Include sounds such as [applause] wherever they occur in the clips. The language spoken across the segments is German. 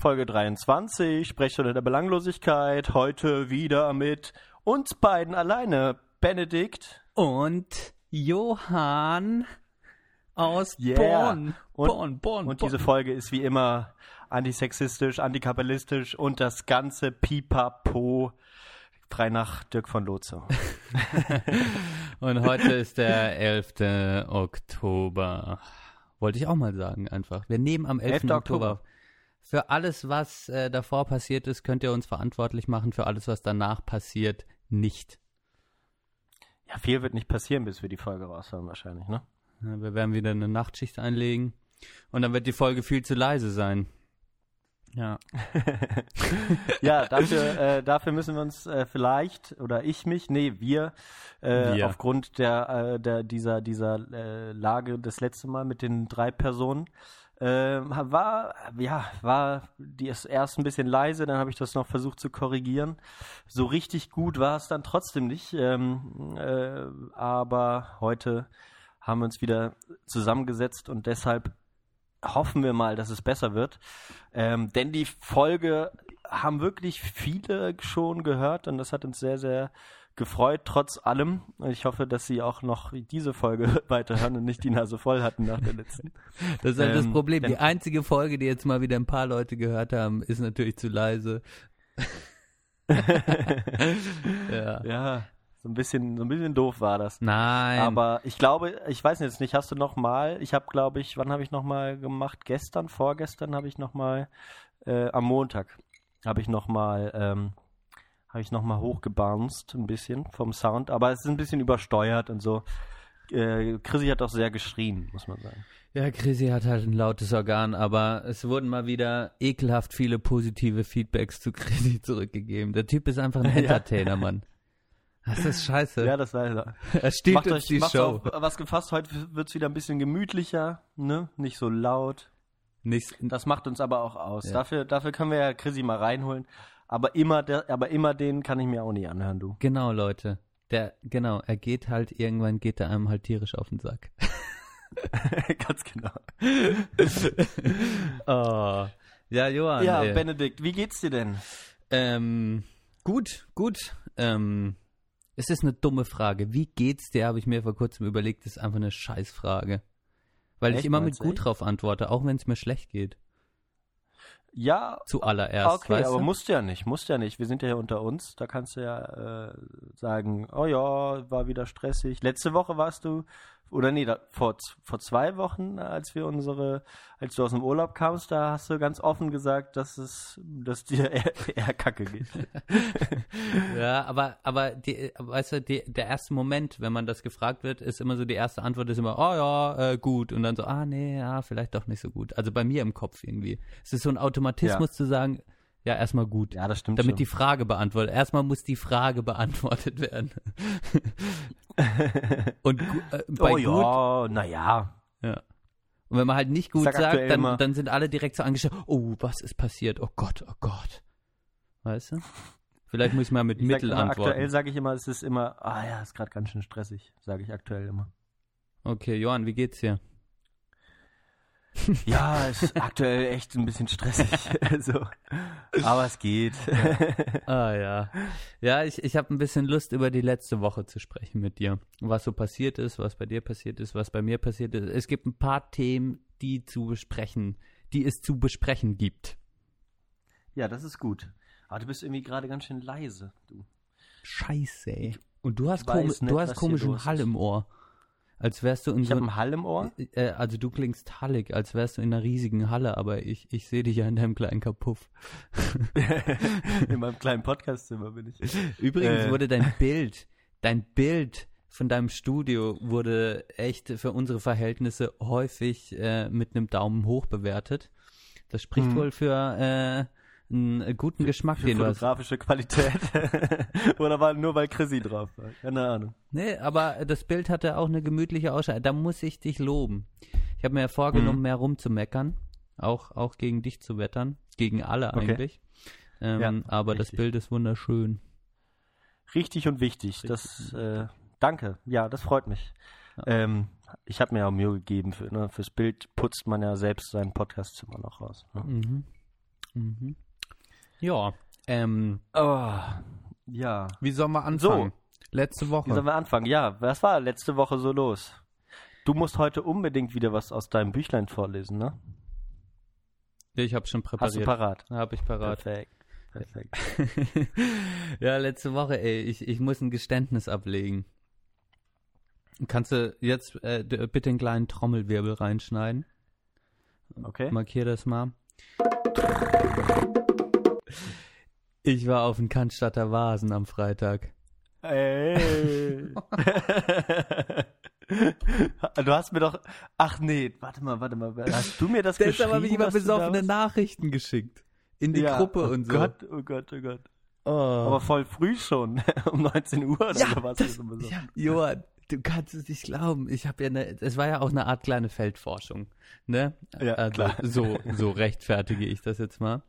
Folge 23, Sprechstunde der Belanglosigkeit. Heute wieder mit uns beiden alleine. Benedikt. Und Johann aus Yeah. Bonn. Und, Bonn, Bonn, und Bonn. diese Folge ist wie immer antisexistisch, antikapitalistisch und das ganze Pipapo frei nach Dirk von Lotze. [laughs] Und heute ist der 11. Oktober. Wollte ich auch mal sagen, einfach. Wir nehmen am 11. 11. Oktober. Für alles, was äh, davor passiert ist, könnt ihr uns verantwortlich machen. Für alles, was danach passiert, nicht. Ja, viel wird nicht passieren, bis wir die Folge raushören wahrscheinlich, ne? Ja, Wir werden wieder eine Nachtschicht einlegen. Und dann wird die Folge viel zu leise sein. Ja. [laughs] ja, dafür, äh, dafür müssen wir uns äh, vielleicht, oder ich mich, nee, wir, äh, Wir. aufgrund der, äh, der dieser, dieser äh, Lage das letzte Mal mit den drei Personen, äh, war, ja, war ist erst ein bisschen leise, dann habe ich das noch versucht zu korrigieren. So richtig gut war es dann trotzdem nicht, ähm, äh, aber heute haben wir uns wieder zusammengesetzt und deshalb hoffen wir mal, dass es besser wird. Ähm, denn die Folge haben wirklich viele schon gehört und das hat uns sehr, sehr gefreut, trotz allem. Ich hoffe, dass Sie auch noch diese Folge [laughs] weiterhören und nicht die Nase voll hatten nach der letzten. [laughs] Das ist halt das Ähm, Problem. denn- Die einzige Folge, die jetzt mal wieder ein paar Leute gehört haben, ist natürlich zu leise. [laughs] ja. Ja, so ein bisschen, so ein bisschen doof war das. Nein. Aber ich glaube, ich weiß jetzt nicht, hast du noch mal, ich habe glaube ich, wann habe ich noch mal gemacht? Gestern, vorgestern habe ich noch mal, äh, am Montag habe ich noch mal, ähm, habe ich noch mal hochgebounced ein bisschen vom Sound, aber es ist ein bisschen übersteuert und so. Äh, Chrissy hat auch sehr geschrien, muss man sagen. ja, Chrissy hat halt ein lautes Organ, aber es wurden mal wieder ekelhaft viele positive Feedbacks zu [laughs] Chrissy zurückgegeben. Der Typ ist einfach ein. Entertainer, Mann. Das ist scheiße. Ja, das war er stiehlt Macht uns euch die macht's Show. auf was gefasst. Heute wird's wieder ein bisschen gemütlicher, ne? Nicht so laut. Nicht, Das macht uns aber auch aus. Ja. Dafür, dafür können wir ja Chrissy mal reinholen. Aber immer, der, aber immer den kann ich mir auch nie anhören, du. genau, Leute. Der, genau, er geht halt, irgendwann geht er einem halt tierisch auf den Sack. [laughs] Ganz genau. [laughs] oh. Ja, Johann. Ja, ey. Benedikt, wie geht's dir denn? Ähm, gut, gut. Ähm, es ist eine dumme Frage. Wie geht's dir, habe ich mir vor kurzem überlegt, ist einfach eine Scheißfrage. Weil Echt, ich immer mit gut echt? drauf antworte, auch wenn es mir schlecht geht. Ja, Zuallererst, okay, weißt aber du? musst ja nicht, musst ja nicht. Wir sind ja hier unter uns. Da kannst du ja äh, sagen, oh ja, war wieder stressig. Letzte Woche warst du, oder nee, da, vor, vor zwei Wochen, als wir unsere, als du aus dem Urlaub kamst, da hast du ganz offen gesagt, dass es, dass dir [laughs] eher, eher kacke geht. [laughs] Ja, aber, aber die, weißt du, die, der erste Moment, wenn man das gefragt wird, ist immer so, die erste Antwort ist immer, oh ja, äh, gut. Und dann so, ah nee, ja, vielleicht doch nicht so gut. Also bei mir im Kopf irgendwie. Es ist so ein Automatismus zu sagen, ja, erstmal gut. Ja, das stimmt damit schon. die Frage beantwortet. Erstmal muss die Frage beantwortet werden. [laughs] Und äh, bei oh gut, ja, naja. ja. Und wenn man halt nicht gut sagt, dann, dann sind alle direkt so angeschaut, oh, was ist passiert? Oh Gott, oh Gott. Weißt du? Vielleicht muss ich mal mit Ich Mittel immer, antworten. aktuell sage ich immer, es ist immer, ah ja, ist gerade ganz schön stressig, sage ich aktuell immer. Okay, Johann, wie geht's dir? Ja, es ist aktuell echt ein bisschen stressig. [laughs] also, aber es geht. Ah ja. Ja, ich, ich habe ein bisschen Lust, über die letzte Woche zu sprechen mit dir. Was so passiert ist, was bei dir passiert ist, was bei mir passiert ist. Es gibt ein paar Themen, die zu besprechen, die es zu besprechen gibt. ja, das ist gut. Aber du bist irgendwie gerade ganz schön leise, du. Scheiße, ey. Und du hast, komi nicht, du hast komischen Hall im Ohr. Als wärst du in Ich so habe einen Hall im Ohr. äh, also du klingst hallig, als wärst du in einer riesigen Halle, aber ich, ich sehe dich ja in deinem kleinen Kapuff. [laughs] in meinem kleinen Podcastzimmer bin ich. Übrigens Äh. wurde dein Bild, dein Bild von deinem Studio wurde echt für unsere Verhältnisse häufig äh, mit einem Daumen hoch bewertet. Das spricht Mhm. wohl für äh, einen guten Geschmack, Für den du hast. fotografische Qualität. [laughs] Oder war nur weil Chrissy drauf war. Keine Ahnung. Nee, aber das Bild hatte auch eine gemütliche Ausschau. Da muss ich dich loben. Ich habe mir ja vorgenommen, Mhm. mehr rumzumeckern. Auch, auch gegen dich zu wettern. Gegen alle Okay. eigentlich. Ähm, Ja, aber das richtig. Bild ist wunderschön. Richtig und wichtig. Das, äh, danke. Ja, das freut mich. Ähm, ich habe mir auch Mühe gegeben. Für, ne, fürs Bild putzt man ja selbst sein Podcastzimmer noch raus. Ne? Mhm. Mhm. Ja, ähm, Oh, ja. wie sollen wir anfangen? Letzte Wie Woche. sollen wir anfangen? Ja, was war letzte Woche so los? Du musst heute unbedingt wieder was aus deinem Büchlein vorlesen, ne? ich habe schon Hast du präpariert. parat? Habe ich parat. Perfekt. Perfekt. [laughs] ja, letzte Woche, ey, ich, ich muss ein Geständnis ablegen. Kannst du jetzt äh, bitte einen kleinen Trommelwirbel reinschneiden? Okay. Markier das mal. Ich war auf dem Cannstatter Vasen am Freitag. Ey. [laughs] du hast mir doch. Ach nee, warte mal, warte mal. Hast du mir das Deshalb geschrieben? habe ich immer besoffene Nachrichten geschickt. In die Ja, Gruppe oh und so. Gott, oh Gott, oh Gott. Oh. Aber voll früh schon. [laughs] um 19 Uhr oder Ja, was. das-. Ja, Johann, du kannst es nicht glauben. Ich habe ja eine, es war ja auch eine Art kleine Feldforschung, ne? Ja, also klar. so so rechtfertige ich das jetzt mal.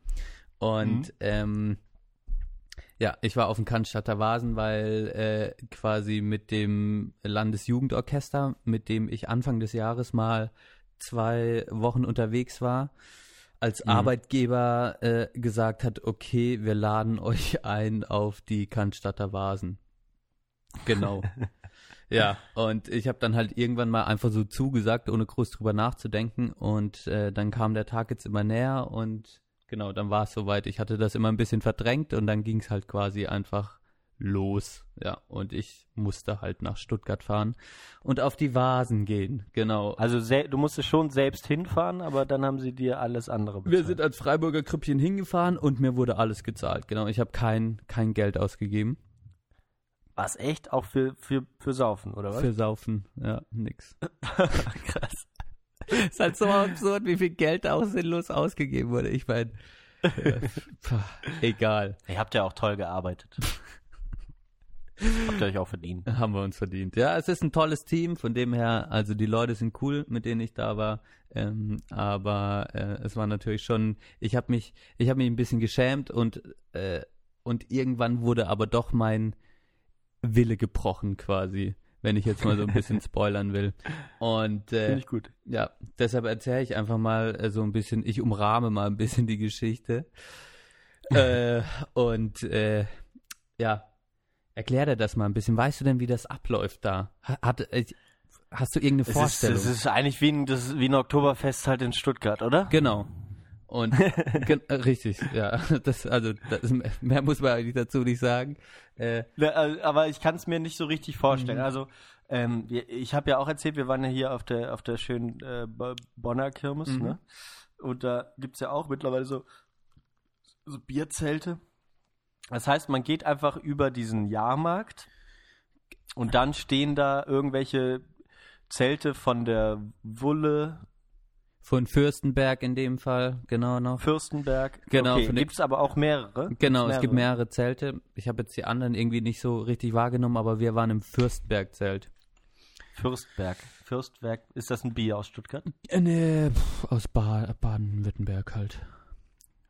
Und [laughs] Mhm. ähm, ja, ich war auf dem Cannstatter Vasen, weil äh, quasi mit dem Landesjugendorchester, mit dem ich Anfang des Jahres mal zwei Wochen unterwegs war, als Mhm. Arbeitgeber äh, gesagt hat, okay, wir laden euch ein auf die Cannstatter Vasen. Genau. [laughs] ja, und ich habe dann halt irgendwann mal einfach so zugesagt, ohne groß drüber nachzudenken. Und äh, dann kam der Tag jetzt immer näher und genau, dann war es soweit. Ich hatte das immer ein bisschen verdrängt und dann ging es halt quasi einfach los. Ja, und ich musste halt nach Stuttgart fahren und auf die Vasen gehen. Genau. Also du musstest schon selbst hinfahren, aber dann haben sie dir alles andere bezahlt. Wir sind als Freiburger Krüppchen hingefahren und mir wurde alles gezahlt. Genau, ich habe kein, kein Geld ausgegeben Was echt? Auch für, für, für Saufen, oder was? für Saufen. Ja, nix. [laughs] Krass. Ist halt so absurd, wie viel Geld auch sinnlos ausgegeben wurde. Ich meine, äh, egal, Ihr habt ja auch toll gearbeitet. habt ihr euch auch verdient. haben wir uns verdient. Ja, es ist ein tolles Team, von dem her, also die Leute sind cool, mit denen ich da war. Ähm, aber äh, es war natürlich schon, ich habe mich, ich habe mich ein bisschen geschämt und äh, und irgendwann wurde aber doch mein Wille gebrochen quasi, wenn ich jetzt mal so ein bisschen [laughs] spoilern will. Und äh, Finde ich gut. Ja, deshalb erzähle ich einfach mal äh, so ein bisschen, ich umrahme mal ein bisschen die Geschichte. [laughs] äh, und äh, ja, erklär dir das mal ein bisschen. Weißt du denn, wie das abläuft da? Ha- Hat, äh, hast du irgendeine Es ist, Vorstellung? es ist eigentlich wie ein, das ist wie ein Oktoberfest halt in Stuttgart, oder? genau. Und [laughs] äh, richtig, ja. [laughs] Das, also das, mehr muss man eigentlich dazu nicht sagen. Äh, äh, Aber ich kann es mir nicht so richtig vorstellen. Mhm. Also ähm, ich habe ja auch erzählt, wir waren ja hier auf der auf der schönen äh, Bo- Bonner Kirmes, Mhm. ne? Und da gibt's ja auch mittlerweile so, so Bierzelte. Das heißt, man geht einfach über diesen Jahrmarkt und dann stehen da irgendwelche Zelte von der Wulle, von Fürstenberg in dem Fall, genau noch. Fürstenberg. Genau, okay, den- gibt's aber auch mehrere. Genau, Gibt's es gibt mehrere Zelte. Ich habe jetzt die anderen irgendwie nicht so richtig wahrgenommen, aber wir waren im Fürstenberg-Zelt. Fürstberg. Fürstberg. Ist das ein Bier aus Stuttgart? Äh, nee, pf, aus ba Baden-Württemberg halt.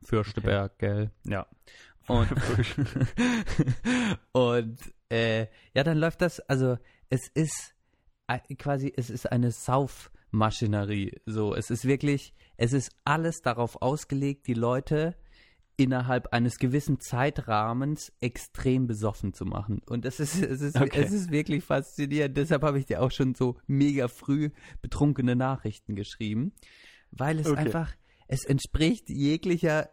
Fürsteberg, gell? Ja. [laughs] Und, und äh, ja, dann läuft das, also es ist äh, quasi, es ist eine Saufmaschinerie. So, es ist wirklich, es ist alles darauf ausgelegt, die Leute innerhalb eines gewissen Zeitrahmens extrem besoffen zu machen. Und es ist, es ist, Okay. es ist wirklich faszinierend. Deshalb habe ich dir auch schon so mega früh betrunkene Nachrichten geschrieben, weil es Okay. einfach, es entspricht jeglicher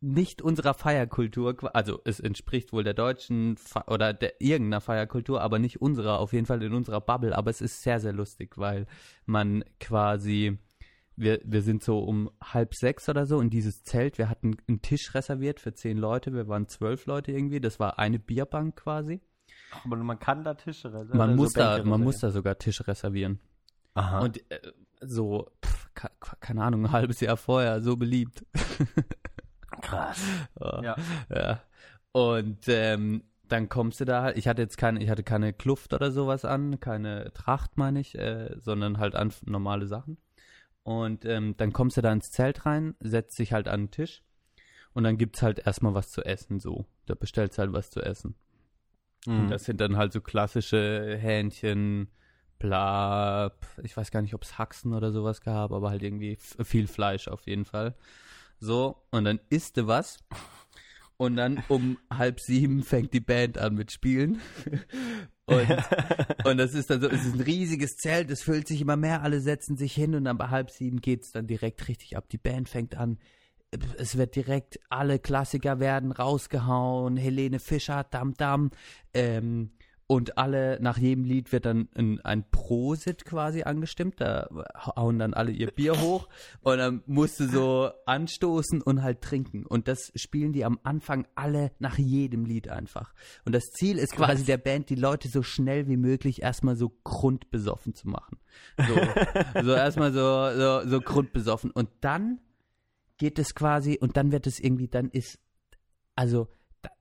nicht unserer Feierkultur, also es entspricht wohl der deutschen Fe oder der irgendeiner Feierkultur, aber nicht unserer, auf jeden Fall in unserer Bubble, aber es ist sehr, sehr lustig, weil man quasi, wir, wir sind so um halb sechs oder so in dieses Zelt, wir hatten einen Tisch reserviert für zehn Leute, wir waren zwölf Leute irgendwie, das war eine Bierbank quasi. Aber man kann da Tische reservieren. Man muss da, Bänke man muss da sogar Tische reservieren. Aha. Und äh, so, pf, ke- keine Ahnung, ein halbes Jahr vorher, so beliebt. [laughs] krass. Ja. Ja. Ja. Und ähm, dann kommst du da halt, ich hatte jetzt keine, ich hatte keine Kluft oder sowas an, keine Tracht, meine ich, äh, sondern halt an normale Sachen. Und ähm, dann kommst du da ins Zelt rein, setzt dich halt an den Tisch und dann gibt's halt erstmal was zu essen, so. Da bestellst halt was zu essen. Und Mhm. das sind dann halt so klassische Hähnchen, bla, ich weiß gar nicht, ob es Haxen oder sowas gab, aber halt irgendwie viel Fleisch auf jeden Fall. So, und dann isst du was. Und dann um halb sieben fängt die Band an mit Spielen. [laughs] Und, und das ist dann so, es ist ein riesiges Zelt, es füllt sich immer mehr, alle setzen sich hin und dann bei halb sieben geht es dann direkt richtig ab. Die Band fängt an, es wird direkt, alle Klassiker werden rausgehauen, Helene Fischer, Dam Dam, ähm, und alle, nach jedem Lied wird dann ein, ein Prosit quasi angestimmt. Da hauen dann alle ihr Bier hoch und dann musst du so anstoßen und halt trinken. Und das spielen die am Anfang alle nach jedem Lied einfach. Und das Ziel ist quasi der Band, die Leute so schnell wie möglich erstmal so grundbesoffen zu machen. So, [laughs] so erstmal so, so, so grundbesoffen. Und dann geht es quasi, und dann wird es irgendwie, dann ist, also,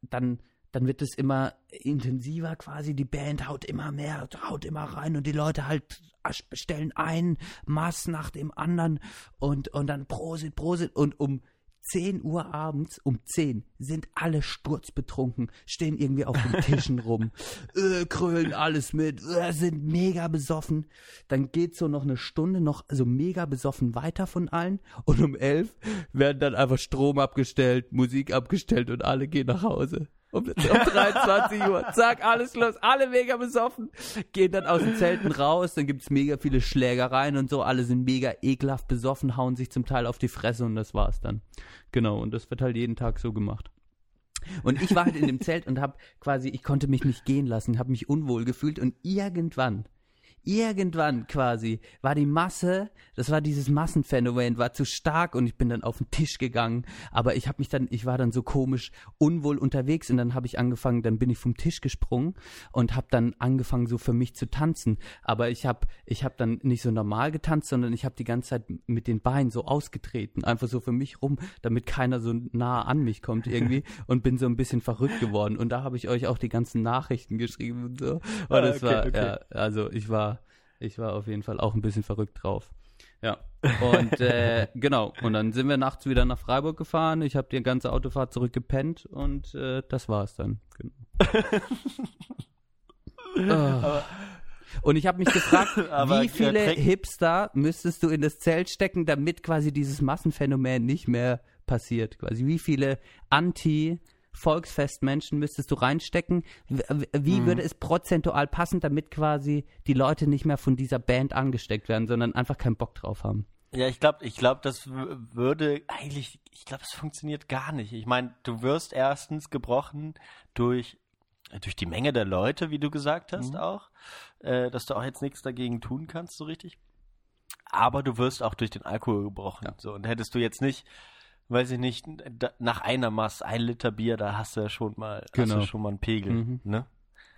dann dann wird es immer intensiver quasi, die Band haut immer mehr, haut immer rein und die Leute halt bestellen ein Maß nach dem anderen und, und dann Prosit, Prosit und um 10 Uhr abends, um 10, sind alle sturzbetrunken, stehen irgendwie auf den Tischen rum, [laughs] äh, krölen alles mit, äh, sind mega besoffen. Dann geht so noch eine Stunde noch so mega besoffen weiter von allen und um 11 werden dann einfach Strom abgestellt, Musik abgestellt und alle gehen nach Hause. Um, um 23 Uhr. Zack, alles los. Alle mega besoffen. Gehen dann aus den Zelten raus. Dann gibt's mega viele Schlägereien und so. Alle sind mega ekelhaft besoffen, hauen sich zum Teil auf die Fresse und das war's dann. Genau. Und das wird halt jeden Tag so gemacht. Und ich war halt in dem Zelt und hab quasi, ich konnte mich nicht gehen lassen, hab mich unwohl gefühlt und irgendwann irgendwann quasi war die Masse, das war dieses Massenphänomen, war zu stark und ich bin dann auf den Tisch gegangen. Aber ich habe mich dann, ich war dann so komisch unwohl unterwegs und dann habe ich angefangen, dann bin ich vom Tisch gesprungen und habe dann angefangen so für mich zu tanzen. Aber ich habe, ich habe dann nicht so normal getanzt, sondern ich habe die ganze Zeit mit den Beinen so ausgetreten, einfach so für mich rum, damit keiner so nah an mich kommt irgendwie [laughs] und bin so ein bisschen verrückt geworden. Und da habe ich euch auch die ganzen Nachrichten geschrieben und so. Und ah, das okay, war, okay. ja, also ich war ich war auf jeden Fall auch ein bisschen verrückt drauf. Ja. Und äh, [laughs] genau. Und dann sind wir nachts wieder nach Freiburg gefahren. Ich habe die ganze Autofahrt zurückgepennt und äh, das war's dann. Genau. [laughs] Und ich habe mich gefragt, [laughs] wie viele Hipster müsstest du in das Zelt stecken, damit quasi dieses Massenphänomen nicht mehr passiert? Quasi wie viele Anti- Volksfestmenschen müsstest du reinstecken? Wie mhm. würde es prozentual passen, damit quasi die Leute nicht mehr von dieser Band angesteckt werden, sondern einfach keinen Bock drauf haben? Ja, ich glaube, ich glaube, das würde eigentlich, ich glaube, es funktioniert gar nicht. Ich meine, du wirst erstens gebrochen durch durch die Menge der Leute, wie du gesagt hast, mhm. auch, äh, dass du auch jetzt nichts dagegen tun kannst, so richtig. Aber du wirst auch durch den Alkohol gebrochen. Ja. So und hättest du jetzt nicht weiß ich nicht, da, nach einer Maß ein Liter Bier, da hast du ja schon mal, genau. hast du schon mal einen Pegel, mhm. ne?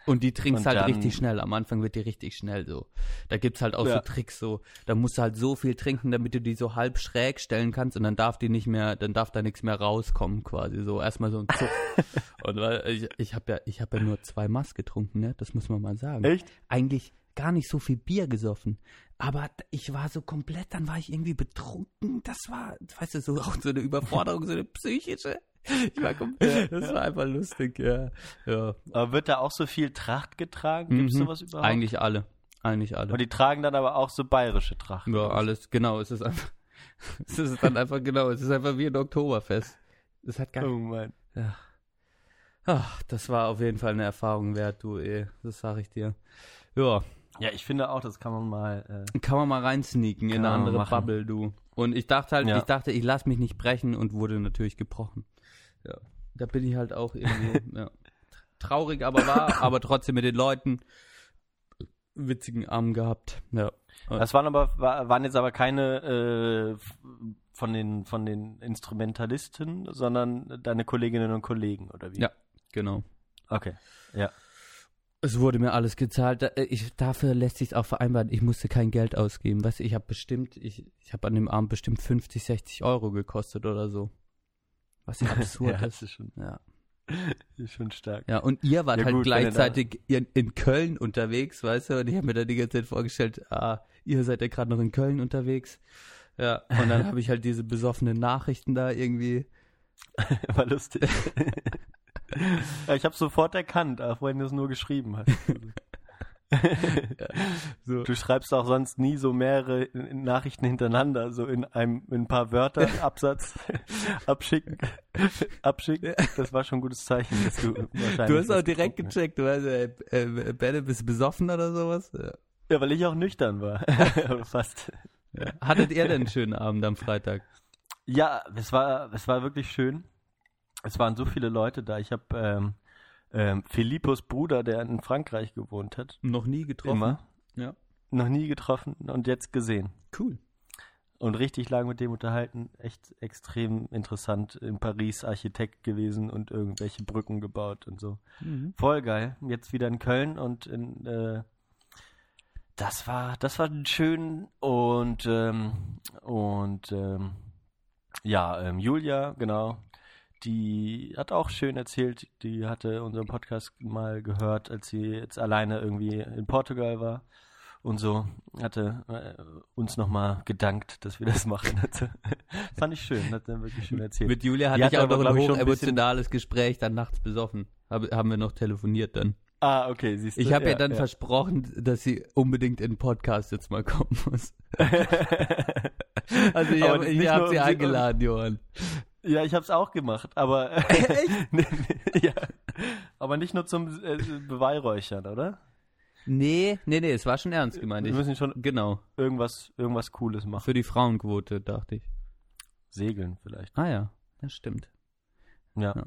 Und die trinkst und halt richtig schnell. Am Anfang wird die richtig schnell so. Da gibt's halt auch ja. so Tricks so. Da musst du halt so viel trinken, damit du die so halb schräg stellen kannst und dann darf die nicht mehr, dann darf da nichts mehr rauskommen quasi so. Erstmal so ein Zug. [laughs] und weil ich, ich habe ja, ich habe ja nur zwei Maß getrunken, ne? Das muss man mal sagen. Echt? Eigentlich gar nicht so viel Bier gesoffen. Aber ich war so komplett, dann war ich irgendwie betrunken. Das war, weißt du, so auch so eine Überforderung, so eine psychische. Ich war komplett, das war einfach lustig, ja. ja. Aber wird da auch so viel Tracht getragen? Gibt es mhm. sowas überhaupt? Eigentlich alle. Eigentlich alle. Und die tragen dann aber auch so bayerische Tracht. Ja, alles, genau. Es ist einfach, [laughs] es ist dann einfach, genau, es ist einfach wie ein Oktoberfest. Es hat gar Oh Mann. Ja. Ach, das war auf jeden Fall eine Erfahrung wert, du, eh. Das sag ich dir. Ja, ja, ich finde auch, das kann man mal. Äh, kann man mal reinsneaken in eine andere machen. Bubble, du. Und ich dachte halt, ja. ich dachte, ich lasse mich nicht brechen und wurde natürlich gebrochen. Ja. Da bin ich halt auch irgendwie, [laughs] ja. Traurig aber war, aber trotzdem mit den Leuten witzigen Arm gehabt. Ja. Das waren aber waren jetzt aber keine äh, von den von den Instrumentalisten, sondern deine Kolleginnen und Kollegen oder wie? Ja, genau. Okay. Ja. Es wurde mir alles gezahlt. Äh, ich, dafür lässt sich auch vereinbaren. Ich musste kein Geld ausgeben. Weißt du, ich habe bestimmt, ich, ich habe an dem Abend bestimmt 50, 60 Euro gekostet oder so. Was ja absurd [laughs] ja, ist. ist schon, ja. [laughs] Ist schon stark. Ja, und ihr wart ja, halt gut, gleichzeitig in, in, Köln unterwegs, weißt du? Und ich habe mir da die ganze Zeit vorgestellt, ah, ihr seid ja gerade noch in Köln unterwegs. Ja, und dann [laughs] habe ich halt diese besoffenen Nachrichten da irgendwie. War lustig. Ja, ich habe sofort erkannt, auch wenn du es nur geschrieben hast. [laughs] So. Du schreibst auch sonst nie so mehrere Nachrichten hintereinander, so in einem in ein paar Wörter [laughs] Absatz [laughs] abschicken. abschicken. Das war schon ein gutes Zeichen, dass du wahrscheinlich. Du hast auch direkt gecheckt, du weißt, äh, äh, Benne, bist du besoffen oder sowas? Ja. Ja, weil ich auch nüchtern war. Fast. Ja. Hattet ihr denn einen schönen Abend am Freitag? Ja, es war, es war wirklich schön. Es waren so viele Leute da. Ich habe ähm, ähm, Philippus Bruder, der in Frankreich gewohnt hat, Noch nie getroffen. immer, Ja. noch nie getroffen und jetzt gesehen. Cool. Und richtig lang mit dem unterhalten. Echt extrem interessant. In Paris Architekt gewesen und irgendwelche Brücken gebaut und so. Mhm. Voll geil. Jetzt wieder in Köln und in, äh, das war, das war schön und, ähm, und, ähm, ja, ähm, Julia, genau, die hat auch schön erzählt, die hatte unseren Podcast mal gehört, als sie jetzt alleine irgendwie in Portugal war und so, hatte äh, uns nochmal gedankt, dass wir das machen. [laughs] Fand ich schön, hat dann wirklich schön erzählt. Mit Julia hatte ich auch noch ein hochemotionales Gespräch, dann nachts besoffen. Hab, haben wir noch telefoniert dann. ah, okay, siehst du. Ich habe ja, ihr dann ja. versprochen, dass sie unbedingt in den Podcast jetzt mal kommen muss. [laughs] Also ich habe ist nicht hab um sie- eingeladen, Johann. Ja, ich hab's auch gemacht, aber [laughs] [laughs] Nee, nee, ja. aber nicht nur zum äh, Beweihräuchern, oder? Nee, nee, nee, es war schon ernst gemeint. Wir müssen schon genau, irgendwas irgendwas cooles machen. für die Frauenquote, dachte ich. Segeln vielleicht. Ah ja, das stimmt. Ja. Ja.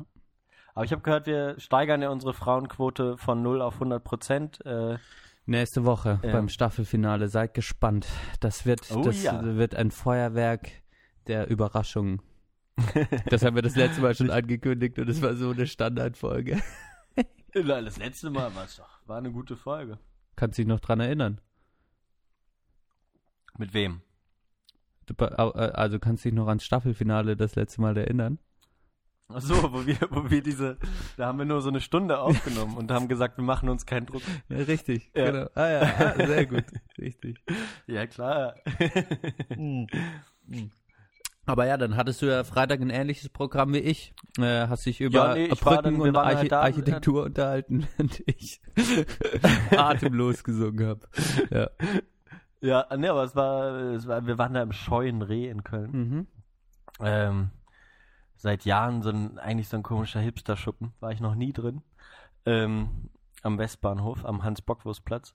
Aber ich habe gehört, wir steigern ja unsere Frauenquote von 0 auf 100 Prozent. Äh, Nächste Woche Ja. beim Staffelfinale, seid gespannt. Das wird, Oh das ja. wird ein Feuerwerk der Überraschungen. Das haben wir das letzte Mal schon angekündigt und es war so eine Standardfolge. [laughs] das letzte Mal war es doch. War eine gute Folge. Kannst dich noch dran erinnern? Mit wem? Du, äh, Also kannst dich noch ans Staffelfinale das letzte Mal erinnern? Ach so, wo wir, wo wir diese, da haben wir nur so eine Stunde aufgenommen und haben gesagt, wir machen uns keinen Druck. Ja, richtig, Ja. genau. Ah ja, ah, sehr gut, [laughs] richtig. Ja, klar. [laughs] Aber ja, dann hattest du ja Freitag ein ähnliches Programm wie ich. Äh, hast dich über Ja, nee, Brücken dann- und waren Archi halt da, Architektur unterhalten, während ich atemlos gesungen habe. Ja. Ja, ne, aber es war, es war, wir waren da im scheuen Reh in Köln. Mhm. Ähm, seit Jahren so ein, eigentlich so ein komischer Hipster-Schuppen. War ich noch nie drin. Ähm, am Westbahnhof, am Hans-Bockwurst-Platz.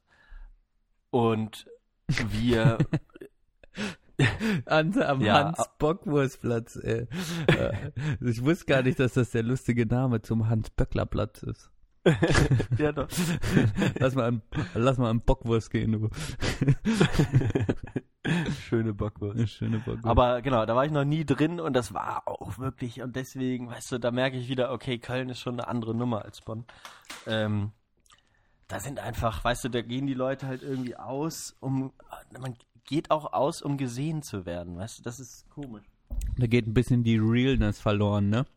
Und wir, [laughs] [laughs] An, am Ja. Hans-Bockwurst-Platz. Äh. Äh, ich wusste gar nicht, dass das der lustige Name zum Hans-Böckler-Platz ist. [laughs] ja doch. [laughs] Lass mal an, lass mal an Bockwurst gehen, du. Schöne Bockwurst. Schöne Bockwurst. Aber genau, da war ich noch nie drin und das war auch wirklich, und deswegen, weißt du, da merke ich wieder, okay, Köln ist schon eine andere Nummer als Bonn. Ähm, da sind einfach, weißt du, da gehen die Leute halt irgendwie aus, um, man geht auch aus, um gesehen zu werden, weißt du, das ist komisch. da geht ein bisschen die Realness verloren, ne?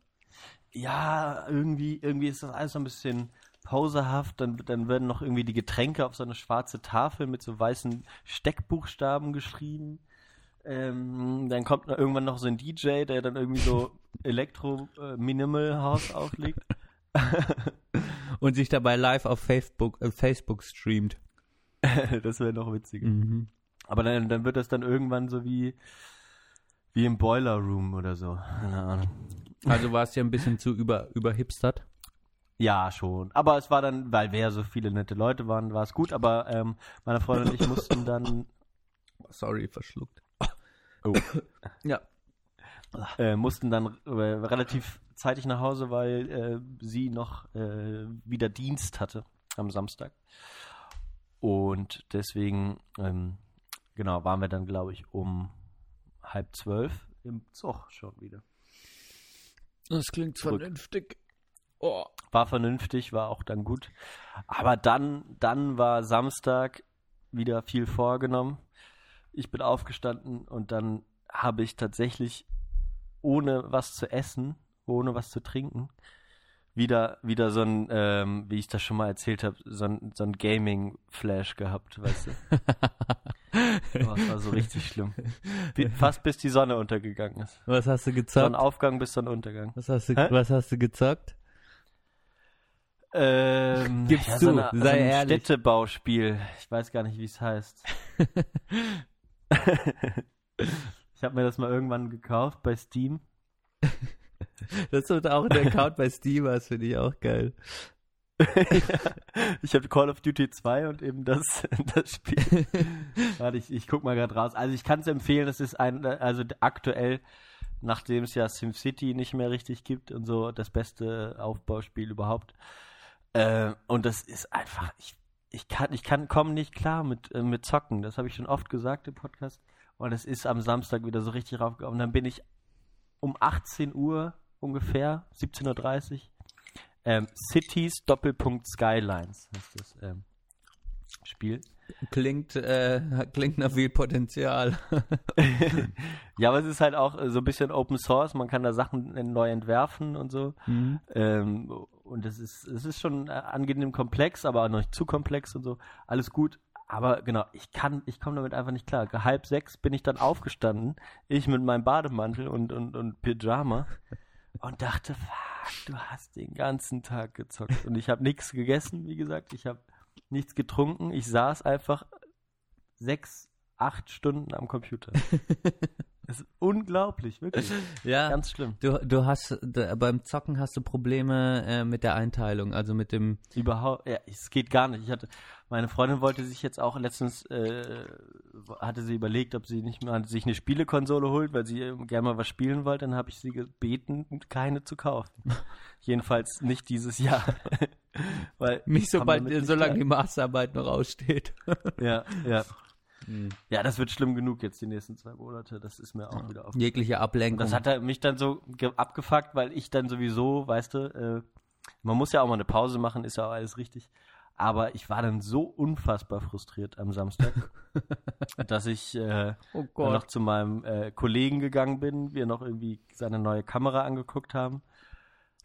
Ja, irgendwie, irgendwie ist das alles so ein bisschen poserhaft, dann, dann werden noch irgendwie die Getränke auf so eine schwarze Tafel mit so weißen Steckbuchstaben geschrieben. Ähm, dann kommt noch irgendwann noch so ein DJ, der dann irgendwie so [laughs] Elektro-Minimal-House auflegt. [laughs] Und sich dabei live auf Facebook, äh, Facebook streamt. [laughs] das wäre noch witziger. Mhm. Aber dann, dann wird das dann irgendwann so wie, wie im Boiler Room oder so. Keine Ahnung. Also war es ja ein bisschen zu über, überhipstert. Ja, schon. Aber es war dann, weil wir ja so viele nette Leute waren, war es gut. Aber ähm, meine Freundin und ich mussten dann, Sorry, verschluckt. [coughs] Oh. Ja. äh, mussten dann äh, relativ zeitig nach Hause, weil äh, sie noch äh, wieder Dienst hatte am Samstag. Und deswegen, ähm, genau, waren wir dann, glaube ich, um halb zwölf im Zug schon wieder. Das klingt Zurück. vernünftig. Oh. War vernünftig, war auch dann gut. Aber dann, dann war Samstag wieder viel vorgenommen. Ich bin aufgestanden und dann habe ich tatsächlich ohne was zu essen, ohne was zu trinken, wieder, wieder so ein, ähm, wie ich das schon mal erzählt habe, so ein, so ein Gaming-Flash gehabt, weißt du. [laughs] Oh, das war so richtig schlimm. Fast bis die Sonne untergegangen ist. Was hast du Von gezockt? Aufgang bis Sonnenuntergang. Was hast du, Hä? was hast du gezockt? Ähm, Gib's ja, zu, so, eine, sei so ein ehrlich. Städtebauspiel. Ich weiß gar nicht, wie es heißt. [laughs] [laughs] ich habe mir das mal irgendwann gekauft bei Steam. Das ist auch ein Account bei Steam, das finde ich auch geil. [laughs] ich habe Call of Duty 2 und eben das, [laughs] das Spiel. Warte, ich, ich guck mal gerade raus. Also ich kann es empfehlen, das ist ein, also aktuell, nachdem es ja SimCity nicht mehr richtig gibt und so, das beste Aufbauspiel überhaupt. Äh, und das ist einfach, ich, ich kann, ich kann, komme nicht klar mit, äh, mit Zocken. Das habe ich schon oft gesagt im Podcast. Und es ist am Samstag wieder so richtig raufgekommen. Dann bin ich um 18 Uhr ungefähr, 17.30 Uhr, ähm, Cities Doppelpunkt Skylines heißt das ähm, Spiel. Klingt, äh, klingt nach viel Potenzial. [laughs] ja, aber es ist halt auch äh, so ein bisschen Open Source. Man kann da Sachen neu entwerfen und so. Mhm. Ähm, und es ist, es ist schon äh, angenehm komplex, aber auch noch nicht zu komplex und so. Alles gut. Aber genau, ich kann, ich komme damit einfach nicht klar. Halb sechs bin ich dann aufgestanden, ich mit meinem Bademantel und, und, und Pyjama und dachte, du hast den ganzen Tag gezockt. Und ich habe nichts gegessen, wie gesagt. Ich habe nichts getrunken. Ich saß einfach sechs, acht Stunden am Computer. [laughs] Das ist unglaublich, wirklich. [laughs] Ja, Ganz schlimm. du, du hast, da, beim Zocken hast du Probleme äh, mit der Einteilung, also mit dem, Überhaupt, ja, es geht gar nicht. Ich hatte, meine Freundin wollte sich jetzt auch letztens, äh, hatte sie überlegt, ob sie nicht mal sich eine Spielekonsole holt, weil sie ähm, gerne mal was spielen wollte. Dann habe ich sie gebeten, keine zu kaufen. [laughs] Jedenfalls nicht dieses Jahr. [laughs] weil nicht sobald, solange die. Masterarbeit noch aussteht. Ja, ja. Ja, das wird schlimm genug jetzt die nächsten zwei Monate. Das ist mir auch wieder auf. Jegliche Und Ablenkung. das hat er mich dann so ge- abgefuckt, weil ich dann sowieso, weißt du, äh, man muss ja auch mal eine Pause machen, ist ja auch alles richtig. Aber ich war dann so unfassbar frustriert am Samstag, [laughs] dass ich äh, oh noch zu meinem äh, Kollegen gegangen bin, wir noch irgendwie seine neue Kamera angeguckt haben,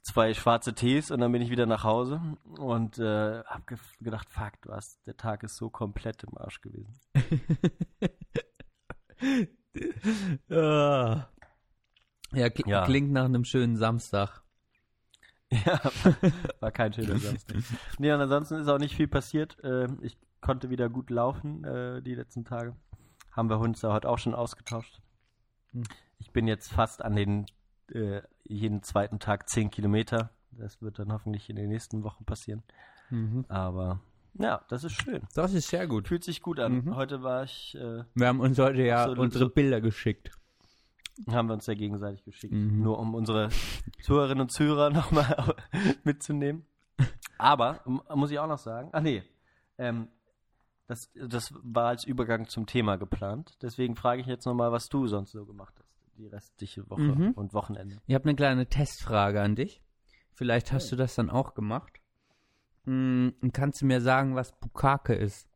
zwei schwarze Tees und dann bin ich wieder nach Hause und äh, hab ge gedacht, fuck, hast, der Tag ist so komplett im Arsch gewesen. [laughs] Ja, ja, kl Ja. klingt nach einem schönen Samstag. [laughs] Ja, war kein schöner Samstag. Nee, und ansonsten ist auch nicht viel passiert. Ähm, ich konnte wieder gut laufen äh, die letzten Tage. Haben wir uns ja heute auch schon ausgetauscht. Hm. Ich bin jetzt fast an den äh, jeden zweiten Tag 10 Kilometer. Das wird dann hoffentlich in den nächsten Wochen passieren. Mhm. Aber ja, das ist schön. Das ist sehr gut. Fühlt sich gut an. Mhm. Heute war ich, äh, Wir haben uns heute ja unsere Bilder geschickt. haben wir uns ja gegenseitig geschickt. Mhm. Nur um unsere Zuhörerinnen und Zuhörer [laughs] nochmal mitzunehmen. Aber, muss ich auch noch sagen, ach nee, ähm, das, das war als Übergang zum Thema geplant. Deswegen frage ich jetzt nochmal, was du sonst so gemacht hast, die restliche Woche Mhm. und Wochenende. Ich habe eine kleine Testfrage an dich. Vielleicht hast du das dann auch gemacht. Hm, kannst du mir sagen, was Bukake ist?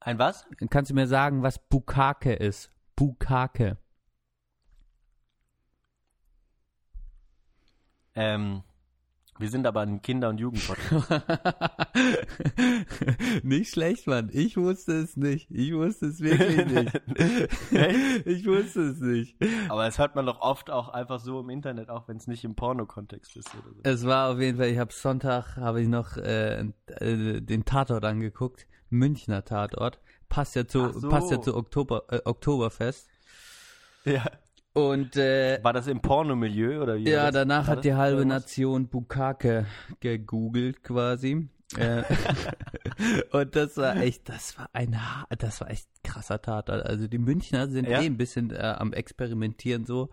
Ein was? Kannst du mir sagen, was Bukake ist? Bukake. Ähm, wir sind aber ein Kinder- und Jugendpodcast. [laughs] nicht schlecht, Mann. Ich wusste es nicht. Ich wusste es wirklich [laughs] nicht. ich wusste es nicht. aber das hört man doch oft auch einfach so im Internet, auch wenn es nicht im Porno-Kontext ist oder so. Es war auf jeden Fall, ich habe Sonntag, habe ich noch äh, äh, den Tatort angeguckt. Münchner Tatort. Passt ja zu, so. passt ja zu Oktober, äh, Oktoberfest. Ja. Und äh, War das im Pornomilieu oder wie? ja, danach hat die halbe irgendwas? Nation Bukake gegoogelt quasi. Äh, [laughs] und das war echt, das war ein, das war echt krasser Tatort. Also die Münchner sind Ja? eh ein bisschen äh, am Experimentieren so.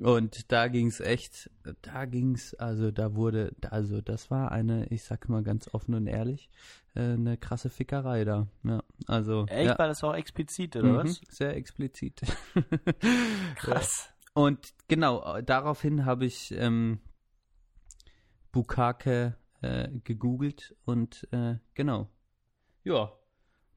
Und da ging's echt, da ging's, also da wurde, also das war eine, ich sag mal ganz offen und ehrlich, eine krasse Fickerei da. Ja, also Echt? ja. War das auch explizit, oder Mhm, was? Sehr explizit. [laughs] Krass. Und genau, äh, daraufhin habe ich ähm, Bukake äh, gegoogelt und äh, genau. Ja,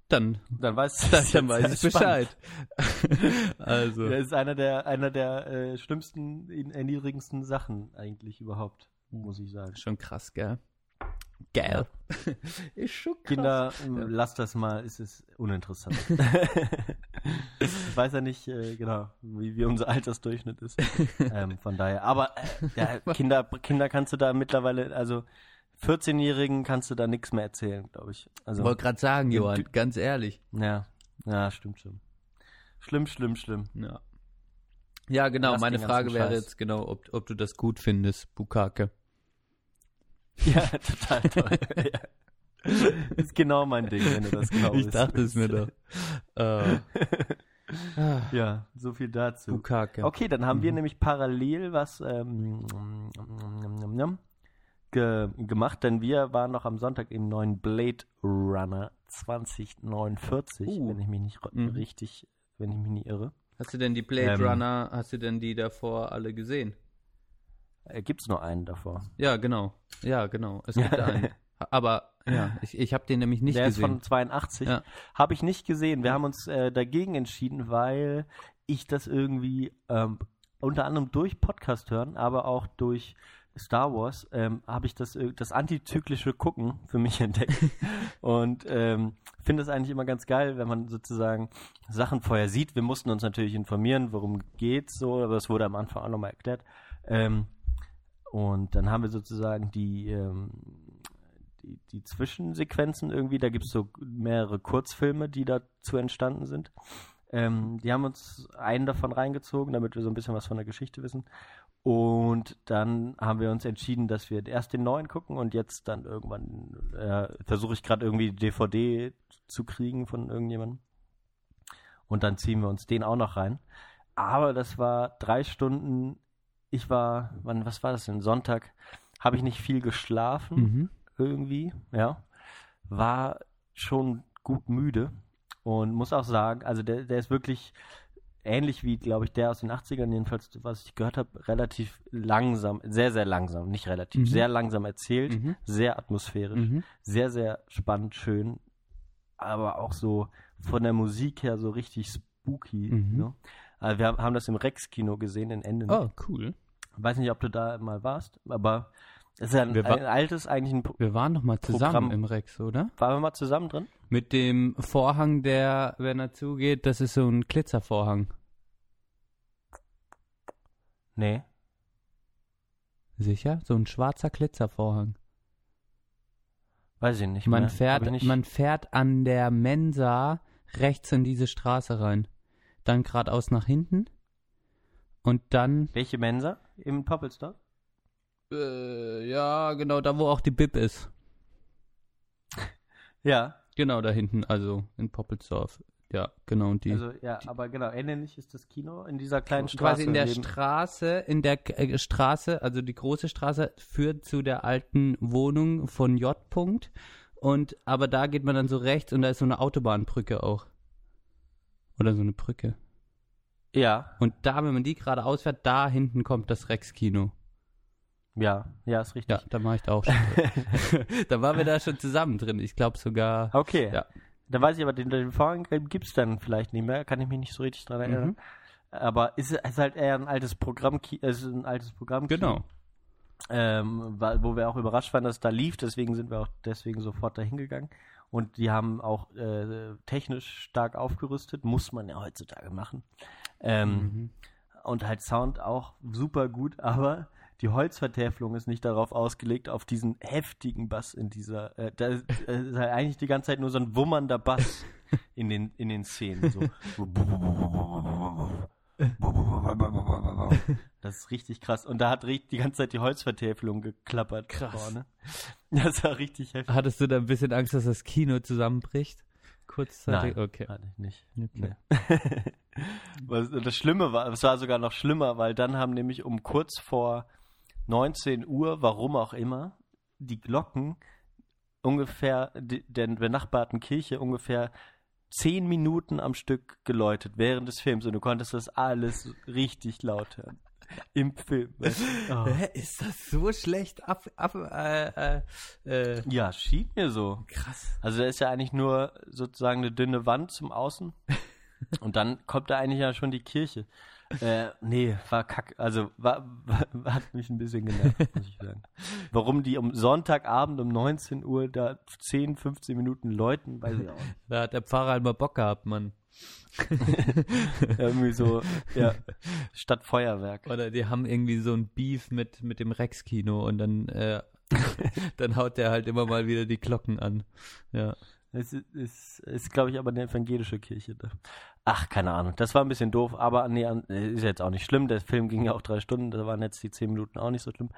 dann, Dann weißt du [laughs] dann, dann weiß ich Bescheid. [laughs] also, Das ist einer der, einer der äh, schlimmsten, erniedrigendsten Sachen eigentlich überhaupt, muss ich sagen. schon krass, gell? Geil. [laughs] Ist schon krass. Kinder, ähm, lasst das mal, es ist uninteressant. [laughs] ich weiß ja nicht äh, genau, wie, wie unser Altersdurchschnitt ist. ähm, von daher. Aber äh, ja, [laughs] Kinder, Kinder kannst du da mittlerweile, also 14-Jährigen kannst du da nichts mehr erzählen, glaube ich. Also, Wollte gerade sagen, Ja, Johann, du- ganz ehrlich. ja, ja, stimmt schon. Schlimm, schlimm, schlimm. Ja. Ja, genau. Lass Meine Frage wäre Scheiß. jetzt genau, ob, ob du das gut findest, Bukake. [laughs] Ja, total toll. [laughs] ja. Ist genau mein Ding, wenn du das glaubst. ich dachte es mir doch. [laughs] Äh, Ja, so viel dazu. Bukake. Okay, dann haben wir Mhm. nämlich parallel was ähm, ge gemacht, denn wir waren noch am Sonntag im neuen Blade Runner 2049, Uh. wenn ich mich nicht Mhm. richtig, wenn ich mich nicht irre. Hast du denn die Blade Ähm. Runner, hast du denn die davor alle gesehen? Äh, gibt's nur einen davor? Ja, genau. Ja, genau. Es gibt [laughs] einen. Aber ja, ich, ich habe den nämlich nicht Der ist gesehen. von 82. Ja. Habe ich nicht gesehen. Wir haben uns äh, dagegen entschieden, weil ich das irgendwie ähm, unter anderem durch Podcast hören, aber auch durch Star Wars ähm, habe ich das, äh, das antizyklische Gucken für mich [laughs] entdeckt. Und ähm, finde es eigentlich immer ganz geil, wenn man sozusagen Sachen vorher sieht. Wir mussten uns natürlich informieren, worum geht's so, aber das wurde am Anfang auch nochmal erklärt. Ähm, und dann haben wir sozusagen die, ähm, die, die Zwischensequenzen irgendwie, da gibt es so mehrere Kurzfilme, die dazu entstanden sind. Ähm, die haben uns einen davon reingezogen, damit wir so ein bisschen was von der Geschichte wissen. Und dann haben wir uns entschieden, dass wir erst den neuen gucken und jetzt dann irgendwann äh, versuche ich gerade irgendwie die DVD zu kriegen von irgendjemandem. Und dann ziehen wir uns den auch noch rein. Aber das war drei Stunden. Ich war, wann, was war das denn? Sonntag habe ich nicht viel geschlafen Mhm. irgendwie, ja. War schon gut müde und muss auch sagen, also der, der ist wirklich ähnlich wie, glaube ich, der aus den 80ern, jedenfalls, was ich gehört habe, relativ langsam, sehr, sehr langsam, nicht relativ, Mhm. sehr langsam erzählt, Mhm. sehr atmosphärisch, Mhm. sehr, sehr spannend, schön, aber auch so von der Musik her so richtig spooky. Mhm. Ne? Also wir haben, das im Rex-Kino gesehen in Enden. Oh, cool. Weiß nicht, ob du da mal warst, aber es ist ja ein, Wir ein altes, eigentlich ein Pro Wir waren noch mal zusammen Programm. im Rex, oder? Waren wir mal zusammen drin? Mit dem Vorhang, der, wenn er zugeht, das ist so ein Glitzervorhang. Nee. Sicher? So ein schwarzer Glitzervorhang. Weiß ich nicht. Man mehr. fährt, ich nicht, man fährt an der Mensa rechts in diese Straße rein. Dann geradeaus nach hinten. Und dann, Welche Mensa? Im Poppelstore? äh, ja, genau, da wo auch die Bib ist. [laughs] Ja. Genau, da hinten, also in Poppelsdorf. Ja, genau, und die. Also, ja, aber genau, ähnlich ist das Kino in dieser kleinen Straße. quasi in der Straße, in der äh, Straße, also die große Straße führt zu der alten Wohnung von J. -Punkt. Und aber da geht man dann so rechts und da ist so eine Autobahnbrücke auch. Oder so eine Brücke. Ja, Und da, wenn man die gerade ausfährt, da hinten kommt das Rex-Kino. ja, ja, ist richtig. Ja, da war ich da auch schon drin. [laughs] da waren wir da schon zusammen drin. Ich glaube sogar. Okay. Ja. Dann weiß ich aber, den, den Vorhang gibt es dann vielleicht nicht mehr, kann ich mich nicht so richtig dran erinnern. Mhm. Aber ist, ist halt eher ein altes Programm, ist ein altes Programm. Genau. ähm, wo wir auch überrascht waren, dass es da lief. Deswegen sind wir auch deswegen sofort dahin gegangen. Und die haben auch äh, technisch stark aufgerüstet, muss man ja heutzutage machen. Ähm, Mhm. Und halt Sound auch super gut, aber die Holzvertäfelung ist nicht darauf ausgelegt, auf diesen heftigen Bass in dieser. Äh, da ist, äh, ist halt eigentlich die ganze Zeit nur so ein wummernder Bass [laughs] in den, in den Szenen. So. [laughs] [laughs] Das ist richtig krass. Und da hat die ganze Zeit die Holzvertäfelung geklappert. Krass. Vorne. Das war richtig heftig. Hattest du da ein bisschen Angst, dass das Kino zusammenbricht? Kurzzeitig? Nein, Okay. hatte ich nicht. okay. Nee. [laughs] Das Schlimme war, es war sogar noch schlimmer, weil dann haben nämlich um kurz vor 19 Uhr, warum auch immer, die Glocken ungefähr der benachbarten Kirche ungefähr zehn Minuten am Stück geläutet während des Films und du konntest das alles richtig laut hören. Im Film. Oh. [laughs] Hä, ist das so schlecht ab, ab äh, äh, äh, Ja, schien mir so. krass. Also da ist ja eigentlich nur sozusagen eine dünne Wand zum Außen. [laughs] Und dann kommt da eigentlich ja schon die Kirche. Äh, nee, war kack. Also war, war, [laughs] hat mich ein bisschen genervt, muss ich sagen. Warum die um Sonntagabend um 19 Uhr da 10, 15 Minuten läuten, weiß ich auch nicht. Da hat der Pfarrer halt mal Bock gehabt, Mann. [laughs] Irgendwie so, ja, statt Feuerwerk. Oder die haben irgendwie so ein Beef mit, mit dem Rex-Kino und dann äh, [laughs] Dann haut der halt immer mal wieder die Glocken an. Ja. Es ist, ist, ist glaube ich, aber eine evangelische Kirche. Da. Ach, keine Ahnung. Das war ein bisschen doof, aber nee, an- ist jetzt auch nicht schlimm. Der Film ging ja auch drei Stunden, da waren jetzt die zehn Minuten auch nicht so schlimm.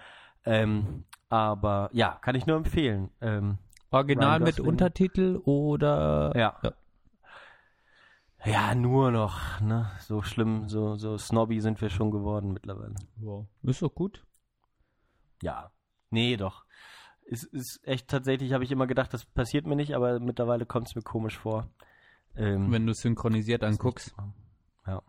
Ähm, aber ja, kann ich nur empfehlen. Ähm, Original mit. Untertitel oder Ja. ja. ja, nur noch, ne? So schlimm, so, so snobby sind wir schon geworden mittlerweile. Wow. Ist doch gut. Ja. Nee, doch. Es ist echt tatsächlich, habe ich immer gedacht, das passiert mir nicht, aber mittlerweile kommt es mir komisch vor. Ähm, Wenn du synchronisiert anguckst. Ja.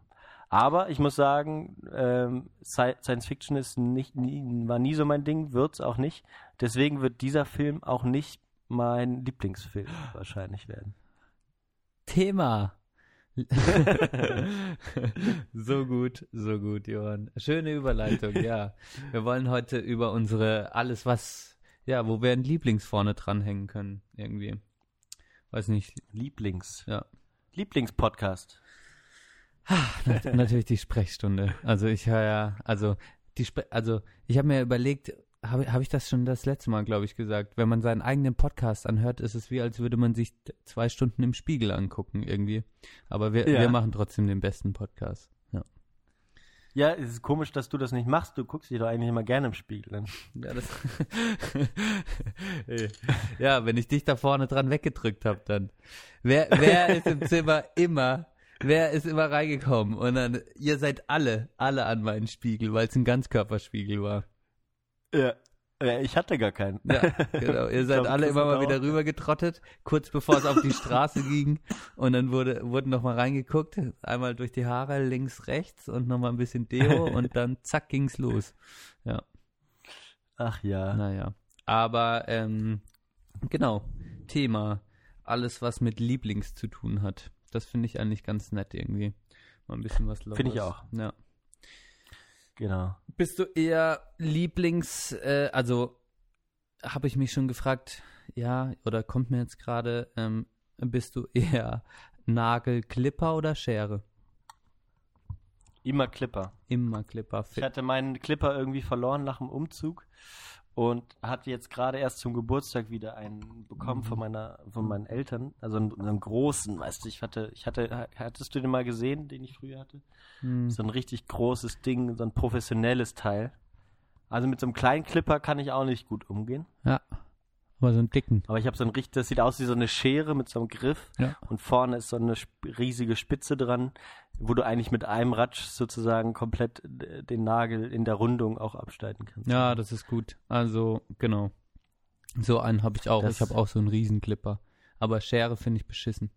Aber ich muss sagen, ähm, Sci- Science Fiction ist nicht, nie, war nie so mein Ding, wird's auch nicht. Deswegen wird dieser Film auch nicht mein Lieblingsfilm wahrscheinlich werden. Thema. [laughs] so gut, so gut, Johann. Schöne Überleitung, ja. Wir wollen heute über unsere alles was, ja, wo wir ein Lieblings vorne dranhängen können, irgendwie. Weiß nicht, Lieblings. ja. Lieblingspodcast. Nat [laughs] natürlich die Sprechstunde. Also ich höre ja, also die Spre also ich habe mir überlegt, habe hab ich das schon das letzte Mal, glaube ich, gesagt, wenn man seinen eigenen Podcast anhört, ist es wie, als würde man sich zwei Stunden im Spiegel angucken irgendwie. Aber wir, Ja. wir machen trotzdem den besten Podcast. Ja. Es ist komisch, dass du das nicht machst. Du guckst dich doch eigentlich immer gerne im Spiegel an. Ja, das [laughs] ja, wenn ich dich da vorne dran weggedrückt habe, dann. Wer, wer ist im Zimmer immer, wer ist immer reingekommen? Und dann, ihr seid alle, alle an meinen Spiegel, weil es ein Ganzkörperspiegel war. Ja. Ja ich hatte gar keinen. Ja, [laughs] genau. Ihr seid glaub, alle immer mal wieder rübergetrottet, kurz bevor es auf die Straße ging. Und dann wurde, wurden noch mal reingeguckt, einmal durch die Haare, links, rechts und noch mal ein bisschen Deo [laughs] und dann zack ging's los. Ja. Ach ja. Naja. Aber ähm, genau, Thema. Alles, was mit Lieblings zu tun hat. Das finde ich eigentlich ganz nett irgendwie. Mal ein bisschen was los. Finde ich auch. Ja. Genau. Bist du eher Lieblings, äh, also habe ich mich schon gefragt, ja, oder kommt mir jetzt gerade, ähm, bist du eher Nagelklipper oder Schere? Immer Clipper. Immer Clipper. Ich hatte meinen Clipper irgendwie verloren nach dem Umzug und hatte jetzt gerade erst zum Geburtstag wieder einen bekommen von meiner, von meinen Eltern. Also einen, einen großen, weißt du, ich hatte, ich hatte, hattest du den mal gesehen, den ich früher hatte? Hm. So ein richtig großes Ding, so ein professionelles Teil. Also mit so einem kleinen Clipper kann ich auch nicht gut umgehen. Ja, aber so einen dicken. Aber ich habe so ein richtig, das sieht aus wie so eine Schere mit so einem Griff. Ja. Und vorne ist so eine riesige Spitze dran, wo du eigentlich mit einem Ratsch sozusagen komplett äh, den Nagel in der Rundung auch abschneiden kannst. Ja, das ist gut. Also, genau. So einen habe ich auch. Das- ich habe auch so einen Riesenclipper. Aber Schere finde ich beschissen.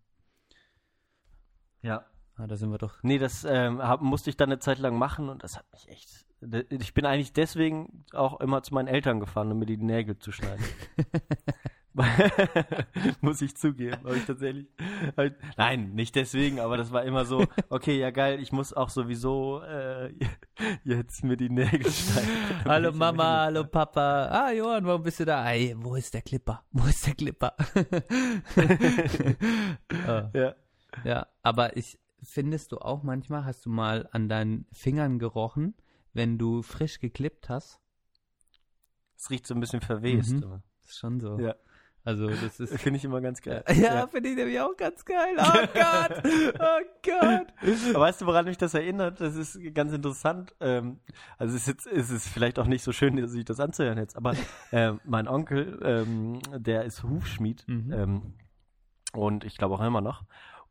Ja. Ah, da sind wir doch. Nee, das ähm, hab, musste ich dann eine Zeit lang machen und das hat mich echt. Ich bin eigentlich deswegen auch immer zu meinen Eltern gefahren, um mir die Nägel zu schneiden. [laughs] Muss ich zugeben, habe ich tatsächlich. Halt, nein, nicht deswegen, aber das war immer so, okay, ja geil, ich muss auch sowieso äh, jetzt mir die Nägel [laughs] schneiden. Hallo ich Mama, hallo Papa. Ah, Johann, warum bist du da? Ey, wo ist der Clipper? [laughs] Wo ist der Clipper? Ah, Ja. ja, aber ich findest du auch manchmal, hast du mal an deinen Fingern gerochen, wenn du frisch geklippt hast? Es riecht so ein bisschen verwest. Mhm. ist schon so. Ja. Also, das ist. Finde ich immer ganz geil. [laughs] Ja, finde ich nämlich auch ganz geil. [laughs] Oh Gott, oh Gott. Aber weißt du, woran mich das erinnert? Das ist ganz interessant. Ähm, also es ist jetzt ist es vielleicht auch nicht so schön, sich das anzuhören jetzt, aber [laughs] ähm, mein Onkel, ähm, der ist Hufschmied Mhm. ähm, und ich glaube auch immer noch.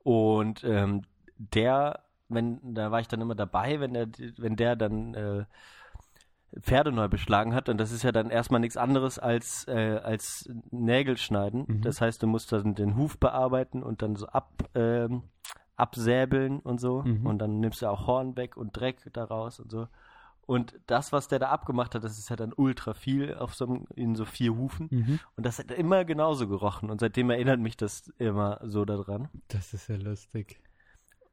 Und ähm, der, wenn, da war ich dann immer dabei, wenn der, wenn der dann äh, Pferde neu beschlagen hat. Und das ist ja dann erstmal nichts anderes als, äh, als Nägel schneiden. Mhm. Das heißt, du musst dann den Huf bearbeiten und dann so ab, ähm, absäbeln und so. Mhm. Und dann nimmst du auch Horn weg und Dreck daraus und so. Und das, was der da abgemacht hat, das ist ja dann ultra viel auf so einem, in so vier Hufen. Mhm. Und das hat immer genauso gerochen. Und seitdem erinnert mich das immer so daran. Das ist ja lustig.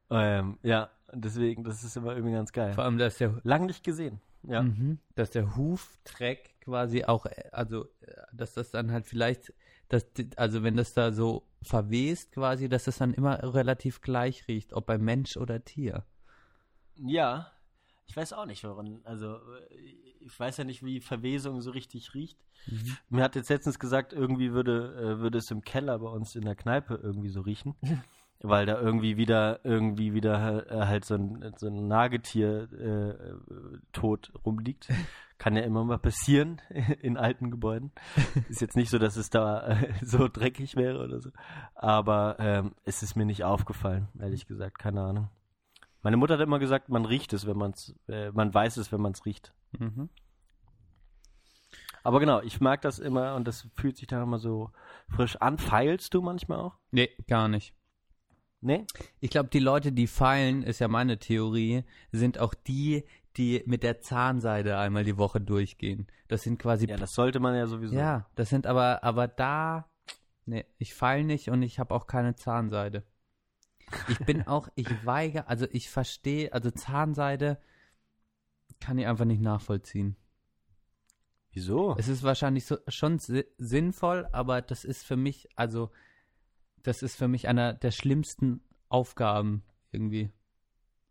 Ähm, ja, deswegen, das ist immer irgendwie ganz geil. Vor allem, dass der, Lang nicht gesehen. Ja. mhm, dass der Huftreck quasi auch, äh, also, äh, dass das dann halt vielleicht, dass, also wenn das da so verwest quasi, dass das dann immer relativ gleich riecht, ob bei Mensch oder Tier. Ja, Ich weiß auch nicht, woran. Also, äh, ich weiß ja nicht, wie Verwesung so richtig riecht. Mhm. Mir hat jetzt letztens gesagt, irgendwie würde, würde es im Keller bei uns in der Kneipe irgendwie so riechen. [laughs] weil da irgendwie wieder, irgendwie wieder äh, halt so ein, so ein Nagetier äh, tot rumliegt. [laughs] Kann ja immer mal passieren [laughs] in alten Gebäuden. Ist jetzt nicht so, dass es da äh, so dreckig wäre oder so. Aber ähm, es ist mir nicht aufgefallen, ehrlich gesagt. Keine Ahnung. Meine Mutter hat immer gesagt, man riecht es, wenn man es, äh, man weiß es, wenn man es riecht. Mhm. Aber genau, ich mag das immer und das fühlt sich dann immer so frisch an. Feilst du manchmal auch? Nee, gar nicht. Nee? Ich glaube, die Leute, die feilen, ist ja meine Theorie, sind auch die, die mit der Zahnseide einmal die Woche durchgehen. Das sind quasi. Ja, das sollte man ja sowieso. Ja, das sind aber, aber da, nee, ich feil nicht und ich habe auch keine Zahnseide. Ich bin [laughs] auch, ich weigere, also ich verstehe, also Zahnseide kann ich einfach nicht nachvollziehen. Wieso? Es ist wahrscheinlich so, schon si sinnvoll, aber das ist für mich, also, das ist für mich einer der schlimmsten Aufgaben irgendwie.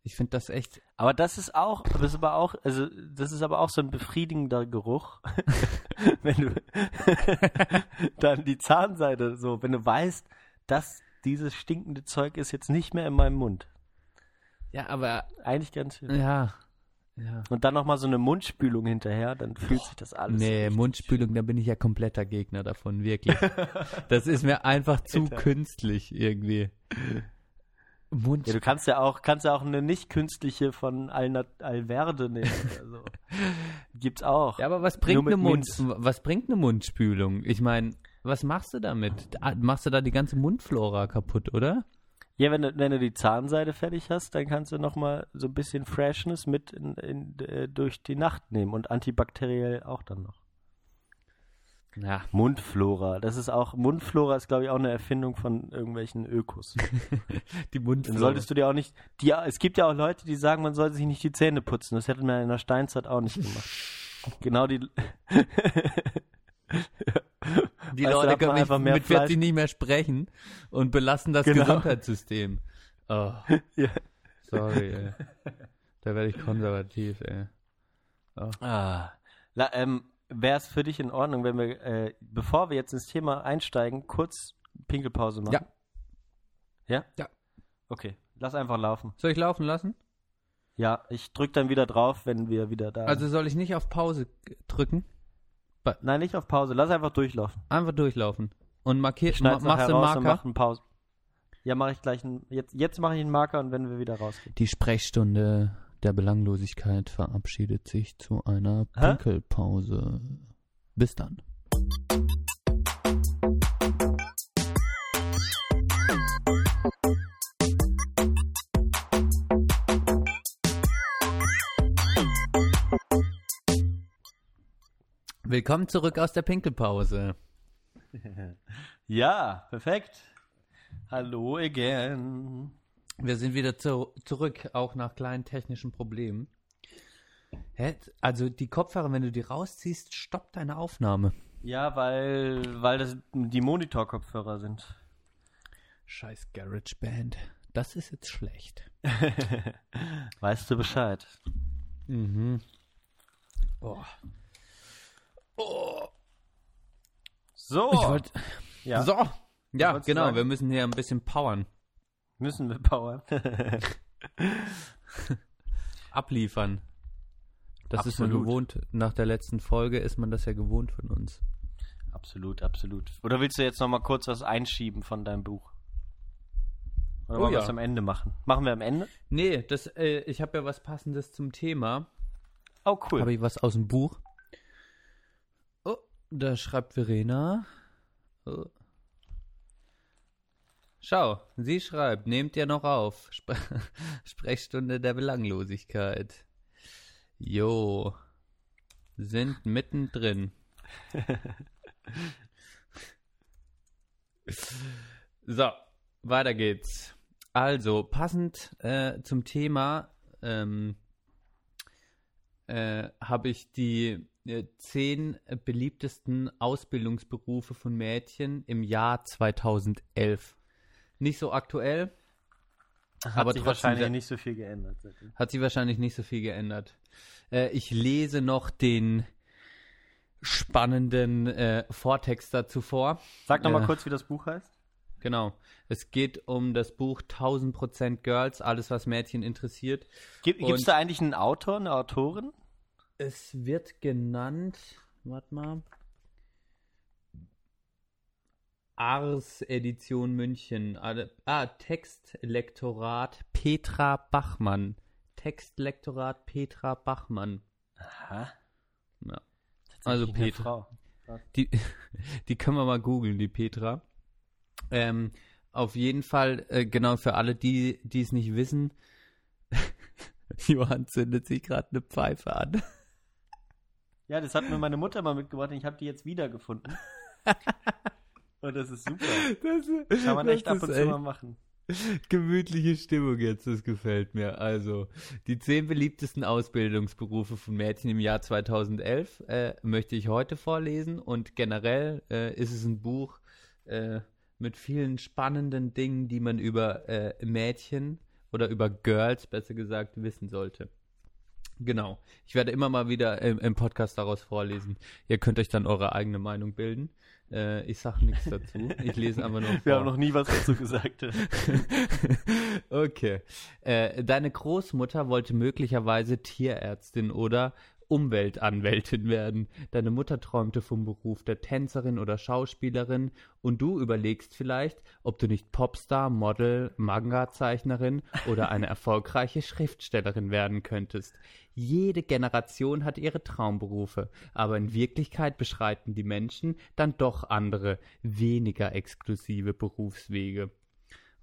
Ich finde das echt. Aber das ist auch, das ist aber auch, also das ist aber auch so ein befriedigender Geruch, [laughs] wenn du [laughs] dann die Zahnseide so, wenn du weißt, dass dieses stinkende Zeug ist jetzt nicht mehr in meinem Mund. Ja, aber Eigentlich ganz schön. ja, ja. Und dann nochmal so eine Mundspülung hinterher, dann fühlt sich das alles. Nee, Mundspülung, da bin ich ja kompletter Gegner davon, wirklich. [laughs] Das ist mir einfach zu Alter. künstlich irgendwie. Mund Ja, du kannst ja auch, kannst ja auch eine nicht künstliche von Alverde nehmen. Also, [laughs] gibt's auch. Ja, aber was bringt eine Mund, was bringt eine Mundspülung? Ich meine, was machst du damit? Ah, Machst du da die ganze Mundflora kaputt, oder? Ja, wenn du, wenn du die Zahnseide fertig hast, dann kannst du nochmal so ein bisschen Freshness mit in, in, äh, durch die Nacht nehmen und antibakteriell auch dann noch. Ja. Mundflora, das ist auch, Mundflora ist glaube ich auch eine Erfindung von irgendwelchen Ökos. [laughs] Die Dann Mundflora. solltest du dir auch nicht, die, es gibt ja auch Leute, die sagen, man soll sich nicht die Zähne putzen. Das hätte man in der Steinzeit auch nicht gemacht. [laughs] genau die, [laughs] Die Weißt Leute können einfach nicht, mehr mit 40 Fleisch. nicht mehr sprechen und belasten das Genau. Gesundheitssystem. Oh, [laughs] ja. sorry, ey. Da werde ich konservativ, ey. Ah. La, ähm, Wäre es für dich in Ordnung, wenn wir, äh, bevor wir jetzt ins Thema einsteigen, kurz Pinkelpause machen? Ja. Ja? Ja. Okay, lass einfach laufen. Soll ich laufen lassen? Ja, ich drück dann wieder drauf, wenn wir wieder da Also soll ich nicht auf Pause drücken? Nein, nicht auf Pause, lass einfach durchlaufen. Einfach durchlaufen. Und markier, ma machst du einen Marker? mach einen Pause. Ja, mache ich gleich einen, jetzt, jetzt mache ich einen Marker und wenn wir wieder rausgehen. Die Sprechstunde der Belanglosigkeit verabschiedet sich zu einer? Pinkelpause. Bis dann. Willkommen zurück aus der Pinkelpause. [laughs] Ja, perfekt. Hallo again. Wir sind wieder zu, zurück, auch nach kleinen technischen Problemen. Hä? Also die Kopfhörer, wenn du die rausziehst, stoppt deine Aufnahme. Ja, weil, weil das die Monitor-Kopfhörer sind. Scheiß GarageBand. Das ist jetzt schlecht. [laughs] weißt du Bescheid? Mhm. Oh. Oh. So. Ich wollte. ja. So. Ja, genau. sagen? Wir müssen hier ein bisschen powern. Müssen wir powern. [laughs] Abliefern. Das ist man Absolut. gewohnt. Nach der letzten Folge ist man das ja gewohnt von uns. absolut, absolut. Oder willst du jetzt noch mal kurz was einschieben von deinem Buch? Oder Oh wollen wir ja. es am Ende machen? Machen wir am Ende? Nee, das, äh, ich habe ja was Passendes zum Thema. Oh, cool. Habe ich was aus dem Buch? Da schreibt Verena. Oh. Schau, sie schreibt, nehmt ihr noch auf. Spre [laughs] Sprechstunde der Belanglosigkeit. Jo. Sind mittendrin. so, weiter geht's. Also, passend äh, zum Thema ähm, äh, habe ich die äh, zehn beliebtesten Ausbildungsberufe von Mädchen im Jahr 2011. Nicht so aktuell, Hat aber sich wahrscheinlich nicht so viel geändert. seitdem. Hat sich wahrscheinlich nicht so viel geändert. Äh, ich lese noch den spannenden äh, Vortext dazu vor. Sag noch mal Ja. kurz, wie das Buch heißt. Genau. Es geht um das Buch 1000% Girls, alles was Mädchen interessiert. Gibt es da eigentlich einen Autor, eine Autorin? Es wird genannt, warte mal, Ars Edition München. Ah, Textlektorat Petra Bachmann. Textlektorat Petra Bachmann. Aha. Ja. Also Petra. [laughs] Die, die können wir mal googeln, die Petra. Ähm, auf jeden Fall, äh, genau für alle, die die es nicht wissen, [laughs] Johann zündet sich gerade eine Pfeife an. Ja, das hat mir meine Mutter mal mitgebracht und ich habe die jetzt wiedergefunden. [laughs] und das ist super. Das, Kann man das echt ab und zu mal machen. Gemütliche Stimmung jetzt, das gefällt mir. Also, die zehn beliebtesten Ausbildungsberufe von Mädchen im Jahr 2011 äh, möchte ich heute vorlesen und generell äh, ist es ein Buch äh, mit vielen spannenden Dingen, die man über äh, Mädchen oder über Girls, besser gesagt, wissen sollte. Genau. Ich werde immer mal wieder im, im Podcast daraus vorlesen. Ihr könnt euch dann eure eigene Meinung bilden. Äh, ich sage nichts dazu. Ich lese einfach nur vor. [laughs] Wir haben noch nie was dazu gesagt. [laughs] okay. Äh, deine Großmutter wollte möglicherweise Tierärztin oder Umweltanwältin werden. Deine Mutter träumte vom Beruf der Tänzerin oder Schauspielerin und du überlegst vielleicht, ob du nicht Popstar, Model, Manga-Zeichnerin oder eine erfolgreiche Schriftstellerin werden könntest. Jede Generation hat ihre Traumberufe, aber in Wirklichkeit beschreiten die Menschen dann doch andere, weniger exklusive Berufswege.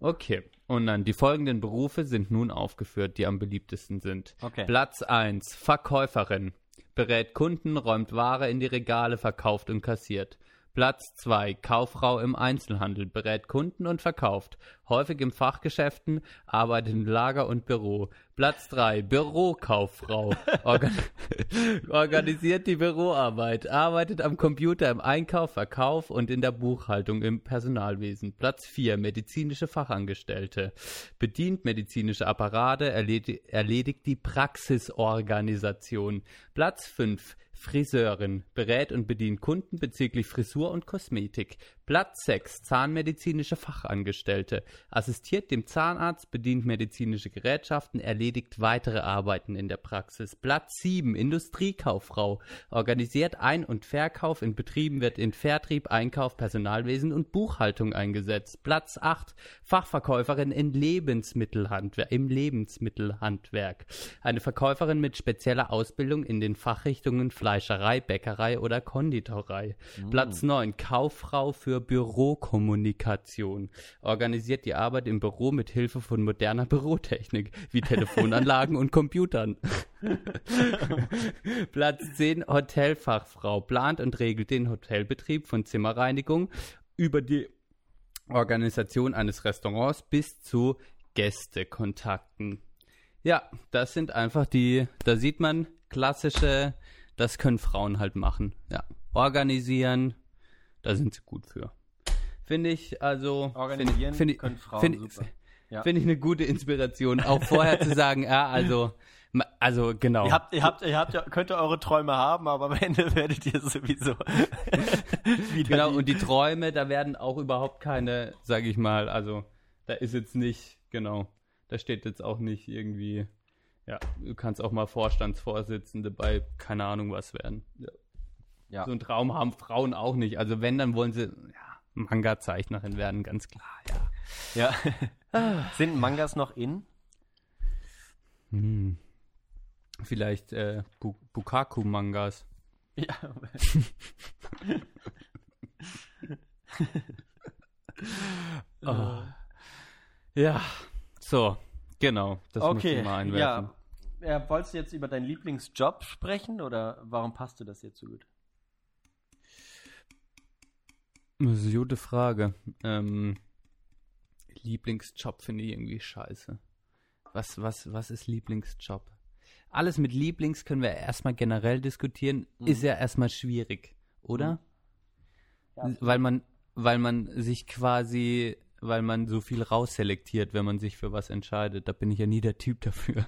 Okay, und dann die folgenden Berufe sind nun aufgeführt, die am beliebtesten sind. Okay. Platz 1, Verkäuferin. Berät Kunden, räumt Ware in die Regale, verkauft und kassiert. Platz 2, Kauffrau im Einzelhandel, berät Kunden und verkauft. Häufig im Fachgeschäften, arbeitet im Lager und Büro. Platz 3, Bürokauffrau. [laughs] Organ organisiert die Büroarbeit, arbeitet am Computer im Einkauf, Verkauf und in der Buchhaltung im Personalwesen. Platz 4, medizinische Fachangestellte. Bedient medizinische Apparate, erledi erledigt die Praxisorganisation. Platz 5, Friseurin, berät und bedient Kunden bezüglich Frisur und Kosmetik. Platz 6, zahnmedizinische Fachangestellte, assistiert dem Zahnarzt, bedient medizinische Gerätschaften, erledigt weitere Arbeiten in der Praxis. Platz 7, Industriekauffrau, organisiert Ein- und Verkauf in Betrieben, wird in Vertrieb, Einkauf, Personalwesen und Buchhaltung eingesetzt. Platz 8, Fachverkäuferin in Lebensmittelhandwerk, im Lebensmittelhandwerk. Eine Verkäuferin mit spezieller Ausbildung in den Fachrichtungen Fleischerei, Bäckerei oder Konditorei. Platz 9, Kauffrau für Bürokommunikation. Organisiert die Arbeit im Büro mit Hilfe von moderner [laughs] Bürotechnik, wie Telefonanlagen und Computern. [laughs] Platz 10, Hotelfachfrau. Plant und regelt den Hotelbetrieb von Zimmerreinigung über die Organisation eines Restaurants bis zu Gästekontakten. Ja, das sind einfach die, da sieht man klassische, das können Frauen halt machen. Ja, organisieren, da sind sie gut für. Finde ich also Organisieren finde ich, können Frauen super. Ja. Finde ich eine gute Inspiration, auch vorher zu sagen, ja, also, [laughs] also genau. Ihr, habt, ihr, habt, ihr habt, ja- könnt ihr eure Träume haben, aber am Ende [laughs] werdet ihr sowieso [laughs] Genau, die- und die Träume, da werden auch überhaupt keine, sage ich mal, also da ist jetzt nicht, genau, da steht jetzt auch nicht irgendwie, ja, du kannst auch mal Vorstandsvorsitzende bei keine Ahnung was werden. Ja. Ja. So einen Traum haben Frauen auch nicht. Also wenn, dann wollen sie, ja, Manga-Zeichnerin werden, ganz klar, ja. Ja. [laughs] Sind Mangas noch in? Hm. Vielleicht äh, Bu Bukaku-Mangas. Ja. Oh. [laughs] [laughs] Ja, so, genau, das okay, ich mal einwerfen. ja. ja. Wolltest du jetzt über deinen Lieblingsjob sprechen oder warum passt dir das jetzt so gut? Das ist eine gute Frage. Ähm, Lieblingsjob finde ich irgendwie scheiße. Was, was, was ist Lieblingsjob? Alles mit Lieblings können wir erstmal generell diskutieren, Mhm. ist ja erstmal schwierig, oder? Ja. Weil man, weil man sich quasi, weil man so viel rausselektiert, wenn man sich für was entscheidet. Da bin ich ja nie der Typ dafür.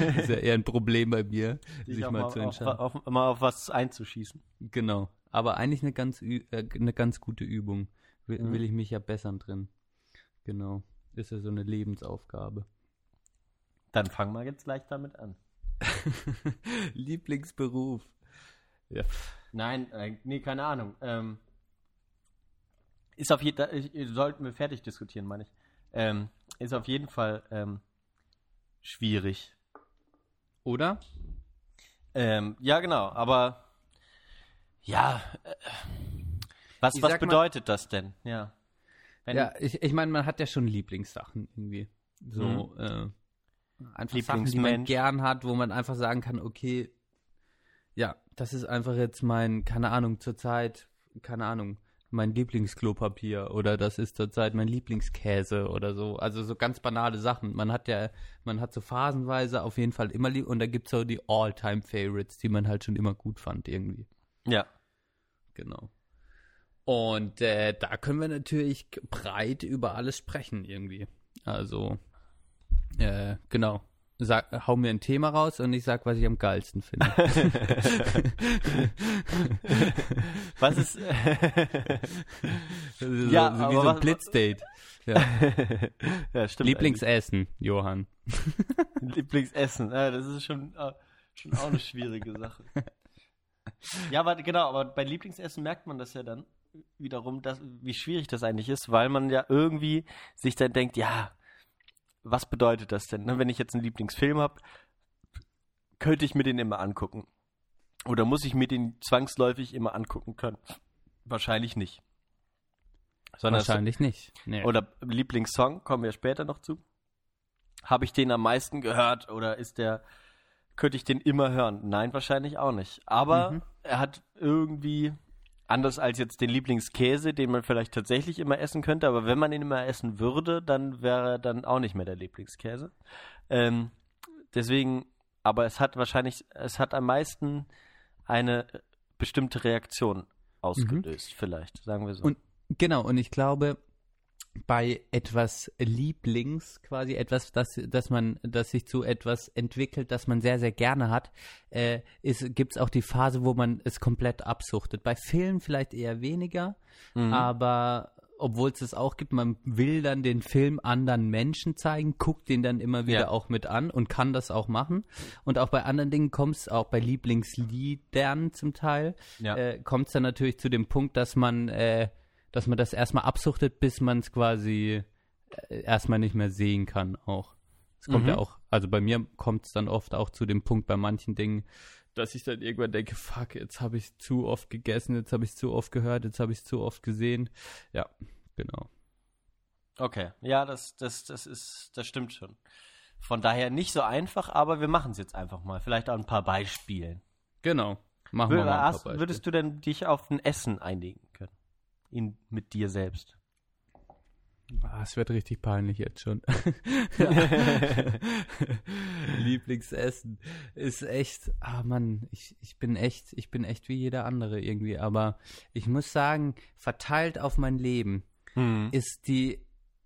das [laughs] ist ja eher ein Problem bei mir, sich, mal, mal, zu auf, entscheiden. auf, mal auf was einzuschießen. Genau. Aber eigentlich eine ganz, äh, eine ganz gute Übung. Will, Mhm. will ich mich ja bessern drin. Genau. Ist ja so eine Lebensaufgabe. Dann fangen wir jetzt gleich damit an. [laughs] Lieblingsberuf. Ja. Nein, äh, nee, keine Ahnung. Ähm, ist auf jeden sollten wir fertig diskutieren, meine ich. Ähm, ist auf jeden Fall ähm, schwierig. Oder? Ähm, ja, genau, aber ja, äh, was, Ich was sag mal- bedeutet das denn? Ja. Wenn, Ja, ich, ich meine, man hat ja schon Lieblingssachen irgendwie. So, äh, einfach Sachen, die man gern hat, wo man einfach sagen kann, okay, ja, das ist einfach jetzt mein, keine Ahnung, zurzeit, keine Ahnung, mein Lieblingsklopapier oder das ist zurzeit mein Lieblingskäse oder so. Also so ganz banale Sachen. Man hat ja, man hat so phasenweise auf jeden Fall immer lieb und da gibt's so die All-Time-Favorites, die man halt schon immer gut fand irgendwie. Ja. Genau. Und äh, da können wir natürlich breit über alles sprechen irgendwie. Also, äh, genau. Sag, hau mir ein Thema raus und ich sag, was ich am geilsten finde. [laughs] Was ist. [laughs] so, Ja, so wie so ein Blitzdate. Ja. [laughs] ja, stimmt. Lieblingsessen, Johann. Lieblingsessen. Ja, das ist schon, äh, schon auch eine schwierige Sache. Ja, aber genau, aber bei Lieblingsessen merkt man das ja dann wiederum, dass, wie schwierig das eigentlich ist, weil man ja irgendwie sich dann denkt, ja, was bedeutet das denn? Ne? Wenn ich jetzt einen Lieblingsfilm habe, könnte ich mir den immer angucken. Oder muss ich mir den zwangsläufig immer angucken können? Wahrscheinlich nicht. Sondern Wahrscheinlich nicht. Nee. oder Lieblingssong, kommen wir später noch zu. Habe ich den am meisten gehört oder ist der, könnte ich den immer hören? Nein, wahrscheinlich auch nicht. Aber Mhm. er hat irgendwie, anders als jetzt den Lieblingskäse, den man vielleicht tatsächlich immer essen könnte, aber wenn man ihn immer essen würde, dann wäre er dann auch nicht mehr der Lieblingskäse. Ähm, deswegen, aber es hat wahrscheinlich, es hat am meisten eine bestimmte Reaktion ausgelöst, vielleicht, sagen wir so. Und genau, und ich glaube, bei etwas Lieblings, quasi etwas, das, dass man, dass sich zu etwas entwickelt, das man sehr, sehr gerne hat, äh, gibt es auch die Phase, wo man es komplett absuchtet. Bei Filmen vielleicht eher weniger, Mhm. aber obwohl es es auch gibt, man will dann den Film anderen Menschen zeigen, guckt den dann immer wieder Ja. auch mit an und kann das auch machen. Und auch bei anderen Dingen kommt es auch bei Lieblingsliedern zum Teil, Ja. äh, kommt es dann natürlich zu dem Punkt, dass man, äh, dass man das erstmal absuchtet, bis man es quasi äh, erstmal nicht mehr sehen kann auch. Es kommt Mhm. ja auch, also bei mir kommt es dann oft auch zu dem Punkt bei manchen Dingen, dass ich dann irgendwann denke, fuck, jetzt habe ich zu oft gegessen, jetzt habe ich zu oft gehört, jetzt habe ich zu oft gesehen. Ja, genau. Okay, ja, das, das, das ist, das stimmt schon. Von daher nicht so einfach, aber wir machen es jetzt einfach mal. Vielleicht auch ein paar Beispiele. Genau. Machen wir Wür- mal ein paar Beispiele. würdest du denn dich auf ein Essen einigen? In, mit dir selbst? Ah, es wird richtig peinlich jetzt schon. [laughs] Lieblingsessen ist echt, ah Mann, ich, ich bin echt, ich bin echt wie jeder andere irgendwie, aber ich muss sagen, verteilt auf mein Leben Hm. ist die,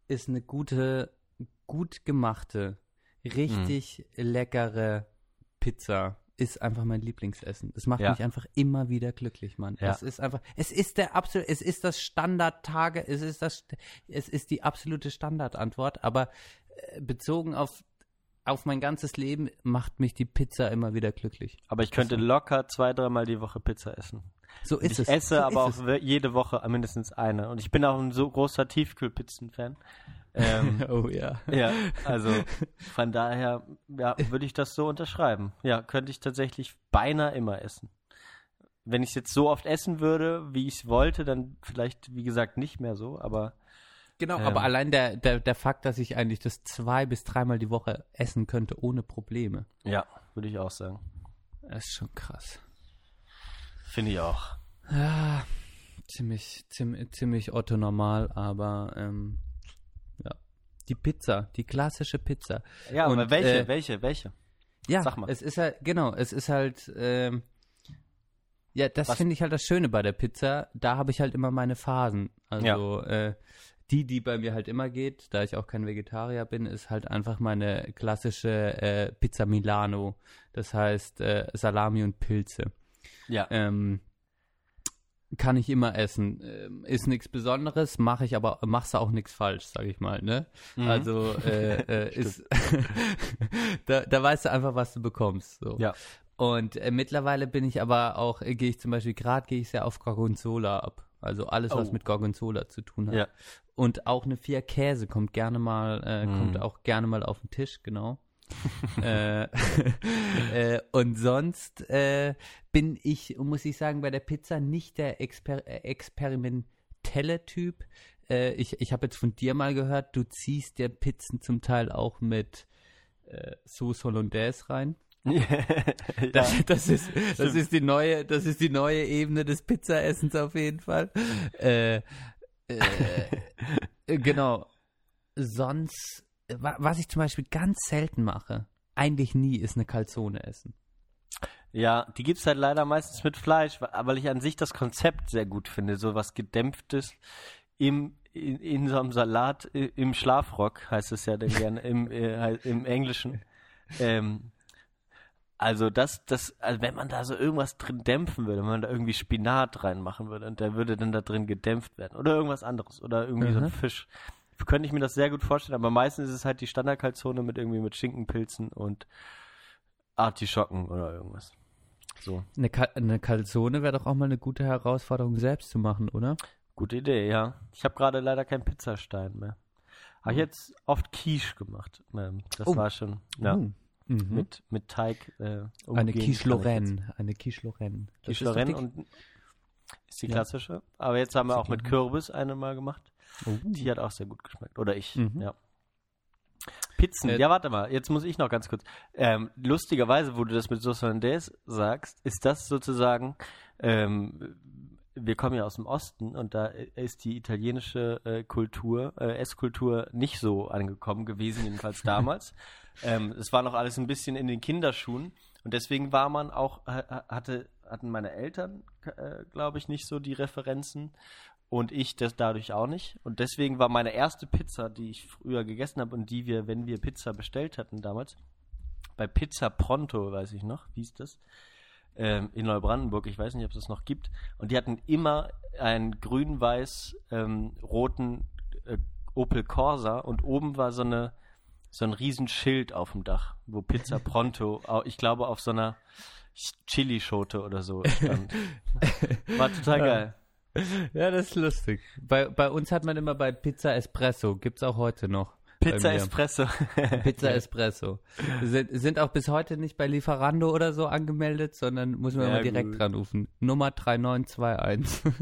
ist eine gute, gut gemachte, richtig leckere Pizza. Ist einfach mein Lieblingsessen. Das macht Ja. mich einfach immer wieder glücklich, Mann. Ja. Es ist einfach, es ist der absolute, es ist das Standardtage, es ist das, es ist die absolute Standardantwort, aber äh, bezogen auf, auf mein ganzes Leben macht mich die Pizza immer wieder glücklich. Aber ich könnte locker zwei, dreimal die Woche Pizza essen. So ist ich es. esse so aber auch we- jede Woche mindestens eine. Und ich bin auch ein so großer Tiefkühlpizzen-Fan. Ähm. [laughs] Oh ja. ja, also [laughs] von daher ja, würde ich das so unterschreiben. Ja, könnte ich tatsächlich beinahe immer essen. Wenn ich es jetzt so oft essen würde, wie ich es wollte, dann vielleicht, wie gesagt, nicht mehr so, aber Genau, Ähm. aber allein der, der, der Fakt, dass ich eigentlich das zwei bis dreimal die Woche essen könnte ohne Probleme, ja, würde ich auch sagen. das ist schon krass. Finde ich auch. Ja, ziemlich, ziemlich, ziemlich Otto normal, aber ähm. Die Pizza, die klassische Pizza. Ja, Und, aber welche, äh, welche, welche? Ja, Sag mal. es ist halt, genau, es ist halt, ähm, ja, das finde ich halt das Schöne bei der Pizza. Da habe ich halt immer meine Phasen. Also, äh, die, die bei mir halt immer geht, da ich auch kein Vegetarier bin, ist halt einfach meine klassische äh, Pizza Milano. Das heißt äh, Salami und Pilze. Ja. Ähm, kann ich immer essen. Ähm, ist nichts Besonderes, mache ich aber, machst du auch nichts falsch, sag ich mal, ne? Mhm. Also äh, äh, [laughs] ist [laughs] da, da weißt du einfach, was du bekommst. So. Ja. Und äh, mittlerweile bin ich aber auch, äh, gehe ich zum Beispiel, gerade gehe ich sehr auf Gorgonzola ab. Also alles, was Oh. mit Gorgonzola zu tun hat. Ja. Und auch eine vier Käse kommt gerne mal, äh, Mm. kommt auch gerne mal auf den Tisch, genau. [laughs] äh, [laughs] äh, und sonst äh, bin ich, muss ich sagen, bei der Pizza nicht der Exper äh, experimentelle Typ. Äh, ich ich habe jetzt von dir mal gehört, du ziehst dir Pizzen zum Teil auch mit äh, Sauce Hollandaise rein. [laughs] ja. Das, das, ist, das, ist die neue, das ist die neue Ebene des Pizzaessens auf jeden Fall. Genau. Sonst, was ich zum Beispiel ganz selten mache, eigentlich nie, ist eine Calzone essen. Ja, die gibt's halt leider meistens mit Fleisch, weil ich an sich das Konzept sehr gut finde. So was Gedämpftes im, in, in so einem Salat im Schlafrock, heißt es ja dann gerne im, äh, im Englischen. Ähm, also das, das, also wenn man da so irgendwas drin dämpfen würde, wenn man da irgendwie Spinat reinmachen würde und der würde dann da drin gedämpft werden oder irgendwas anderes oder irgendwie so ein Mhm. Fisch, könnte ich mir das sehr gut vorstellen. Aber meistens ist es halt die Standardkalzone mit irgendwie mit Schinkenpilzen und Artischocken oder irgendwas. So. Eine, Ka eine Calzone wäre doch auch mal eine gute Herausforderung, selbst zu machen, oder? Gute Idee, ja. Ich habe gerade leider keinen Pizzastein mehr. Habe ich jetzt oft Quiche gemacht. Das Oh. war schon ja, Oh. Mhm. mit, mit Teig. Äh, eine Quiche. Lorraine. Eine Quiche Lorraine. Quiche ist Lorraine die- und ist die Ja. klassische. Aber jetzt haben wir Ist auch mit. Kürbis eine mal gemacht. Oh. Die hat auch sehr gut geschmeckt. Oder ich, Mhm. ja. Pizzen. Äh, ja, warte mal. Jetzt muss ich noch ganz kurz. Ähm, lustigerweise, wo du das mit Sauce Hollandaise sagst, ist das sozusagen, ähm, wir kommen ja aus dem Osten und da ist die italienische äh, Kultur, äh, Esskultur nicht so angekommen gewesen, jedenfalls [laughs] damals. ähm, es war noch alles ein bisschen in den Kinderschuhen und deswegen war man auch, ha- hatte, hatten meine Eltern, äh, glaube ich, nicht so die Referenzen und ich das dadurch auch nicht. Und deswegen war meine erste Pizza, die ich früher gegessen habe und die wir, wenn wir Pizza bestellt hatten damals, bei Pizza Pronto, weiß ich noch, wie ist das? Ähm, in Neubrandenburg, ich weiß nicht, ob es das noch gibt. Und die hatten immer einen grün-weiß ähm, roten äh, Opel Corsa und oben war so eine so ein Riesenschild auf dem Dach, wo Pizza [laughs] Pronto, ich glaube auf so einer Chilischote oder so stand. [laughs] War total geil. [laughs] Ja, das ist lustig. Bei, bei uns hat man immer bei Pizza Espresso, gibt's auch heute noch. Pizza. Espresso. [laughs] Pizza Espresso. Sind, sind auch bis heute nicht bei Lieferando oder so angemeldet, sondern muss man Ja, immer direkt gut. dran rufen. Nummer 3921.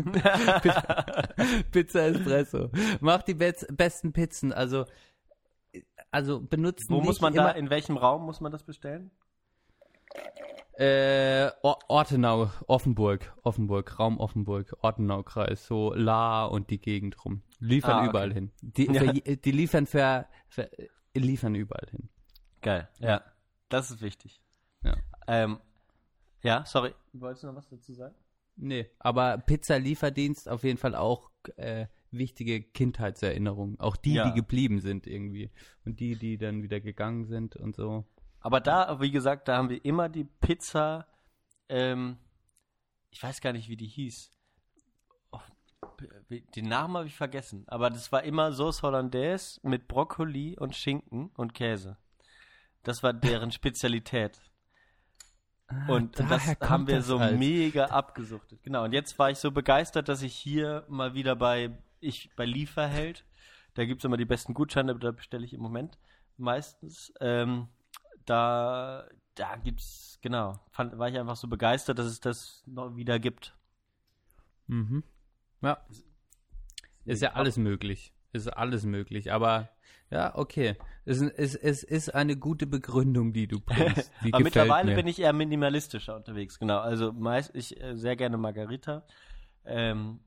[laughs] Pizza Espresso. Macht die bez- besten Pizzen. Also, also benutzen Wo nicht muss man immer, da, in welchem Raum muss man das bestellen? Äh, Or Ortenau, Offenburg, Offenburg, Raum Offenburg, Ortenau-Kreis, so La und die Gegend rum. Liefern Ah, okay. überall hin. Die, Ja. die liefern für, für, liefern überall hin. Geil. Ja. Das ist wichtig. Ja. Ähm, ja, sorry. Wolltest du noch was dazu sagen? Nee, aber Pizza-Lieferdienst auf jeden Fall auch äh, wichtige Kindheitserinnerungen. Auch die, Ja. die geblieben sind irgendwie. Und die, die dann wieder gegangen sind und so. Aber da, wie gesagt, da haben wir immer die Pizza, ähm, ich weiß gar nicht, wie die hieß. Oh, den Namen habe ich vergessen. Aber das war immer Sauce Hollandaise mit Brokkoli und Schinken und Käse. Das war deren Spezialität. Und Ah, daher das haben wir das so halt. mega abgesuchtet. Genau. Und jetzt war ich so begeistert, dass ich hier mal wieder bei, ich, bei Lieferheld, da gibt es immer die besten Gutscheine, da bestelle ich im Moment meistens. Ähm, da, da gibt's, genau, fand, war ich einfach so begeistert, dass es das noch wieder gibt. Mhm. Ja. Ist ja alles möglich. Ist alles möglich. Aber ja, okay. Es, ist- es, es ist eine gute Begründung, die du bringst. [laughs] Die Aber mittlerweile mir. bin ich eher minimalistischer unterwegs, genau. Also meist ich äh, sehr gerne Margarita. Ähm,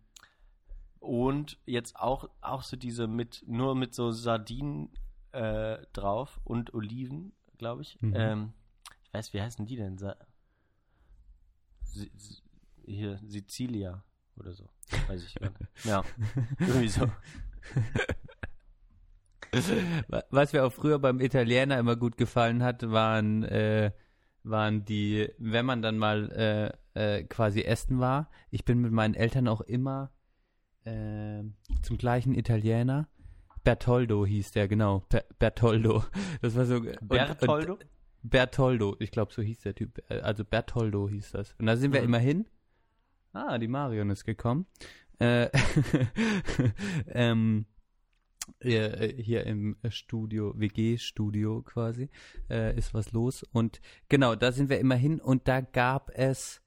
und jetzt auch, auch so diese mit, nur mit so Sardinen äh, drauf und Oliven, glaube ich. Mhm. Ähm, ich weiß, wie heißen die denn? Sa Si hier, Sizilia oder so. Weiß ich gar nicht. Ja, [laughs] irgendwie so. Was mir auch früher beim Italiener immer gut gefallen hat, waren, äh, waren die, wenn man dann mal äh, äh, quasi essen war. Ich bin mit meinen Eltern auch immer äh, zum gleichen Italiener. Bertoldo hieß der, genau. Per Bertoldo. [laughs] Das war so. Bertoldo? Und, und Bertoldo, ich glaube, so hieß der Typ. Also Bertoldo hieß das. Und da sind wir Mhm. immer hin. Ah, die Marion ist gekommen. Äh, [laughs] ähm, hier, hier im Studio, WG-Studio quasi, äh, ist was los. Und genau, da sind wir immer hin und da gab es,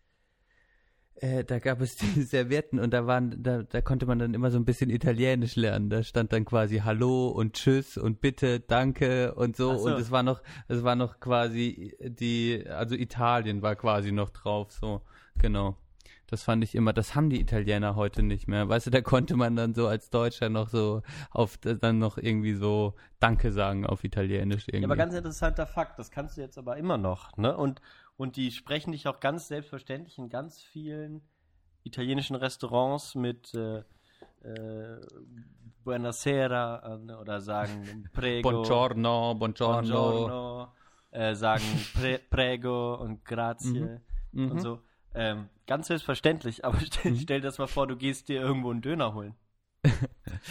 äh, da gab es [laughs] die Servietten und da waren, da, da konnte man dann immer so ein bisschen Italienisch lernen. Da stand dann quasi Hallo und Tschüss und Bitte, Danke und so. So. Und es war noch, es war noch quasi die, also Italien war quasi noch drauf, so, genau. Das fand ich immer, das haben die Italiener heute nicht mehr. Weißt du, da konnte man dann so als Deutscher noch so auf, dann noch irgendwie so Danke sagen auf Italienisch irgendwie. Ja, aber ganz interessanter Fakt, das kannst du jetzt aber immer noch, ne? Und, und die sprechen dich auch ganz selbstverständlich in ganz vielen italienischen Restaurants mit äh, äh, Buonasera an oder sagen [laughs] Prego, Buongiorno, buongiorno. Buongiorno, äh, sagen pre, [laughs] Prego und Grazie Mhm. und so. Ähm, ganz selbstverständlich, [laughs] aber stell, Mhm. stell dir das mal vor, du gehst dir irgendwo einen Döner holen.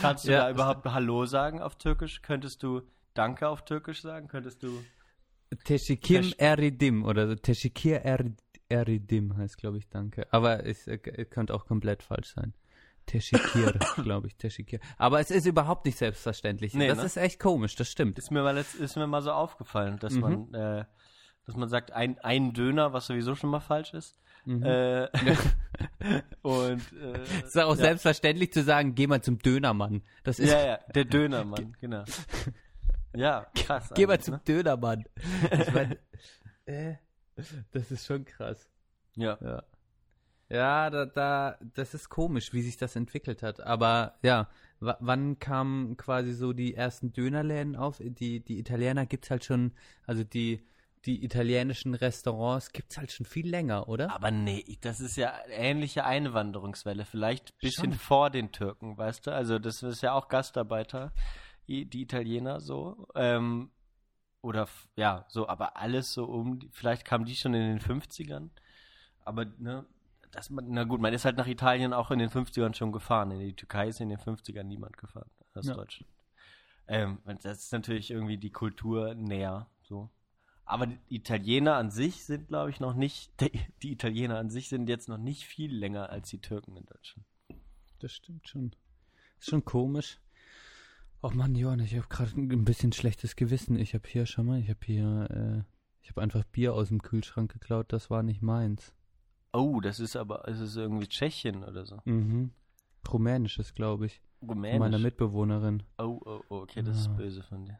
Kannst du Ja. da überhaupt Hallo sagen auf Türkisch? Könntest du Danke auf Türkisch sagen? Könntest du Teş- eridim oder so. Er- eridim heißt, glaube ich, Danke. Aber es äh, könnte auch komplett falsch sein. Teşekkür, [laughs] glaube ich, Teşekkür. Aber es ist überhaupt nicht selbstverständlich. Nee, das ne? ist echt komisch, das stimmt. Ist mir mal, letzt, ist mir mal so aufgefallen, dass Mhm. man, äh, dass man sagt, ein, ein Döner, was sowieso schon mal falsch ist. Mhm. Äh, [laughs] und äh, Es ist auch ja. selbstverständlich zu sagen, geh mal zum Dönermann. Das ist, Ja, ja, der Dönermann, [laughs] genau. Ja, krass. geh mal zum ne? Dönermann. Ich mein, [laughs] äh, das ist schon krass. Ja. Ja. Ja, da, da, das ist komisch, wie sich das entwickelt hat. Aber ja, wann kamen quasi so die ersten Dönerläden auf? Die, die Italiener gibt's halt schon, also die, die italienischen Restaurants gibt's halt schon viel länger, oder? Aber nee, das ist ja ähnliche Einwanderungswelle. Vielleicht ein bisschen Schon. vor den Türken, weißt du? Also das ist ja auch Gastarbeiter, die, Italiener so. Ähm, oder ja, so, aber alles so um, vielleicht kamen die schon in den 50ern. Aber, ne, das, na gut, man ist halt nach Italien auch in den 50ern schon gefahren. In die Türkei ist in den 50ern niemand gefahren aus Ja. Deutschland. Ähm, das ist natürlich irgendwie die Kultur näher, so. Aber die Italiener an sich sind, glaube ich, noch nicht, die, die Italiener an sich sind jetzt noch nicht viel länger als die Türken in Deutschland. Das stimmt schon. Ist schon komisch. Oh Mann, Johann, ich habe gerade ein bisschen schlechtes Gewissen. Ich habe hier, schau mal, ich habe hier, äh, ich habe einfach Bier aus dem Kühlschrank geklaut. Das war nicht meins. Oh, das ist aber, es ist irgendwie Tschechien oder so. Mhm. Rumänisches, glaube ich. Von Rumänisch. meiner Mitbewohnerin. oh, oh, oh, okay, das ist Ah. böse von dir.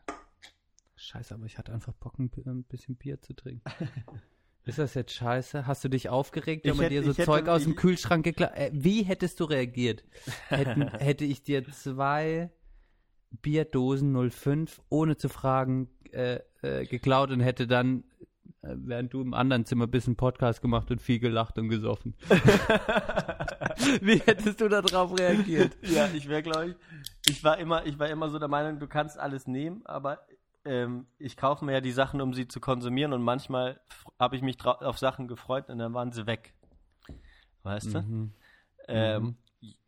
Scheiße, aber ich hatte einfach Bock, ein, bi- ein bisschen Bier zu trinken. [laughs] Ist das jetzt scheiße? Hast du dich aufgeregt, wenn man dir so ich hätte- Zeug aus dem Kühlschrank geklaut? Äh, wie hättest du reagiert? [laughs] Hätten, hätte ich dir zwei Bierdosen 05 ohne zu fragen äh, äh, geklaut und hätte dann, äh, während du im anderen Zimmer bist, einen Podcast gemacht und viel gelacht und gesoffen. [laughs] wie hättest du darauf reagiert? [laughs] ja, ich wäre, glaube ich, ich war immer, ich war immer so der Meinung, du kannst alles nehmen, aber ähm, ich kaufe mir ja die Sachen, um sie zu konsumieren und manchmal habe ich mich auf Sachen gefreut und dann waren sie weg. Weißt du? Mhm. Ähm, je-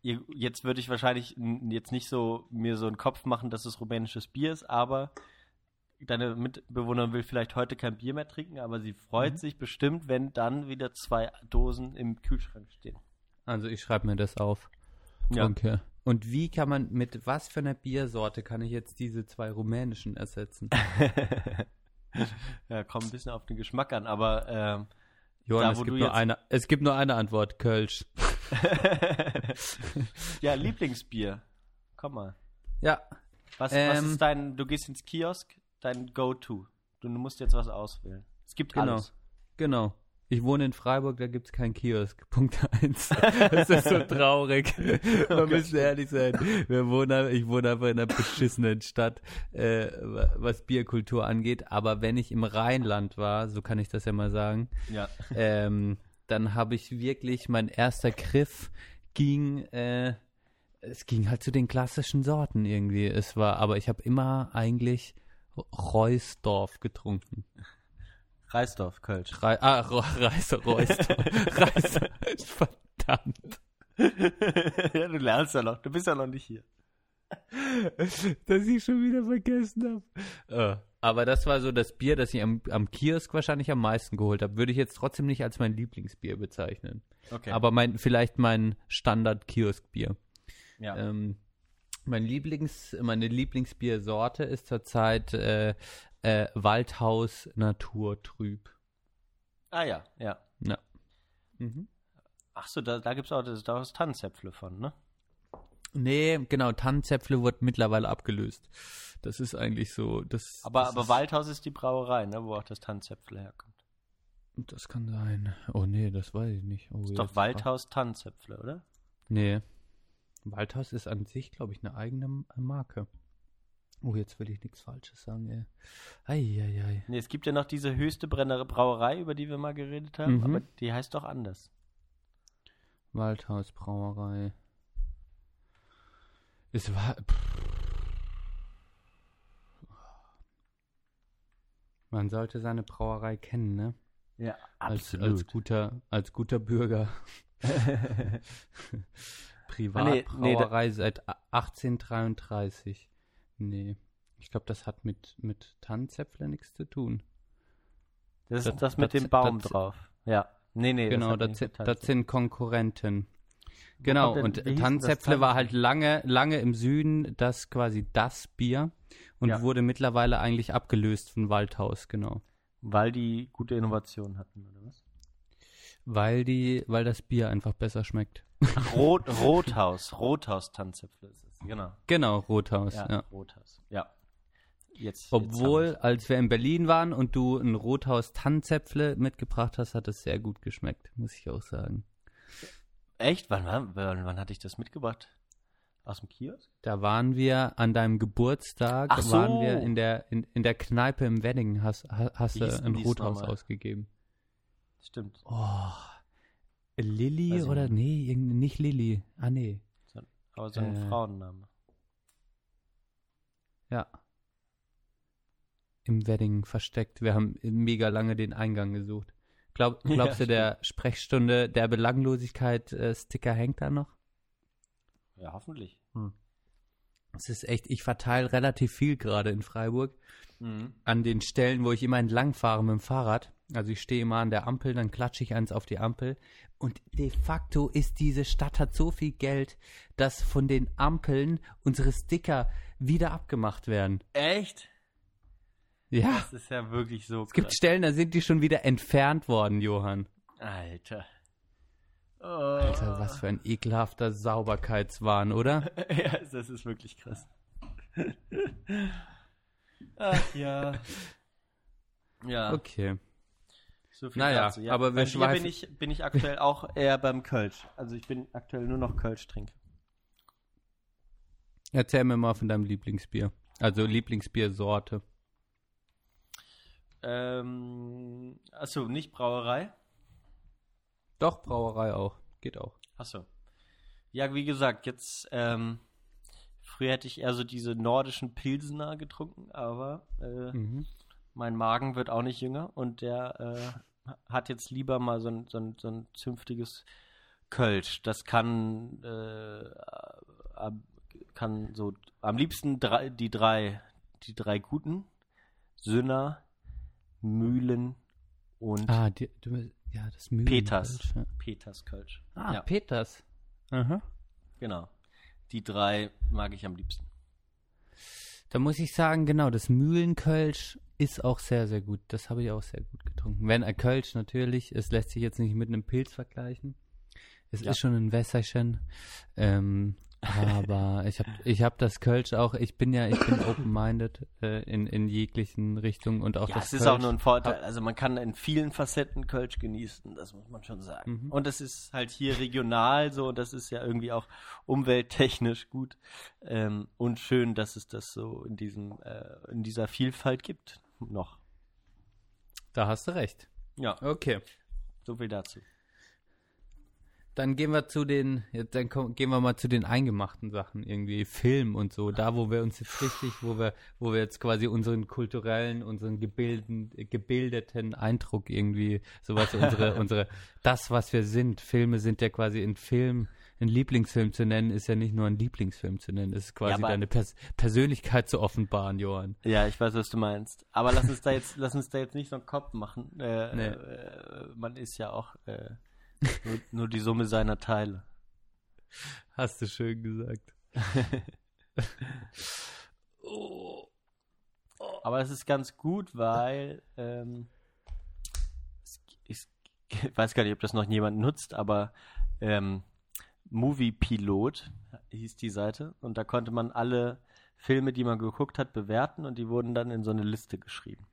jetzt würde ich wahrscheinlich jetzt nicht so mir so einen Kopf machen, dass es rumänisches Bier ist, aber deine Mitbewohnerin will vielleicht heute kein Bier mehr trinken, aber sie freut Mhm. sich bestimmt, wenn dann wieder zwei Dosen im Kühlschrank stehen. Also ich schreibe mir das auf. Ja. Okay. Und wie kann man, mit was für einer Biersorte kann ich jetzt diese zwei rumänischen ersetzen? [laughs] ja, kommt ein bisschen auf den Geschmack an, aber ähm, Johann, es, gibt nur eine, es gibt nur eine Antwort, Kölsch. [laughs] ja, Lieblingsbier. Komm mal. Ja, Was, was Ähm, ist dein, du gehst ins Kiosk, dein Go-To. Du musst jetzt was auswählen. Es gibt Genau. alles. genau. Ich wohne in Freiburg, da gibt es keinen Kiosk. [laughs] Punkt eins. Das ist so traurig. [laughs] Wir müssen ehrlich sein. Wir wohnen, ich wohne einfach in einer beschissenen Stadt, äh, wa- was Bierkultur angeht. Aber wenn ich im Rheinland war, so kann ich das ja mal sagen, Ja. ähm, dann habe ich wirklich, mein erster Griff ging äh, es ging halt zu den klassischen Sorten irgendwie. Es war, aber ich habe immer eigentlich Reusdorf getrunken. Reisdorf, Kölsch. Re ah, Ro Reis, Reusdorf. [laughs] Reis, verdammt. ja, du lernst ja noch. Du bist ja noch nicht hier. Dass ich schon wieder vergessen habe. Aber das war so das Bier, das ich am, am Kiosk wahrscheinlich am meisten geholt habe. Würde ich jetzt trotzdem nicht als mein Lieblingsbier bezeichnen. Okay. Aber mein, vielleicht mein Standard-Kiosk-Bier. ja. Ähm, mein Lieblings, meine Lieblingsbiersorte ist zurzeit äh, äh, Waldhaus Naturtrüb. ah ja, ja. Ja. Mhm. Ach so, da, da gibt's auch das, da ist Tannenzäpfle von, ne? Nee, genau, Tannenzäpfle wird mittlerweile abgelöst. Das ist eigentlich so, das. Aber, das aber ist, Waldhaus ist die Brauerei, ne? Wo auch das Tannenzäpfle herkommt. Das kann sein. Oh nee, das weiß ich nicht. Oh, Ist doch Waldhaus Tannenzäpfle, oder? Nee. Waldhaus ist an sich, glaube ich, eine eigene M- Marke. Oh, jetzt will ich nichts Falsches sagen, ey. Eieiei. Nee, es gibt ja noch diese höchste Brenner Brauerei, über die wir mal geredet haben, Mhm. aber die heißt doch anders. Waldhaus Brauerei. Es war. Pff. Man sollte seine Brauerei kennen, ne? Ja, Als, als guter, als guter Bürger. [laughs] [laughs] Privatbrauerei seit a- 1833. Nee. Ich glaube, das hat mit, mit Tannenzäpfle nichts zu tun. das das- ist das mit das- dem Baum das- drauf. Ja. Nee, nee. genau, das, das Tannenzäpfle. sind Konkurrenten. Genau, denn- und das Tannenzäpfle war halt lange, lange im Süden das quasi das Bier und Ja. wurde mittlerweile eigentlich abgelöst von Waldhaus, genau. Weil die gute Innovation hatten, oder was? Weil die, weil das Bier einfach besser schmeckt. Rot, Rothaus, Rothaus Tannenzäpfle ist es, genau. Genau, Rothaus, Ja, ja. Rothaus. Ja. Jetzt, Obwohl, jetzt als wir in Berlin waren und du ein Rothaus Tannenzäpfle mitgebracht hast, hat es sehr gut geschmeckt, muss ich auch sagen. Echt? Wann, wann, wann, wann hatte ich das mitgebracht? Aus dem Kiosk? Da waren wir an deinem Geburtstag, Ach so. waren wir in der, in, in der Kneipe im Wedding, hast, hast du ein Rothaus ausgegeben. Stimmt. Oh, Lilly ich oder nee, nicht Lilly. Ah nee, So, aber so ein Äh. Frauenname. ja. Im Wedding versteckt. Wir haben mega lange den Eingang gesucht. Glaub, [laughs] Ja, glaubst du, der Sprechstunde der Belanglosigkeit äh, Sticker hängt da noch? Ja, hoffentlich. Es ist echt, ich verteile relativ viel gerade in Freiburg. Mhm. an den Stellen, wo ich immer entlang fahre mit dem Fahrrad. Also ich stehe immer an der Ampel, dann klatsche ich eins auf die Ampel. Und de facto ist diese Stadt hat so viel Geld, dass von den Ampeln unsere Sticker wieder abgemacht werden. Echt? Ja, Das ist ja wirklich so es gibt Stellen, da sind die schon wieder entfernt worden, Johann. Alter. Oh. Alter, was für ein ekelhafter Sauberkeitswahn, oder? [laughs] ja, das ist wirklich krass. Ach ja. [laughs] Ja, Okay. So viel Naja, dazu. Ja, aber wir bei Bier schweifen- bin ich, bin ich aktuell auch eher beim Kölsch. Also ich bin aktuell nur noch Kölsch trinke. Erzähl mir mal von deinem Lieblingsbier. Also Lieblingsbiersorte. Ähm, achso, nicht Brauerei? Doch, Brauerei auch. Geht auch. Achso. Ja, wie gesagt, jetzt, ähm, früher hätte ich eher so diese nordischen Pilsener getrunken, aber äh, Mhm. mein Magen wird auch nicht jünger und der äh, hat jetzt lieber mal so ein, so ein, so ein zünftiges Kölsch. Das kann, äh, kann so am liebsten drei, die drei, die drei guten, Sünner, Mühlen und Ah, die, du, ja, das Mühlen. Peters. Ja. Peters Kölsch. Ah, ja, Peters. Aha. genau. Die drei mag ich am liebsten. Da muss ich sagen, genau, das Mühlenkölsch ist auch sehr, sehr gut. Das habe ich auch sehr gut getrunken. Wenn ein Kölsch natürlich, es lässt sich jetzt nicht mit einem Pilz vergleichen. Es Ja. ist schon ein Wässerchen. Ähm, aber ich habe ich hab das Kölsch auch, ich bin ja, ich bin [coughs] open-minded äh, in, in jeglichen Richtungen und auch Ja, das es ist auch Kölsch nur ein Vorteil. Also man kann in vielen Facetten Kölsch genießen, das muss man schon sagen. Mhm. Und es ist halt hier regional so und das ist ja irgendwie auch umwelttechnisch gut ähm, und schön, dass es das so in diesem äh, in dieser Vielfalt gibt noch. Da hast du recht. Ja, Okay. so viel dazu. Dann gehen wir zu den, jetzt, dann komm, gehen wir mal zu den eingemachten Sachen, irgendwie Film und so, da wo wir uns jetzt richtig, wo wir, wo wir jetzt quasi unseren kulturellen, unseren gebilden, gebildeten Eindruck irgendwie, sowas, unsere, [laughs] unsere, das, was wir sind. Filme sind ja quasi in Film, ein Lieblingsfilm zu nennen, ist ja nicht nur ein Lieblingsfilm zu nennen, es ist quasi Ja, deine Pers Persönlichkeit zu offenbaren, Johann. Ja, ich weiß, was du meinst. Aber lass uns da jetzt, lass uns da jetzt nicht so einen Kopf machen. Äh, Nee. äh, man ist ja auch äh, nur, nur die Summe seiner Teile. Hast du schön gesagt. oh. [laughs] Aber es ist ganz gut, weil ähm, es, ich, ich weiß gar nicht, ob das noch jemand nutzt, aber ähm, Movie Pilot hieß die Seite und da konnte man alle Filme, die man geguckt hat, bewerten und die wurden dann in so eine Liste geschrieben.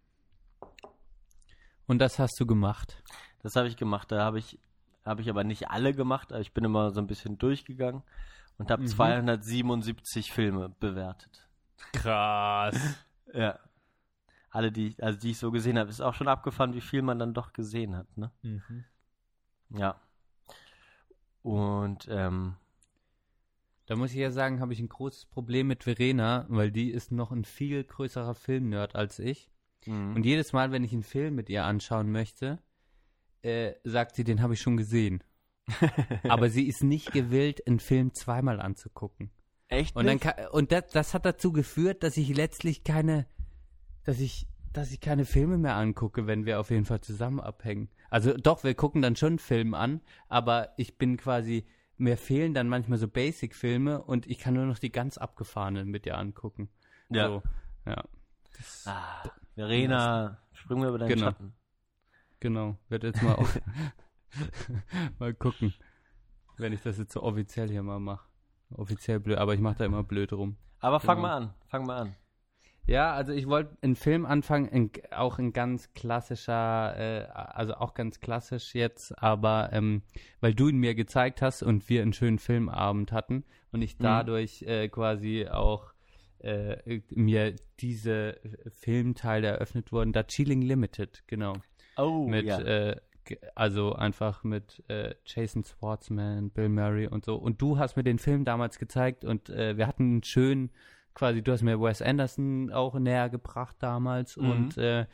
Und das hast du gemacht. Das habe ich gemacht. Da habe ich, habe ich aber nicht alle gemacht. Aber ich bin immer so ein bisschen durchgegangen und habe Mhm. 277 Filme bewertet. Krass. [laughs] Ja. Alle, die, also die ich so gesehen habe, ist auch schon abgefahren, wie viel man dann doch gesehen hat, ne? Mhm. Ja. Und ähm, Da muss ich ja sagen, habe ich ein großes Problem mit Verena, weil die ist noch ein viel größerer Filmnerd als ich. mh. Und jedes Mal, wenn ich einen Film mit ihr anschauen möchte, äh, sagt sie, den habe ich schon gesehen. [laughs] Aber sie ist nicht gewillt, einen Film zweimal anzugucken. echt Und dann kann, und das, das hat dazu geführt, dass ich letztlich keine, dass ich, dass ich keine Filme mehr angucke, wenn wir auf jeden Fall zusammen abhängen. Also doch, wir gucken dann schon einen Film an, aber ich bin quasi, mir fehlen dann manchmal so Basic-Filme und ich kann nur noch die ganz abgefahrenen mit dir angucken. Ja. So, ja. Ah, Verena, springen wir über deinen Genau. Schatten. Genau, wird jetzt mal auch [laughs] mal gucken, wenn ich das jetzt so offiziell hier mal mache. Offiziell blöd, aber ich mache da immer blöd rum. Aber fang Genau. mal an, fang mal an. Ja, also ich wollte einen Film anfangen, in, auch ein ganz klassischer, äh, also auch ganz klassisch jetzt, aber ähm, weil du ihn mir gezeigt hast und wir einen schönen Filmabend hatten und ich Mhm. dadurch äh, quasi auch äh, mir diese Filmteile eröffnet wurden, da Chilling Limited, genau. Oh, mit, ja. äh, also einfach mit äh, Jason Schwartzman, Bill Murray und so. Und du hast mir den Film damals gezeigt und äh, wir hatten einen schönen, quasi, du hast mir Wes Anderson auch näher gebracht damals Mhm. und äh,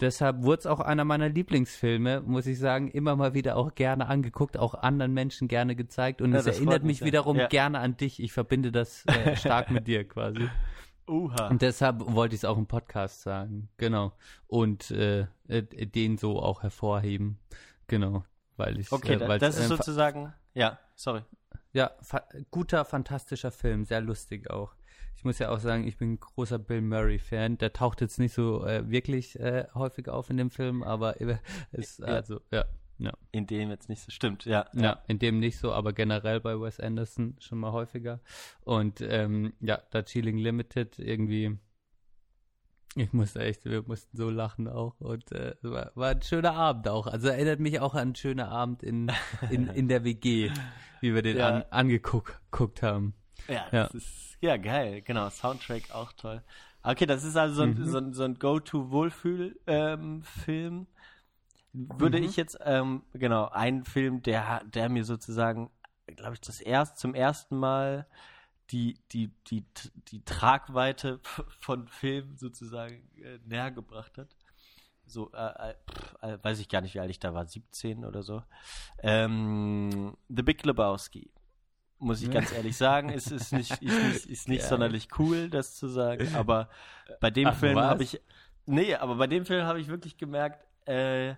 deshalb wurde es auch einer meiner Lieblingsfilme, muss ich sagen, immer mal wieder auch gerne angeguckt, auch anderen Menschen gerne gezeigt und Ja, es erinnert mich sehr. wiederum Ja. gerne an dich. Ich verbinde das äh, stark mit dir quasi. [laughs] Uha. Und deshalb wollte ich es auch im Podcast sagen. Genau. Und äh, äh, den so auch hervorheben. Genau. Weil ich. Okay, äh, das ist sozusagen, ja, sorry. Ja, fa guter, fantastischer Film. Sehr lustig auch. Ich muss ja auch sagen, ich bin ein großer Bill Murray-Fan. Der taucht jetzt nicht so äh, wirklich äh, häufig auf in dem Film, aber [laughs] äh, ist, also, ja. Ja. In dem jetzt nicht so stimmt, ja. Ja, in dem nicht so, aber generell bei Wes Anderson schon mal häufiger. Und ähm, ja, da Chilling Limited irgendwie, ich musste echt, wir mussten so lachen auch und äh, war, war ein schöner Abend auch. Also erinnert mich auch an einen schönen Abend in, in, [laughs] in der WG, wie wir den Ja. an, angeguckt geguckt haben. Ja, Ja. das ist, ja, geil, genau, Soundtrack auch toll. Okay, das ist also so ein, Mhm. so ein, so ein Go-To-Wohlfühl-Film. Würde Mhm. ich jetzt, ähm, genau, einen Film, der, der mir sozusagen, glaube ich, das erst, zum ersten Mal die, die, die, die Tragweite [laughs] von Film sozusagen äh, näher gebracht hat. So, äh, äh, äh, weiß ich gar nicht, wie alt ich da war, 17 oder so. Ähm, The Big Lebowski. Muss ich ganz ehrlich sagen, ist, ist nicht, [laughs] ist nicht, ist nicht Ja. sonderlich cool, das zu sagen, aber bei dem Ach, Film habe ich, nee, aber bei dem Film habe ich wirklich gemerkt, äh,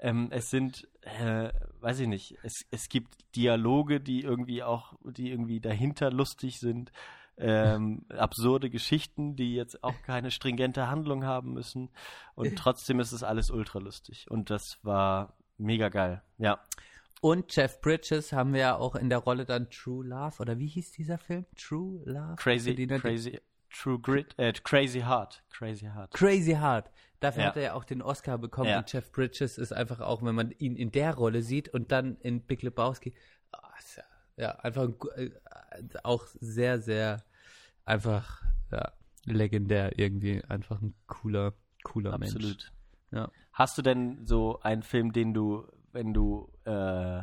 ähm, es sind, äh, weiß ich nicht, es, es gibt Dialoge, die irgendwie auch, die irgendwie dahinter lustig sind, ähm, absurde Geschichten, die jetzt auch keine stringente Handlung haben müssen und trotzdem ist es alles ultra lustig und das war mega geil, ja. Und Jeff Bridges haben wir ja auch in der Rolle dann True Love, oder wie hieß dieser Film? True Love? Crazy, crazy, True Grit, äh, Crazy Heart, Crazy Heart. Crazy Hard. Dafür Ja. hat er ja auch den Oscar bekommen Ja. und Jeff Bridges ist einfach auch, wenn man ihn in der Rolle sieht und dann in Big Lebowski, ist ja, ja, einfach äh, auch sehr, sehr einfach ja, legendär irgendwie, einfach ein cooler, cooler Mensch. Absolut. Ja. Hast du denn so einen Film, den du, wenn du äh,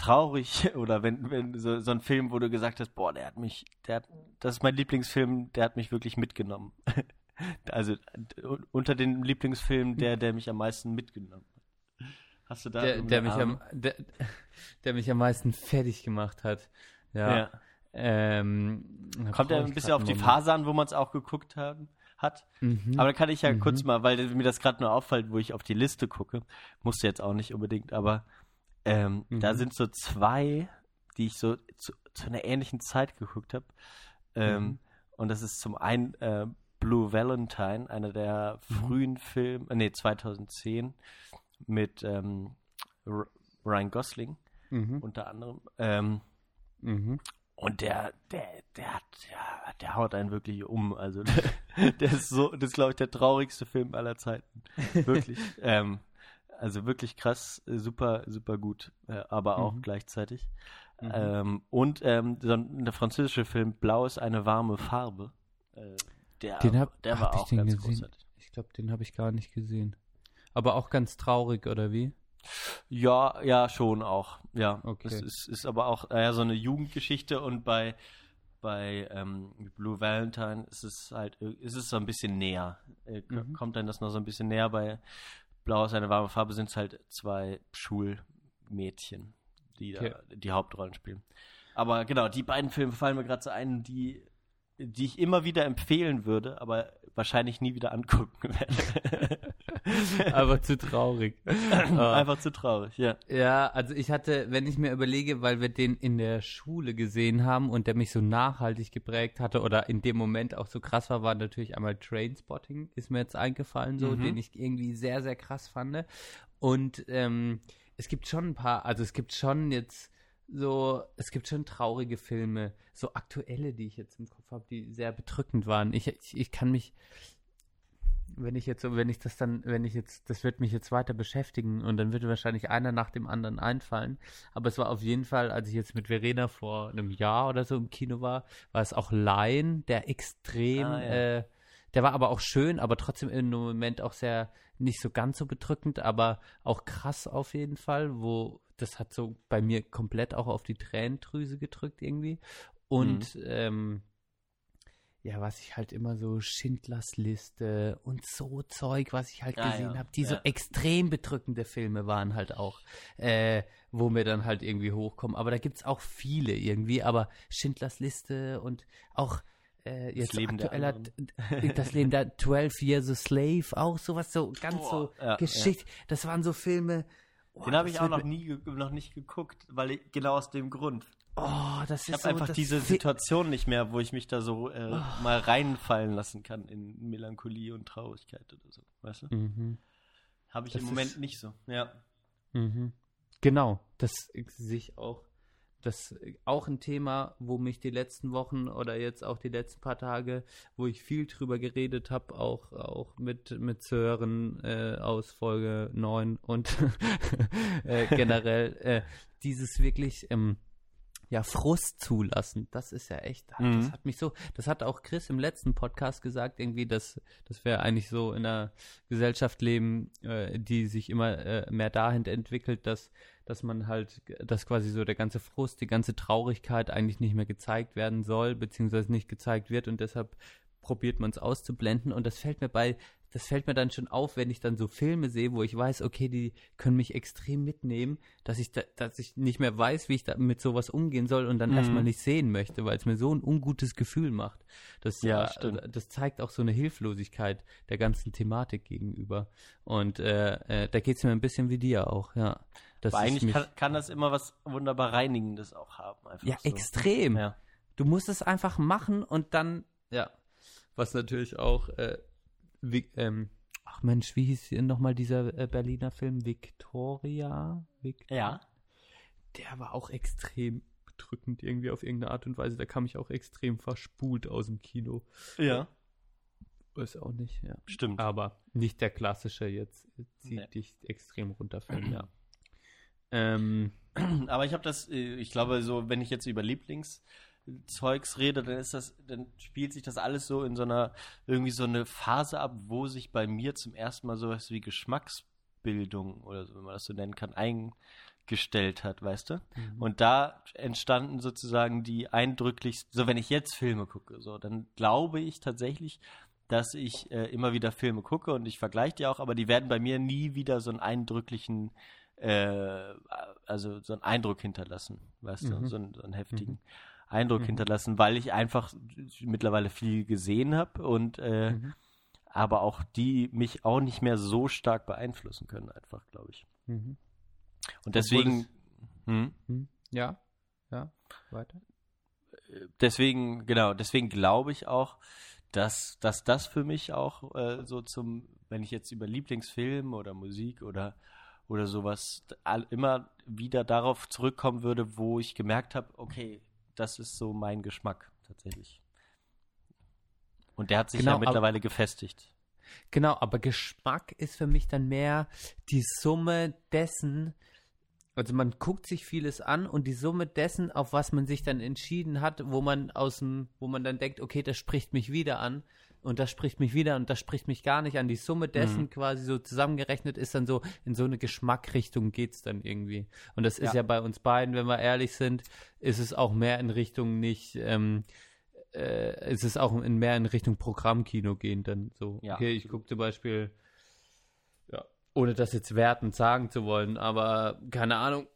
traurig [laughs] oder wenn, wenn so, so ein Film, wo du gesagt hast, boah, der hat mich, der hat, das ist mein Lieblingsfilm, der hat mich wirklich mitgenommen. [laughs] also un- unter den Lieblingsfilmen der, der mich am meisten mitgenommen hat. Hast du da Der, der, mich am, der, der mich am meisten fertig gemacht hat. Ja. Ja. Ähm, Kommt ja ein bisschen auf die Phase an, wo man es auch geguckt haben, hat. Mhm. Aber da kann ich ja Mhm. kurz mal, weil mir das gerade nur auffällt, wo ich auf die Liste gucke, musste jetzt auch nicht unbedingt, aber ähm, da Mhm. sind so zwei, die ich so zu, zu einer ähnlichen Zeit geguckt habe. Ähm, Mhm. Und das ist zum einen äh, Blue Valentine, einer der Mhm. frühen Filme, äh, nee, 2010 mit ähm, Ryan Gosling Mhm. unter anderem. Ähm, Mhm. und der, der, der hat, ja, der haut einen wirklich um. Also [laughs] der ist so, das ist glaube ich der traurigste Film aller Zeiten. [laughs] Wirklich. ähm, also wirklich krass, äh, super, super gut, äh, aber auch Mhm. gleichzeitig. Mhm. Ähm, und ähm, so ein der französische Film Blau ist eine warme Farbe. Äh, der, Den hab- der hab war ich auch den ganz gesehen? großartig. Ich glaube, den habe ich gar nicht gesehen. Aber auch ganz traurig, oder wie? Ja, ja, schon auch. Ja, Okay. es ist, ist aber auch äh, so eine Jugendgeschichte und bei bei ähm, Blue Valentine ist es halt äh, ist es so ein bisschen näher. Äh, Mhm. Kommt dann das noch so ein bisschen näher. Bei Blau ist eine warme Farbe sind es halt zwei Schulmädchen, die da Okay. die Hauptrollen spielen. Aber genau, die beiden Filme fallen mir gerade so ein, die die ich immer wieder empfehlen würde, aber wahrscheinlich nie wieder angucken [laughs] werde. Aber zu traurig. [clears throat] Ah. Einfach zu traurig, ja. Ja, also ich hatte, wenn ich mir überlege, weil wir den in der Schule gesehen haben und der mich so nachhaltig geprägt hatte oder in dem Moment auch so krass war, war natürlich einmal Trainspotting, ist mir jetzt eingefallen, so, Mhm. den ich irgendwie sehr, sehr krass fand. Und ähm, es gibt schon ein paar, also es gibt schon jetzt so, es gibt schon traurige Filme, so aktuelle, die ich jetzt im Kopf habe, die sehr bedrückend waren. Ich, ich, ich kann mich, wenn ich jetzt wenn ich das dann, wenn ich jetzt, das wird mich jetzt weiter beschäftigen und dann wird wahrscheinlich einer nach dem anderen einfallen. Aber es war auf jeden Fall, als ich jetzt mit Verena vor einem Jahr oder so im Kino war, war es auch Lion, der extrem, Ah, ja. äh, der war aber auch schön, aber trotzdem im Moment auch sehr nicht so ganz so bedrückend, aber auch krass auf jeden Fall, wo das hat so bei mir komplett auch auf die Tränendrüse gedrückt irgendwie. Und ähm, ja, was ich halt immer so Schindlers Liste und so Zeug, was ich halt Ah, gesehen ja. habe, die so Ja. extrem bedrückende Filme waren halt auch, äh, wo mir dann halt irgendwie hochkommen. Aber da gibt's auch viele irgendwie, aber Schindlers Liste und auch äh, jetzt Leben der aktueller das Leben der [laughs] 12 Years a Slave, auch sowas so ganz Boah, so ja, Geschichte. Das waren so Filme. oh, Den habe das ich auch noch nie noch nicht geguckt, weil ich, genau aus dem Grund. Oh, das Ich ist habe so, einfach das diese Situation nicht mehr, wo ich mich da so äh, Oh. mal reinfallen lassen kann in Melancholie und Traurigkeit oder so. Weißt du? Mhm. Habe ich Das im Moment nicht so. Ja. Mhm. Genau, das sich auch, das auch ein Thema, wo mich die letzten Wochen oder jetzt auch die letzten paar Tage, wo ich viel drüber geredet habe, auch, auch mit, mit Sören äh, aus Folge 9 und [laughs] äh, generell äh, dieses wirklich ähm, ja, Frust zulassen, das ist ja echt, das Mhm. hat mich so, das hat auch Chris im letzten Podcast gesagt, irgendwie, dass, dass wir eigentlich so in einer Gesellschaft leben, äh, die sich immer äh, mehr dahin entwickelt, dass, dass man halt, dass quasi so der ganze Frust, die ganze Traurigkeit eigentlich nicht mehr gezeigt werden soll, beziehungsweise nicht gezeigt wird und deshalb probiert man es auszublenden und das fällt mir bei, das fällt mir dann schon auf, wenn ich dann so Filme sehe, wo ich weiß, okay, die können mich extrem mitnehmen, dass ich da, dass ich nicht mehr weiß, wie ich da mit sowas umgehen soll und dann Mhm. erstmal nicht sehen möchte, weil es mir so ein ungutes Gefühl macht. Das, Ja, äh, stimmt. das zeigt auch so eine Hilflosigkeit der ganzen Thematik gegenüber. Und äh, äh, da geht es mir ein bisschen wie dir auch, ja. Dass Aber ich eigentlich kann, kann das immer was wunderbar Reinigendes auch haben. Einfach ja, so. extrem. Ja. Du musst es einfach machen und dann, ja. Was natürlich auch, äh, wie, ähm, ach Mensch, wie hieß nochmal dieser äh, Berliner Film? Victoria? Vic ja. Der war auch extrem bedrückend irgendwie auf irgendeine Art und Weise. Da kam ich auch extrem verspult aus dem Kino. Ja. Weiß auch nicht, ja. Stimmt. Aber nicht der klassische jetzt. Zieht Nee. dich extrem runter, Film, ja. Ähm, [clears throat] Aber ich habe das, äh, ich glaube, so, wenn ich jetzt über Lieblingszeugs rede, dann ist das, dann spielt sich das alles so in so einer, irgendwie so eine Phase ab, wo sich bei mir zum ersten Mal sowas wie Geschmacksbildung oder so, wenn man das so nennen kann, gestellt hat, weißt du? Mhm. Und da entstanden sozusagen die eindrücklichsten, so wenn ich jetzt Filme gucke, so, dann glaube ich tatsächlich, dass ich äh, immer wieder Filme gucke und ich vergleiche die auch, aber die werden bei mir nie wieder so einen eindrücklichen, äh, also so einen Eindruck hinterlassen, weißt du, Mhm. so einen, so einen heftigen Eindruck Mhm. hinterlassen, weil ich einfach mittlerweile viel gesehen habe und äh, Mhm. aber auch die mich auch nicht mehr so stark beeinflussen können, einfach, glaube ich. Mhm. Und deswegen, hm, Mhm. Ja, ja, weiter. deswegen, genau, deswegen glaube ich auch, dass, dass das für mich auch äh, so zum, wenn ich jetzt über Lieblingsfilm oder Musik oder oder sowas all, immer wieder darauf zurückkommen würde, wo ich gemerkt habe, okay, das ist so mein Geschmack tatsächlich. Und der hat sich Genau, ja aber- mittlerweile gefestigt. Genau, aber Geschmack ist für mich dann mehr die Summe dessen, also man guckt sich vieles an und die Summe dessen, auf was man sich dann entschieden hat, wo man aus dem, wo man dann denkt, okay, das spricht mich wieder an und das spricht mich wieder und das spricht mich gar nicht an. Die Summe dessen Mhm. quasi so zusammengerechnet ist dann so, in so eine Geschmackrichtung geht's dann irgendwie. Und das ist Ja. ja bei uns beiden, wenn wir ehrlich sind, ist es auch mehr in Richtung nicht, ähm, äh, ist es auch in mehr in Richtung Programmkino gehen dann so. Ja, okay, ich gucke zum Beispiel, ja, ohne das jetzt wertend sagen zu wollen, aber keine Ahnung.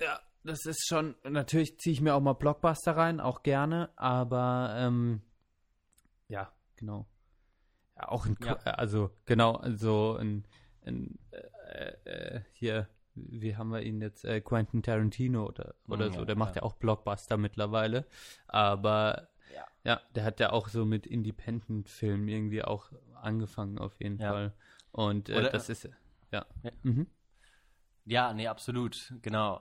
Ja, das ist schon, natürlich ziehe ich mir auch mal Blockbuster rein, auch gerne, aber ähm, ja, genau. Ja, auch ein, Ja. also genau, also ein, ein äh, äh, hier, wie haben wir ihn jetzt, äh, Quentin Tarantino oder, oder Mm, so, ja, der macht ja. ja auch Blockbuster mittlerweile, aber Ja. ja, der hat ja auch so mit Independent-Filmen irgendwie auch angefangen auf jeden Ja. Fall. Und äh, Oder- das ist ja. Ja. Mhm. Ja, nee, absolut, genau.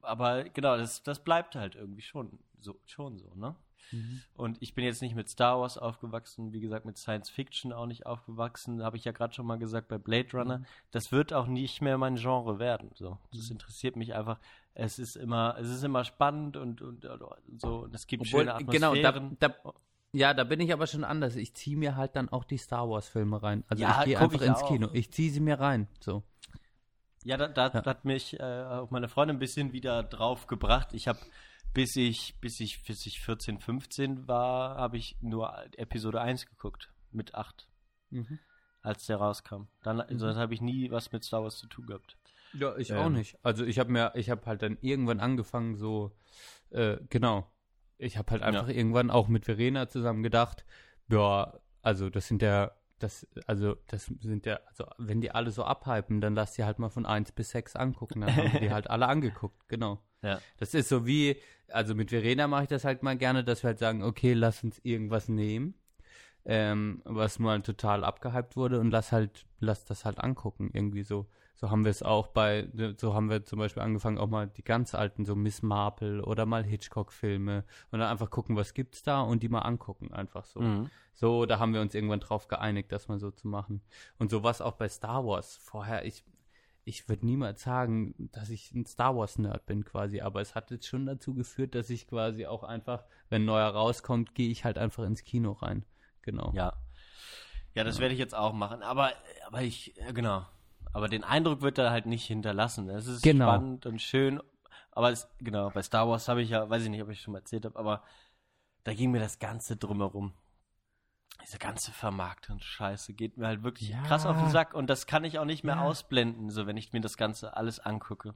Aber genau, das, das bleibt halt irgendwie schon so, schon so, ne? Mhm. Und ich bin jetzt nicht mit Star Wars aufgewachsen, wie gesagt, mit Science Fiction auch nicht aufgewachsen, habe ich ja gerade schon mal gesagt bei Blade Runner. Mhm. Das wird auch nicht mehr mein Genre werden. So, das interessiert mich einfach. Es ist immer, es ist immer spannend und, und, und so. Und es gibt Obwohl, schöne genau, Atmosphären. da, da, ja, da bin ich aber schon anders. Ich ziehe mir halt dann auch die Star Wars-Filme rein. Also Ja, ich gehe einfach ich ins auch. Kino. Ich ziehe sie mir rein. So. Ja, da, da Ja. hat mich äh, auch meine Freundin ein bisschen wieder drauf gebracht. Ich habe, bis ich, bis ich, bis ich 14, 15 war, habe ich nur Episode 1 geguckt. Mit 8, Mhm. als der rauskam. Dann, sonst habe ich nie was mit Star Wars zu tun gehabt. Ja, ich Ähm. auch nicht. Also ich habe mir, ich habe halt dann irgendwann angefangen, so, äh, genau. Ich habe halt einfach irgendwann auch mit Verena zusammen gedacht, ja, also das sind ja, das, also das sind ja, also wenn die alle so abhypen, dann lass die halt mal von 1 bis 6 angucken. Dann haben wir die [laughs] halt alle angeguckt, genau. Ja. Das ist so wie, also mit Verena mache ich das halt mal gerne, dass wir halt sagen, okay, lass uns irgendwas nehmen, ähm, was mal total abgehypt wurde und lass halt, lass das halt angucken, irgendwie so. So haben wir es auch bei, so haben wir zum Beispiel angefangen, auch mal die ganz alten, so Miss Marple oder mal Hitchcock-Filme und dann einfach gucken, was gibt's da und die mal angucken, einfach so. Mhm. So, da haben wir uns irgendwann drauf geeinigt, das mal so zu machen. Und so was auch bei Star Wars. Vorher, ich, ich würde niemals sagen, dass ich ein Star Wars-Nerd bin quasi, aber es hat jetzt schon dazu geführt, dass ich quasi auch einfach, wenn neuer rauskommt, gehe ich halt einfach ins Kino rein. Genau. Ja. Ja, das werde ich jetzt auch machen. Aber, aber ich, ja, genau. Aber den Eindruck wird er halt nicht hinterlassen. Es ist Genau. spannend und schön. Aber es, genau, bei Star Wars habe ich ja, weiß ich nicht, ob ich schon mal erzählt habe, aber da ging mir das Ganze drumherum. Diese ganze Vermarktung Scheiße geht mir halt wirklich Ja. krass auf den Sack und das kann ich auch nicht mehr Ja. ausblenden, so wenn ich mir das Ganze alles angucke.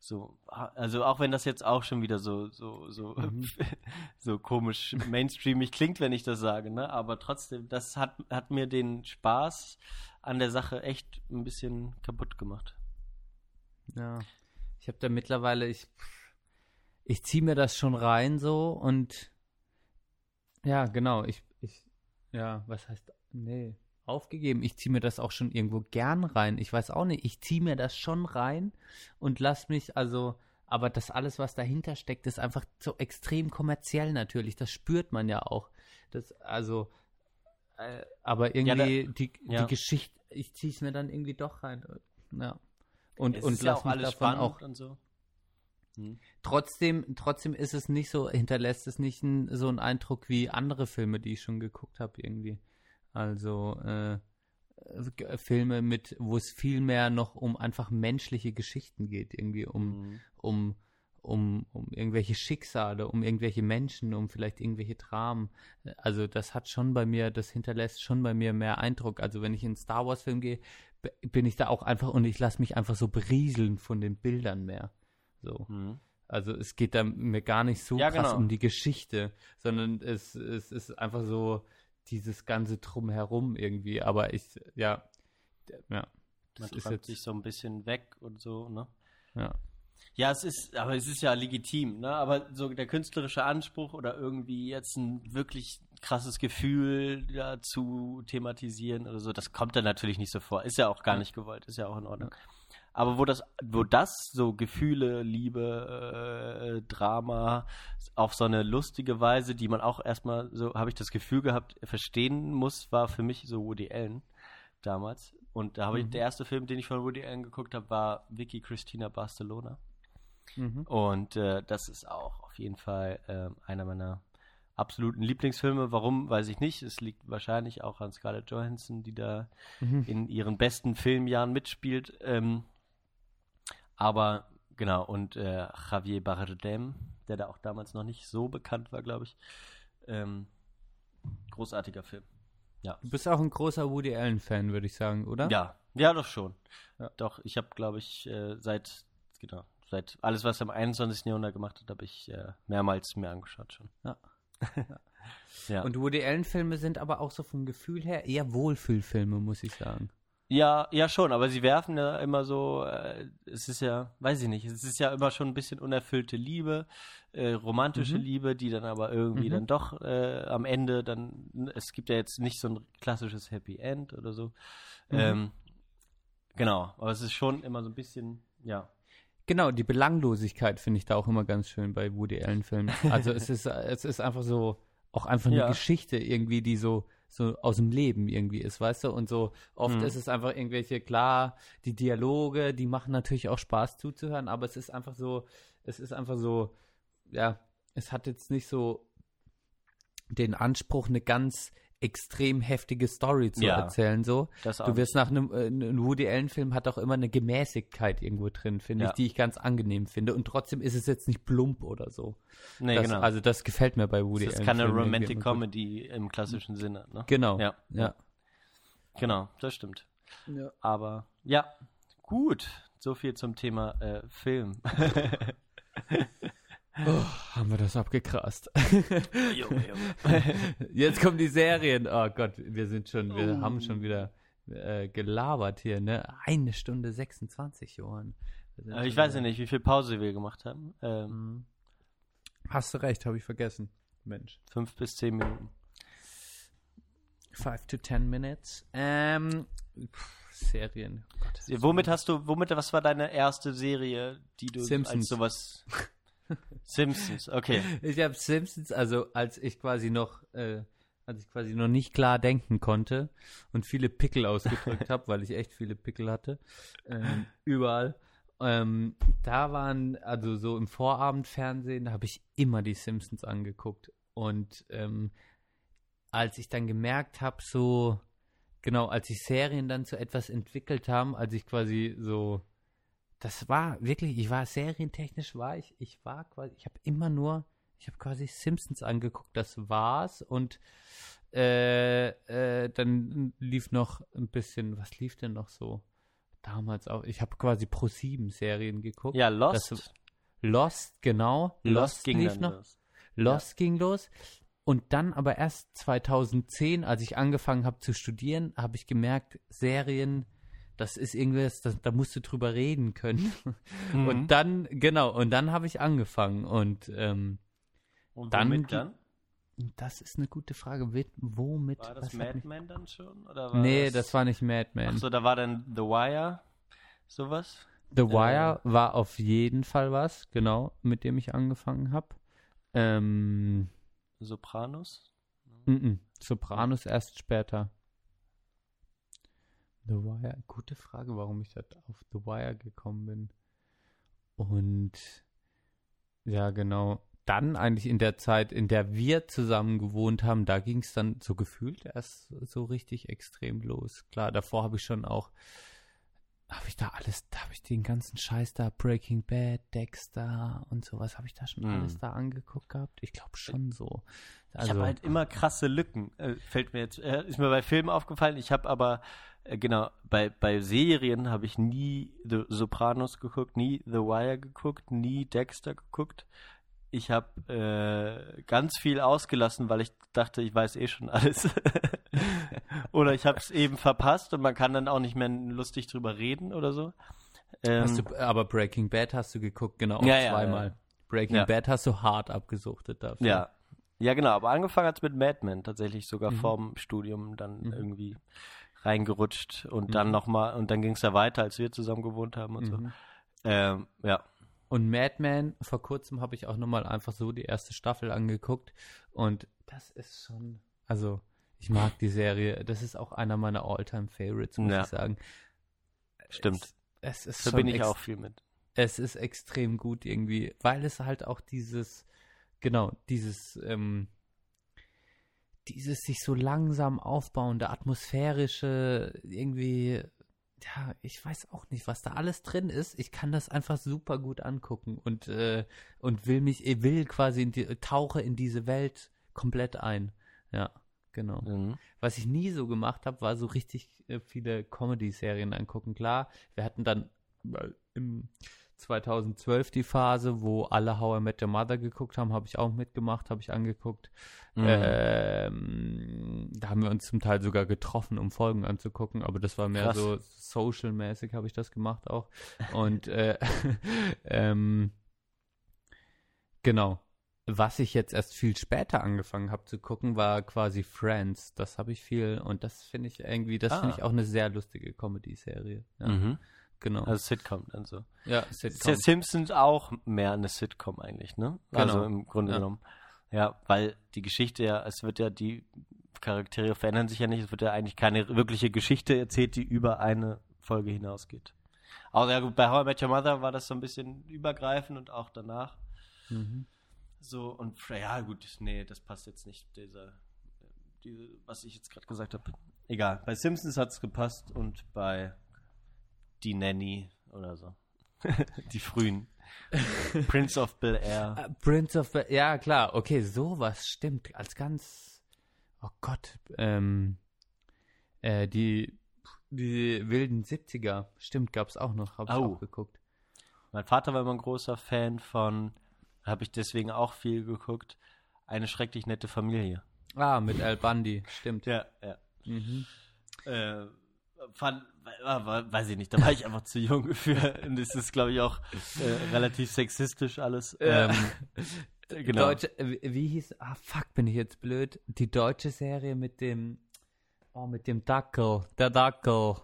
So, also auch wenn das jetzt auch schon wieder so, so, so, Mhm. [laughs] so komisch mainstreamig klingt, wenn ich das sage, ne? Aber trotzdem, das hat, hat mir den Spaß an der Sache echt ein bisschen kaputt gemacht. Ja. Ich habe da mittlerweile, ich, ich ziehe mir das schon rein so und ja, genau, ich, ich, ja, was heißt, nee, aufgegeben. Ich ziehe mir das auch schon irgendwo gern rein. Ich weiß auch nicht, ich ziehe mir das schon rein und lass mich, also, aber das alles, was dahinter steckt, ist einfach so extrem kommerziell natürlich. Das spürt man ja auch. Das, also, äh, aber irgendwie die, ja. die Geschichte, ich ziehe es mir dann irgendwie doch rein. Ja. Und, Es und ist ja lass auch mich alles davon auch so. Hm. trotzdem, trotzdem ist es nicht so, hinterlässt es nicht ein, so einen Eindruck wie andere Filme, die ich schon geguckt habe irgendwie. Also, äh, äh, Filme mit, wo es viel mehr noch um einfach menschliche Geschichten geht, irgendwie um, Mhm. um, um, um irgendwelche Schicksale, um irgendwelche Menschen, um vielleicht irgendwelche Dramen. Also das hat schon bei mir, das hinterlässt schon bei mir mehr Eindruck. Also wenn ich in einen Star Wars Film gehe, bin ich da auch einfach und ich lasse mich einfach so berieseln von den Bildern mehr. So. Mhm. Also es geht da mir gar nicht so Ja, krass genau. um die Geschichte, sondern es, es ist einfach so dieses ganze Drumherum irgendwie. Aber ich, ja, ja, das Man ist jetzt, sich so ein bisschen weg und so, ne? ja. Ja, es ist, aber es ist ja legitim, ne? Aber so der künstlerische Anspruch oder irgendwie jetzt ein wirklich krasses Gefühl dazu thematisieren oder so, das kommt dann natürlich nicht so vor. Ist ja auch gar Ja. nicht gewollt, ist ja auch in Ordnung. Aber wo das, wo das so Gefühle, Liebe, äh, Drama auf so eine lustige Weise, die man auch erstmal so, habe ich das Gefühl gehabt, verstehen muss, war für mich so Woody Allen damals. Und da habe ich, Mhm. der erste Film, den ich von Woody Allen geguckt habe, war Vicky Cristina Barcelona. Mhm. Und äh, das ist auch auf jeden Fall ähm, einer meiner absoluten Lieblingsfilme. Warum, weiß ich nicht. Es liegt wahrscheinlich auch an Scarlett Johansson, die da Mhm. in ihren besten Filmjahren mitspielt. Ähm, aber genau, und äh, Javier Bardem, der da auch damals noch nicht so bekannt war, glaube ich. Ähm, großartiger Film. Du bist auch ein großer Woody Allen-Fan, würde ich sagen, oder? Ja, ja, doch schon. Ja. Doch, ich habe, glaube ich, äh, seit, genau, seit alles, was er im 21. Jahrhundert gemacht hat, habe ich äh, mehrmals mir angeschaut schon. Ja. [laughs] ja. Und Woody Allen-Filme sind aber auch so vom Gefühl her eher Wohlfühlfilme, muss ich sagen. Ja, ja schon, aber sie werfen ja immer so, äh, es ist ja, weiß ich nicht, es ist ja immer schon ein bisschen unerfüllte Liebe, äh, romantische Mhm. Liebe, die dann aber irgendwie Mhm. dann doch äh, am Ende dann, es gibt ja jetzt nicht so ein klassisches Happy End oder so. Mhm. Ähm, genau, aber es ist schon immer so ein bisschen, ja. Genau, die Belanglosigkeit finde ich da auch immer ganz schön bei Woody Allen-Filmen. Also es ist, es ist einfach so, auch einfach eine Ja. Geschichte irgendwie, die so, so aus dem Leben irgendwie ist, weißt du? Und so oft Mhm. ist es einfach irgendwelche, klar, die Dialoge, die machen natürlich auch Spaß zuzuhören, aber es ist einfach so, es ist einfach so, ja, es hat jetzt nicht so den Anspruch, eine ganz extrem heftige Story zu Ja. erzählen, so. Du wirst nach einem äh, ein Woody Allen Film hat auch immer eine Gemäßigkeit irgendwo drin, finde Ja. ich, die ich ganz angenehm finde und trotzdem ist es jetzt nicht plump oder so. Nee, das, genau. Also das gefällt mir bei Woody das ist Allen. keine Romantic. Comedy im klassischen Sinne, ne? Genau. Ja. Ja. Genau, das stimmt. ja. Aber ja, gut. So viel zum Thema äh, Film. [laughs] Oh, haben wir das Junge. Jetzt kommen die Serien. Oh Gott, wir sind schon, wir Oh. haben schon wieder äh, gelabert hier, ne? Eine Stunde 26, Johann. Aber ich weiß ja nicht, wie viel Pause wir gemacht haben. Ähm, Mhm. Hast du recht, habe ich vergessen. Mensch. fünf bis zehn Minuten. Five to ten minutes. Ähm, pff, Serien. Oh Gott. Womit hast du, womit, was war deine erste Serie, die du Simpsons. als sowas. [laughs] Simpsons, okay. [laughs] Ich habe Simpsons, also als ich quasi noch, äh, als ich quasi noch nicht klar denken konnte und viele Pickel ausgedrückt [laughs] habe, weil ich echt viele Pickel hatte, ähm, überall. Ähm, da waren, also so im Vorabendfernsehen, da habe ich immer die Simpsons angeguckt. Und ähm, als ich dann gemerkt habe, so, genau, als sich Serien dann zu etwas entwickelt haben, als ich quasi so das war wirklich, ich war serientechnisch war ich, ich war quasi, ich habe immer nur, ich habe quasi Simpsons angeguckt, das war's und äh, äh, dann lief noch ein bisschen, was lief denn noch so? Damals auch, ich habe quasi Pro 7 Serien geguckt. Ja, Lost. Das- Lost, genau. Lost ging lief dann noch. los. Lost ging los. Und dann aber erst 2010, als ich angefangen habe zu studieren, habe ich gemerkt, Serien, das ist irgendwas, das, da musst du drüber reden können. [laughs] Mhm. Und dann, genau, und dann habe ich angefangen. Und ähm, Und dann dann? das ist eine gute Frage. Womit? War das Mad mich- Men dann schon? Oder Nee, das, das war nicht Mad Men. Ach so, da war dann The Wire, sowas? The Wire war auf jeden Fall was, genau, mit dem ich angefangen habe. Ähm, Sopranos? Mm -mm. Sopranos erst später. The Wire, gute Frage, warum ich da auf The Wire gekommen bin. Und ja, genau, dann eigentlich in der Zeit, in der wir zusammen gewohnt haben, da ging es dann so gefühlt erst so richtig extrem los. Klar, davor habe ich schon auch, habe ich da alles, da habe ich den ganzen Scheiß da, Breaking Bad, Dexter und sowas, habe ich da schon Mhm. alles da angeguckt gehabt? Ich glaube schon so. ich Also, habe halt immer krasse Lücken. Äh, fällt mir jetzt, äh, ist mir bei Filmen aufgefallen. Ich habe aber, äh, genau, bei, bei Serien habe ich nie The Sopranos geguckt, nie The Wire geguckt, nie Dexter geguckt. Ich habe äh, ganz viel ausgelassen, weil ich dachte, ich weiß eh schon [laughs] alles. oder ich habe es eben verpasst und man kann dann auch nicht mehr lustig drüber reden oder so. Ähm, hast du, aber Breaking Bad hast du geguckt, genau, Ja, zweimal. ja. Breaking Ja. Bad hast du hart abgesuchtet dafür. Ja. Ja, genau, aber angefangen hat es mit Mad Men, tatsächlich sogar Mhm. vorm Studium dann Mhm. irgendwie reingerutscht und dann Mhm. nochmal, und dann ging es ja weiter, als wir zusammen gewohnt haben und so. Mhm. Ähm, ja. Und Mad Men, vor kurzem habe ich auch nochmal einfach so die erste Staffel angeguckt. Und das ist schon, also ich mag die Serie. Das ist auch einer meiner All-Time-Favorites, muss Ja. ich sagen. Stimmt. Es, es ist bin ich auch viel mit. Es ist extrem gut irgendwie, weil es halt auch dieses, genau, dieses, ähm, dieses sich so langsam aufbauende, atmosphärische, irgendwie, ja, ich weiß auch nicht, was da alles drin ist. Ich kann das einfach super gut angucken und, äh, und will mich, ich will quasi in die, tauche in diese Welt komplett ein. Ja, genau. Mhm. Was ich nie so gemacht habe, war so richtig äh, viele Comedy-Serien angucken. Klar, wir hatten dann äh, im 2012 die Phase, wo alle How I Met Your Mother geguckt haben, habe ich auch mitgemacht, habe ich angeguckt. Mhm. Ähm, da haben wir uns zum Teil sogar getroffen, um Folgen anzugucken, aber das war mehr Krass. so social-mäßig habe ich das gemacht auch. Und äh, [laughs] ähm, genau. Was ich jetzt erst viel später angefangen habe zu gucken, war quasi Friends. Das habe ich viel und das finde ich irgendwie, das finde Ah. ich auch eine sehr lustige Comedy-Serie. Ja, Mhm. Genau. Also Sitcom dann so. ja, Ist ja Sitcom. Simpsons auch mehr eine Sitcom eigentlich, ne? Also Genau. im Grunde Ja. genommen. Ja, weil die Geschichte ja, es wird ja, die Charaktere verändern sich ja nicht, es wird ja eigentlich keine wirkliche Geschichte erzählt, die über eine Folge hinausgeht. Aber ja gut, bei How I Met Your Mother war das so ein bisschen übergreifend und auch danach. Mhm. So, und ja, gut, nee, das passt jetzt nicht, dieser, diese, was ich jetzt gerade gesagt habe. Egal, bei Simpsons hat es gepasst und bei Die Nanny oder so. [laughs] Die frühen. Prince of Bel Air. Äh, Prince of, Bel- ja klar, okay, sowas stimmt, als ganz, oh Gott, ähm, äh, die, die wilden 70er, stimmt, gab's auch noch, habe ich Au. auch geguckt. Mein Vater war immer ein großer Fan von, habe ich deswegen auch viel geguckt, eine schrecklich nette Familie. Ah, mit Al Bundy, stimmt. Ja, ja. Mhm. Äh, fand, weiß ich nicht, da war ich einfach zu jung für. Und es ist, glaube ich, auch äh, relativ sexistisch alles. Ja. Ähm, genau. Deutsche, äh, wie hieß, ah fuck, bin ich jetzt blöd, die deutsche Serie mit dem, oh, mit dem Dackel, der Dackel.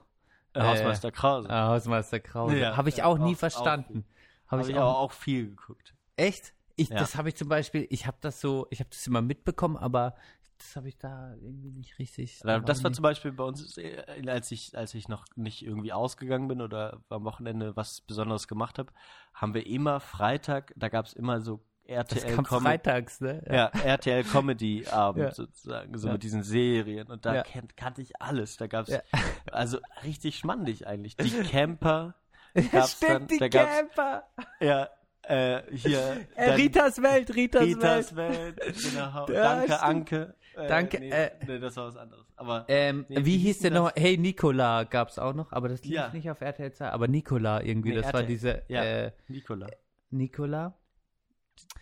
Äh, Hausmeister Krause. Ah, Hausmeister Krause. Ja, habe ich auch nie auch- verstanden. Habe Habe ich auch, auch viel geguckt. echt? Ich, Ja. Das habe ich zum Beispiel, ich habe das so, ich habe das immer mitbekommen, aber das habe ich da irgendwie nicht richtig. Da- Das war nie- zum Beispiel bei uns, äh, als ich, als ich noch nicht irgendwie ausgegangen bin oder am Wochenende was Besonderes gemacht habe, haben wir immer Freitag, da gab es immer so das RTL kam Comedy. freitags, ne? Ja, RTL Comedy [laughs] Abend Ja. sozusagen, so Ja. mit diesen Serien. Und da Ja. kennt, kannte ich alles. Da gab's Ja. [laughs] also richtig schmandig eigentlich. Die Camper. Ja, gab's stimmt, dann, die da Camper. Ja, äh, hier. Äh, Ritas Welt, Ritas, Ritas Welt. Welt. Genau. [laughs] Ja, Danke, stimmt. Äh, Danke, Nee, äh, nee, das war was anderes. Aber Ähm, Nee, wie, hieß der denn noch? Hey Nicola gab's auch noch, aber das lief Ja. nicht auf RTL 2. Aber Nicola irgendwie, Nee, das war RTL. diese Ja. äh, Nicola. Nicola.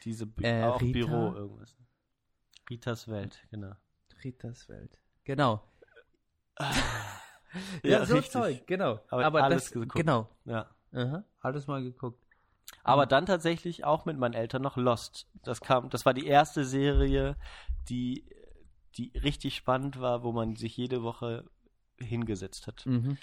Diese Bi Äh, auch Rita? Büro irgendwas. Ritas Welt, genau. Ritas Welt. Genau. [laughs] Ja, Ja, so richtig. Zeug, genau. Aber aber alles das, geguckt. genau. Ja. Aha, alles mal geguckt. Aber dann tatsächlich auch mit meinen Eltern noch Lost. Das kam, das war die erste Serie, die, die richtig spannend war, wo man sich jede Woche hingesetzt hat. Mhm.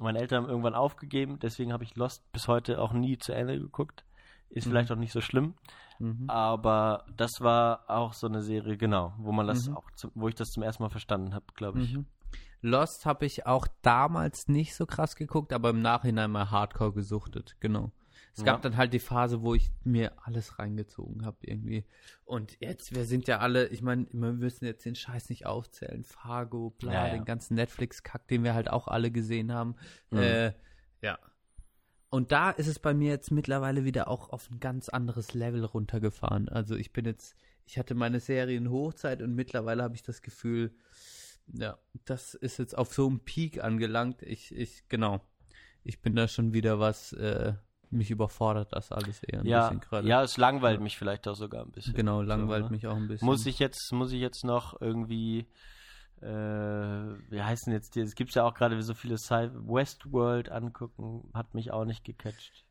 Meine Eltern haben irgendwann aufgegeben, deswegen habe ich Lost bis heute auch nie zu Ende geguckt. Ist Mhm. vielleicht auch nicht so schlimm, Mhm. aber das war auch so eine Serie, genau, wo man das Mhm. auch, zum, wo ich das zum ersten Mal verstanden habe, glaube ich. Mhm. Lost habe ich auch damals nicht so krass geguckt, aber im Nachhinein mal Hardcore gesuchtet, genau. Es gab Ja. dann halt die Phase, wo ich mir alles reingezogen habe irgendwie. Und jetzt, wir sind ja alle, ich meine, wir müssen jetzt den Scheiß nicht aufzählen. Fargo, bla, Ja, ja. den ganzen Netflix-Kack, den wir halt auch alle gesehen haben. Mhm. Äh, ja. Und da ist es bei mir jetzt mittlerweile wieder auch auf ein ganz anderes Level runtergefahren. Also ich bin jetzt, ich hatte meine Serienhochzeit und mittlerweile habe ich das Gefühl, ja, das ist jetzt auf so einem Peak angelangt. Ich, ich, genau. Ich bin da schon wieder was, äh, mich überfordert das alles eher ein Ja, bisschen gerade. ja, es langweilt mich vielleicht auch sogar ein bisschen. Genau, langweilt So, ne? mich auch ein bisschen. Muss ich jetzt, muss ich jetzt noch irgendwie, äh, wie heißt denn jetzt die? Es gibt ja auch gerade so viele Sci Westworld angucken, hat mich auch nicht gecatcht.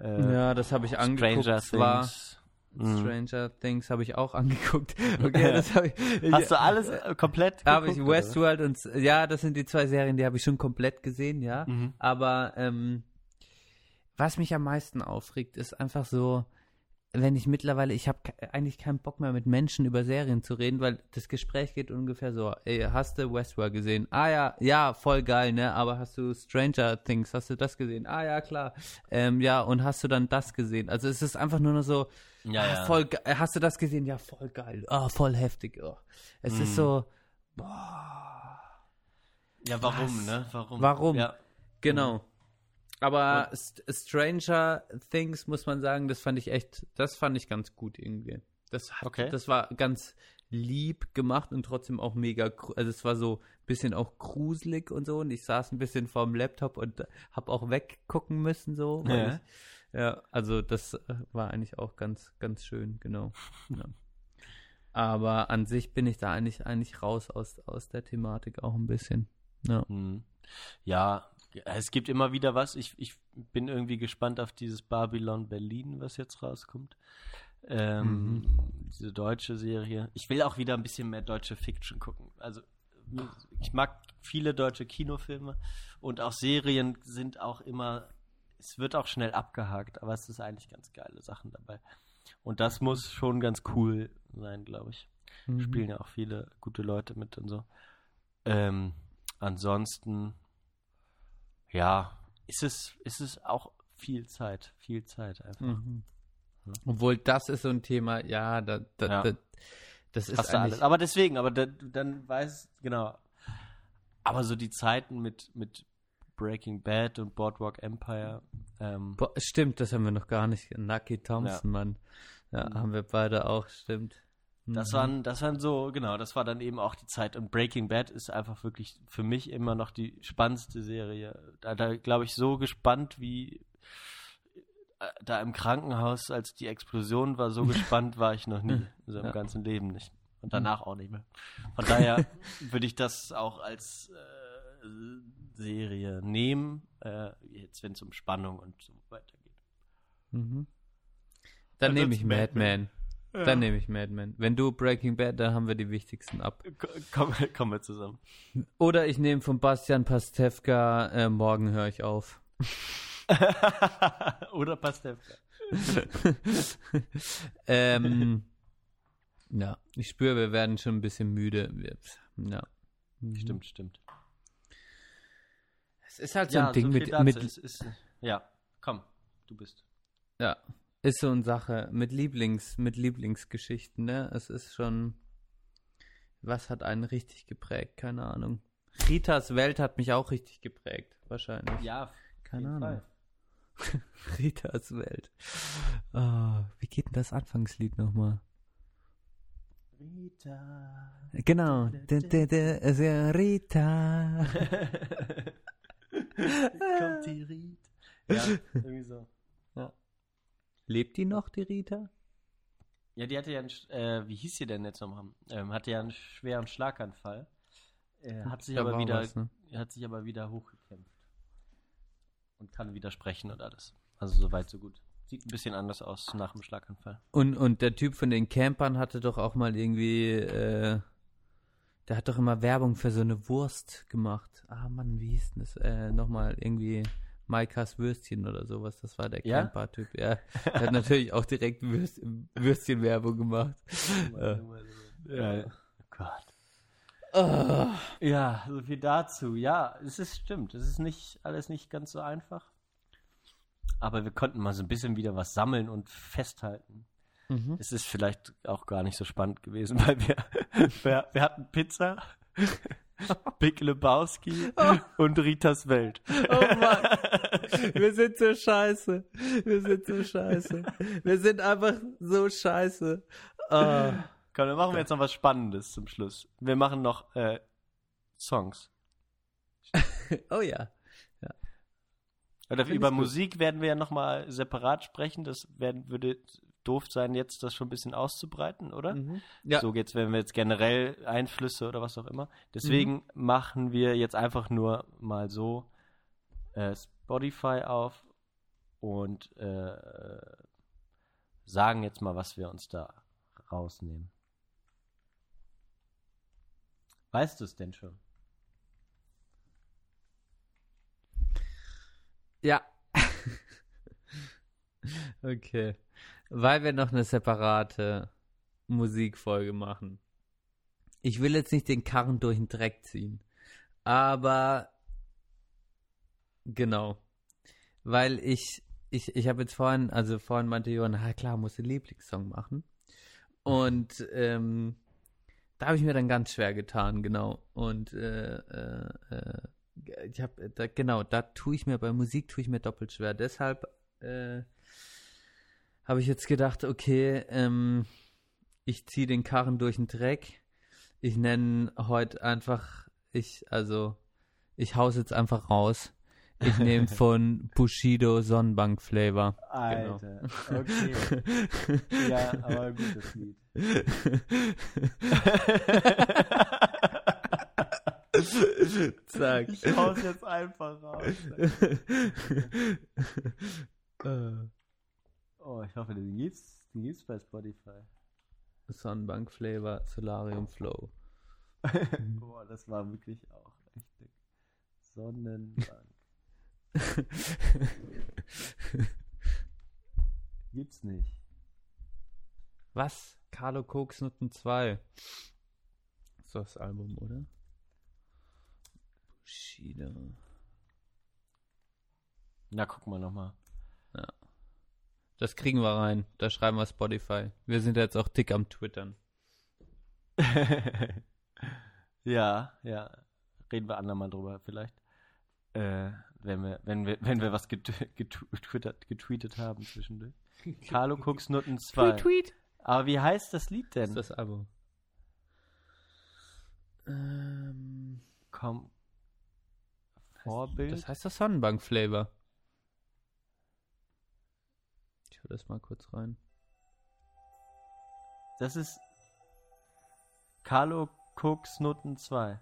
Äh, Ja, das habe ich angeguckt. Stranger zwar Things. Mhm. Stranger Things habe ich auch [laughs] angeguckt. [laughs] Okay, das habe ich. Hast du alles äh, komplett Habe ich geguckt, oder? Westworld und ja, das sind die zwei Serien, die habe ich schon komplett gesehen, ja. Mhm. Aber ähm, was mich am meisten aufregt, ist einfach so, wenn ich mittlerweile, ich habe eigentlich keinen Bock mehr mit Menschen über Serien zu reden, weil das Gespräch geht ungefähr so, ey, hast du Westworld gesehen? Ah ja, ja, voll geil, ne? Aber hast du Stranger Things, hast du das gesehen? Ah ja, klar. Ähm, ja, und hast du dann das gesehen? Also es ist einfach nur noch so, Ja, ah, ja. voll ge- hast du das gesehen? Ja, voll geil. Ah, voll heftig. Oh. Es Mhm. ist so, Ja, warum, Was? ne? Warum? Warum? Ja. Genau. Aber St Stranger Things muss man sagen, das fand ich echt, das fand ich ganz gut irgendwie. Das, hat, Okay. das war ganz lieb gemacht und trotzdem auch mega, also es war so ein bisschen auch gruselig und so und ich saß ein bisschen vorm Laptop und habe auch weggucken müssen so. Ja. Ich, ja, also das äh, war eigentlich auch ganz, ganz schön, genau. [laughs] Ja. Aber an sich bin ich da eigentlich, eigentlich raus aus, aus der Thematik auch ein bisschen. Ja. Hm. Ja, es gibt immer wieder was. Ich, ich bin irgendwie gespannt auf dieses Babylon Berlin, was jetzt rauskommt. Ähm, Diese deutsche Serie. Ich will auch wieder ein bisschen mehr deutsche Fiction gucken. Also ich mag viele deutsche Kinofilme und auch Serien sind auch immer, es wird auch schnell abgehakt, aber es ist eigentlich ganz geile Sachen dabei. Und das muss schon ganz cool sein, glaube ich Mhm. spielen ja auch viele gute Leute mit und so. Ähm, ansonsten, ja, ist es, ist es auch viel Zeit, viel Zeit einfach. Mhm. Obwohl das ist so ein Thema, ja, da, da, Ja. da, das ist Hast alles. Aber deswegen, aber da, dann weiß, genau. Aber so die Zeiten mit, mit Breaking Bad und Boardwalk Empire, ähm, Boah, stimmt, das haben wir noch gar nicht. Nucky Thompson, Mann. Ja, Mhm. haben wir beide auch, stimmt. Das Mhm. waren, das waren so, genau, das war dann eben auch die Zeit. Und Breaking Bad ist einfach wirklich für mich immer noch die spannendste Serie. Da, da glaube ich, so gespannt wie äh, da im Krankenhaus, als die Explosion war, so [laughs] gespannt war ich noch nie. So im Ja. ganzen Leben nicht. Und danach auch nicht mehr. Von daher [laughs] würde ich das auch als äh, Serie nehmen, äh, jetzt wenn es um Spannung und so weiter geht. Mhm. Dann nehme ich Mad Mad Men. Dann nehme ich Mad Men. Wenn du Breaking Bad, dann haben wir die wichtigsten ab. Komm, [laughs] kommen wir zusammen. Oder ich nehme von Bastian Pastewka, äh, morgen höre ich auf. [laughs] Oder Pastewka. [laughs] ähm, ja, ich spüre, wir werden schon ein bisschen müde. Ja. Mhm. Stimmt, stimmt. Es ist halt so ein Ding viel mit, mit Es ist, ja, komm, du bist. Ja, ist so eine Sache mit Lieblings, mit Lieblingsgeschichten, ne? Es ist schon, was hat einen richtig geprägt? Keine Ahnung. Ritas Welt hat mich auch richtig geprägt, wahrscheinlich. Ja, Keine Ahnung. [laughs] Ritas Welt. Ah, wie geht denn das Anfangslied nochmal? Rita. Genau. Rita. [laughs] Kommt die Rita. Ja, [laughs] irgendwie so. Lebt die noch, die Rita? Ja, die hatte ja einen, äh, wie hieß sie denn jetzt nochmal? Ähm, hatte ja einen schweren Schlaganfall. Äh, hat sich Da aber wieder, was, ne? hat sich aber wieder hochgekämpft. Und kann wieder sprechen und alles. Also soweit, so gut. Sieht ein bisschen anders aus nach dem Schlaganfall. Und, und der Typ von den Campern hatte doch auch mal irgendwie, äh, der hat doch immer Werbung für so eine Wurst gemacht. Ah Mann, wie hieß denn das? Äh, nochmal irgendwie Maikas Würstchen oder sowas. Das war der Ja? Camper-Typ. Ja, [laughs] der hat natürlich auch direkt Würst, Würstchen-Werbung gemacht. Äh, Ja. Oh Gott. oh, Ja, so viel dazu. Ja, es ist stimmt. Es ist nicht alles nicht ganz so einfach. aber wir konnten mal so ein bisschen wieder was sammeln und festhalten. Mhm. Es ist vielleicht auch gar nicht so spannend gewesen, [laughs] weil wir, [laughs] wir, wir hatten Pizza, [laughs] Big Lebowski und Ritas Welt. Oh Mann, wir sind so scheiße. Wir sind so scheiße. Wir sind einfach so scheiße. Ah. Komm, dann machen wir jetzt noch was Spannendes zum Schluss. Wir machen noch äh, Songs. [laughs] Oh ja. Oder Find über ich gut. Musik werden wir ja nochmal separat sprechen. Das werden, würde doof sein, jetzt das schon ein bisschen auszubreiten, oder? Mhm. Ja. So geht's, wenn wir jetzt generell Einflüsse oder was auch immer. Deswegen machen wir jetzt einfach nur mal so äh, Spotify auf und äh, sagen jetzt mal, was wir uns da rausnehmen. Weißt du es denn schon? Ja. [laughs] okay. Weil wir noch eine separate Musikfolge machen. Ich will jetzt nicht den Karren durch den Dreck ziehen. Aber genau. Weil ich, ich, ich habe jetzt vorhin, also vorhin meinte Johann, na klar, muss den Lieblingssong machen. Und ähm, da habe ich mir dann ganz schwer getan, genau. Und äh, äh, äh, ich habe da genau, da tue ich mir bei Musik tue ich mir doppelt schwer. Deshalb äh, habe ich jetzt gedacht, okay, ähm, ich ziehe den Karren durch den Dreck. Ich nenne heute einfach, ich also ich hau's jetzt einfach raus. Ich nehme [laughs] von Bushido Sonnenbank Flavor. Alter, okay. ja, aber gutes Lied. [laughs] Zack. Ich hau's jetzt einfach raus. [laughs] Äh, Oh, ich hoffe, den gibt's, den gibt's bei Spotify. Sonnenbank Flavor Solarium Flow. [laughs] Boah, das war wirklich auch echt dick. Sonnenbank. [laughs] Gibt's nicht. Was? Carlo Koksnutten 2. Ist das Album, oder? Bushido. Na, guck mal nochmal. Das kriegen wir rein. Da schreiben wir Spotify. Wir sind jetzt auch dick am Twittern. [laughs] ja, ja. Reden wir andermal drüber vielleicht. Äh, wenn wir, wenn wir, wenn wir was get- getwittert, getweetet haben zwischendurch. [laughs] Carlo Cooks Nutten 2. Tweet. Aber wie heißt das Lied Das denn? ist das Album. Ähm, Komm. Vorbild? das heißt das Sonnenbank Flavor. Ich hol das mal kurz rein. Das ist Carlo Cooks Nutten 2.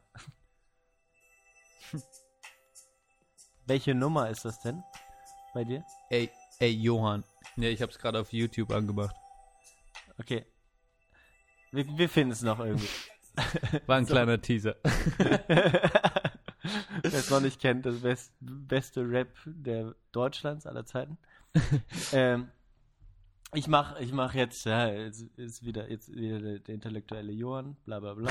[laughs] Welche Nummer ist das denn bei dir? Ey, ey, Johann. Ne, ich hab's gerade auf YouTube angemacht. Okay. Wir, wir finden es noch irgendwie. [laughs] War ein kleiner Teaser. [laughs] Wer es noch nicht kennt, das best, beste Rap der Deutschlands aller Zeiten. ähm, ich mach, ich mach jetzt, ja, jetzt ist wieder, jetzt wieder der, der intellektuelle Johann, bla bla bla.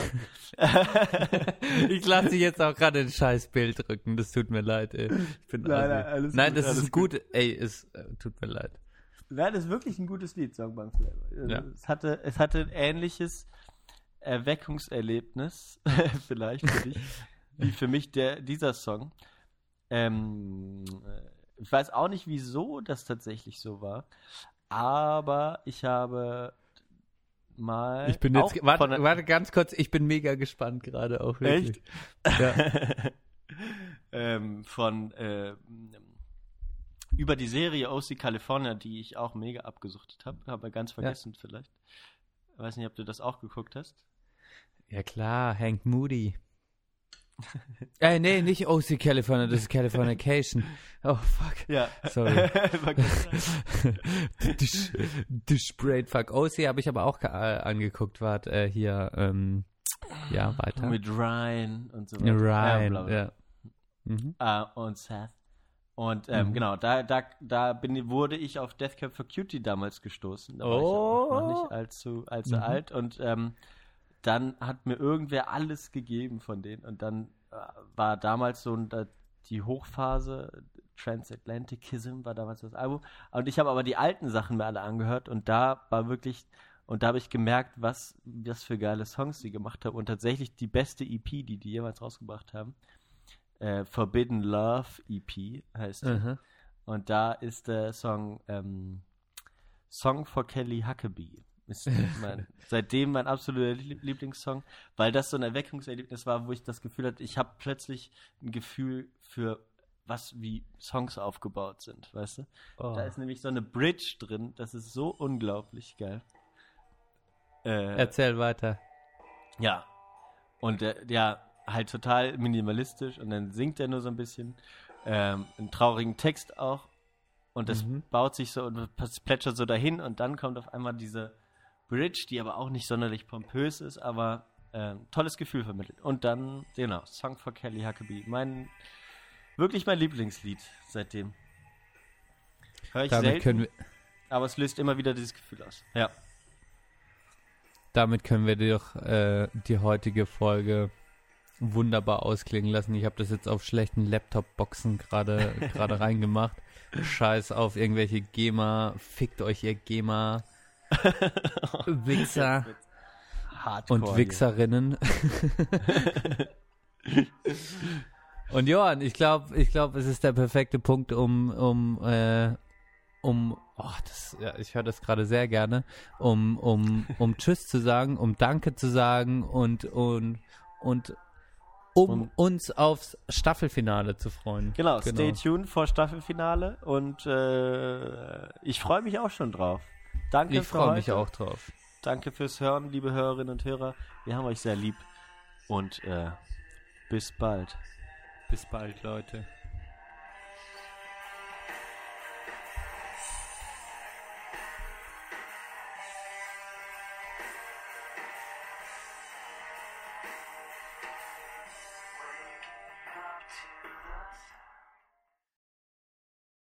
[laughs] Ich lasse dich jetzt auch gerade ein scheiß Bild drücken. Das tut mir leid, ey. Ich bin Nein, nein, alles nein gut, das alles ist gut. Ey, es äh, tut mir leid. Nein, das ist wirklich ein gutes Lied, Songbank Flavor. Also Ja. Es, hatte, es hatte ein ähnliches Erweckungserlebnis, [laughs] vielleicht für dich, [laughs] wie für mich der, dieser Song. Ähm, äh, ich weiß auch nicht, wieso das tatsächlich so war, aber ich habe mal. Ich bin jetzt, warte, warte ganz kurz, ich bin mega gespannt gerade auch wirklich. Echt? Ja. [laughs] ähm, von äh, über die Serie OC California, die ich auch mega abgesuchtet habe, habe ganz vergessen vielleicht. Weiß nicht, ob du das auch geguckt hast. ja klar, Hank Moody. [laughs] äh, nee, nicht OC California, das ist Californication. Oh, fuck. Ja. Sorry. War Dish, Braid Fuck. OC habe ich aber auch äh, angeguckt, warte, äh, hier, ähm, ja, weiter. Mit Ryan und so Ja, Ryan, bla. ja. Mhm. Ah, und Seth. Und ähm, Mhm. genau, da, da, da bin, wurde ich auf Death Cab for Cutie damals gestoßen. Da war ich ja Oh. auch noch nicht allzu, allzu Mhm. alt. Und ähm, dann hat mir irgendwer alles gegeben von denen. Und dann äh, war damals so die Hochphase Transatlanticism war damals das Album. Und ich habe aber die alten Sachen mir alle angehört und da war wirklich, und da habe ich gemerkt, was, was für geile Songs sie gemacht haben. Und tatsächlich die beste EP, die die jemals rausgebracht haben. Äh, Forbidden Love EP heißt die. Mhm. Und da ist der Song ähm, Song for Kelly Huckabee. Ist mein, [laughs] seitdem mein absoluter Lie- Lieblingssong, weil das so ein Erweckungserlebnis war, wo ich das Gefühl hatte, ich habe plötzlich ein Gefühl für was wie Songs aufgebaut sind, weißt du? Oh. Da ist nämlich so eine Bridge drin, das ist so unglaublich geil. Äh, Erzähl weiter. ja. Und der, ja, halt total minimalistisch und dann singt er nur so ein bisschen. Ähm, einen traurigen Text auch. Und das Mhm. baut sich so und plätschert so dahin und dann kommt auf einmal diese Bridge, die aber auch nicht sonderlich pompös ist, aber ähm, tolles Gefühl vermittelt. Und dann, genau, Song for Kelly Huckabee. Mein, wirklich mein Lieblingslied seitdem. Hör ich Damit selten, können, wir, aber es löst immer wieder dieses Gefühl aus. Ja. damit können wir doch äh, die heutige Folge wunderbar ausklingen lassen. Ich habe das jetzt auf schlechten Laptop-Boxen gerade [laughs] gerade reingemacht. Scheiß auf irgendwelche GEMA. Fickt euch ihr GEMA. [laughs] Wichser Hardcore und. Wichserinnen. [laughs] und Johann, ich glaube, ich glaube, es ist der perfekte Punkt, um, um, äh, um, oh, das, ja, ich höre das gerade sehr gerne, um, um, um [laughs] Tschüss zu sagen, um Danke zu sagen und, und, und um Und- uns aufs Staffelfinale zu freuen. Genau, stay tuned vor Staffelfinale und äh, ich freue mich auch schon drauf. Danke Ich freue mich auch drauf. Danke fürs Hören, liebe Hörerinnen und Hörer. Wir haben euch sehr lieb und äh, bis bald. Bis bald, Leute.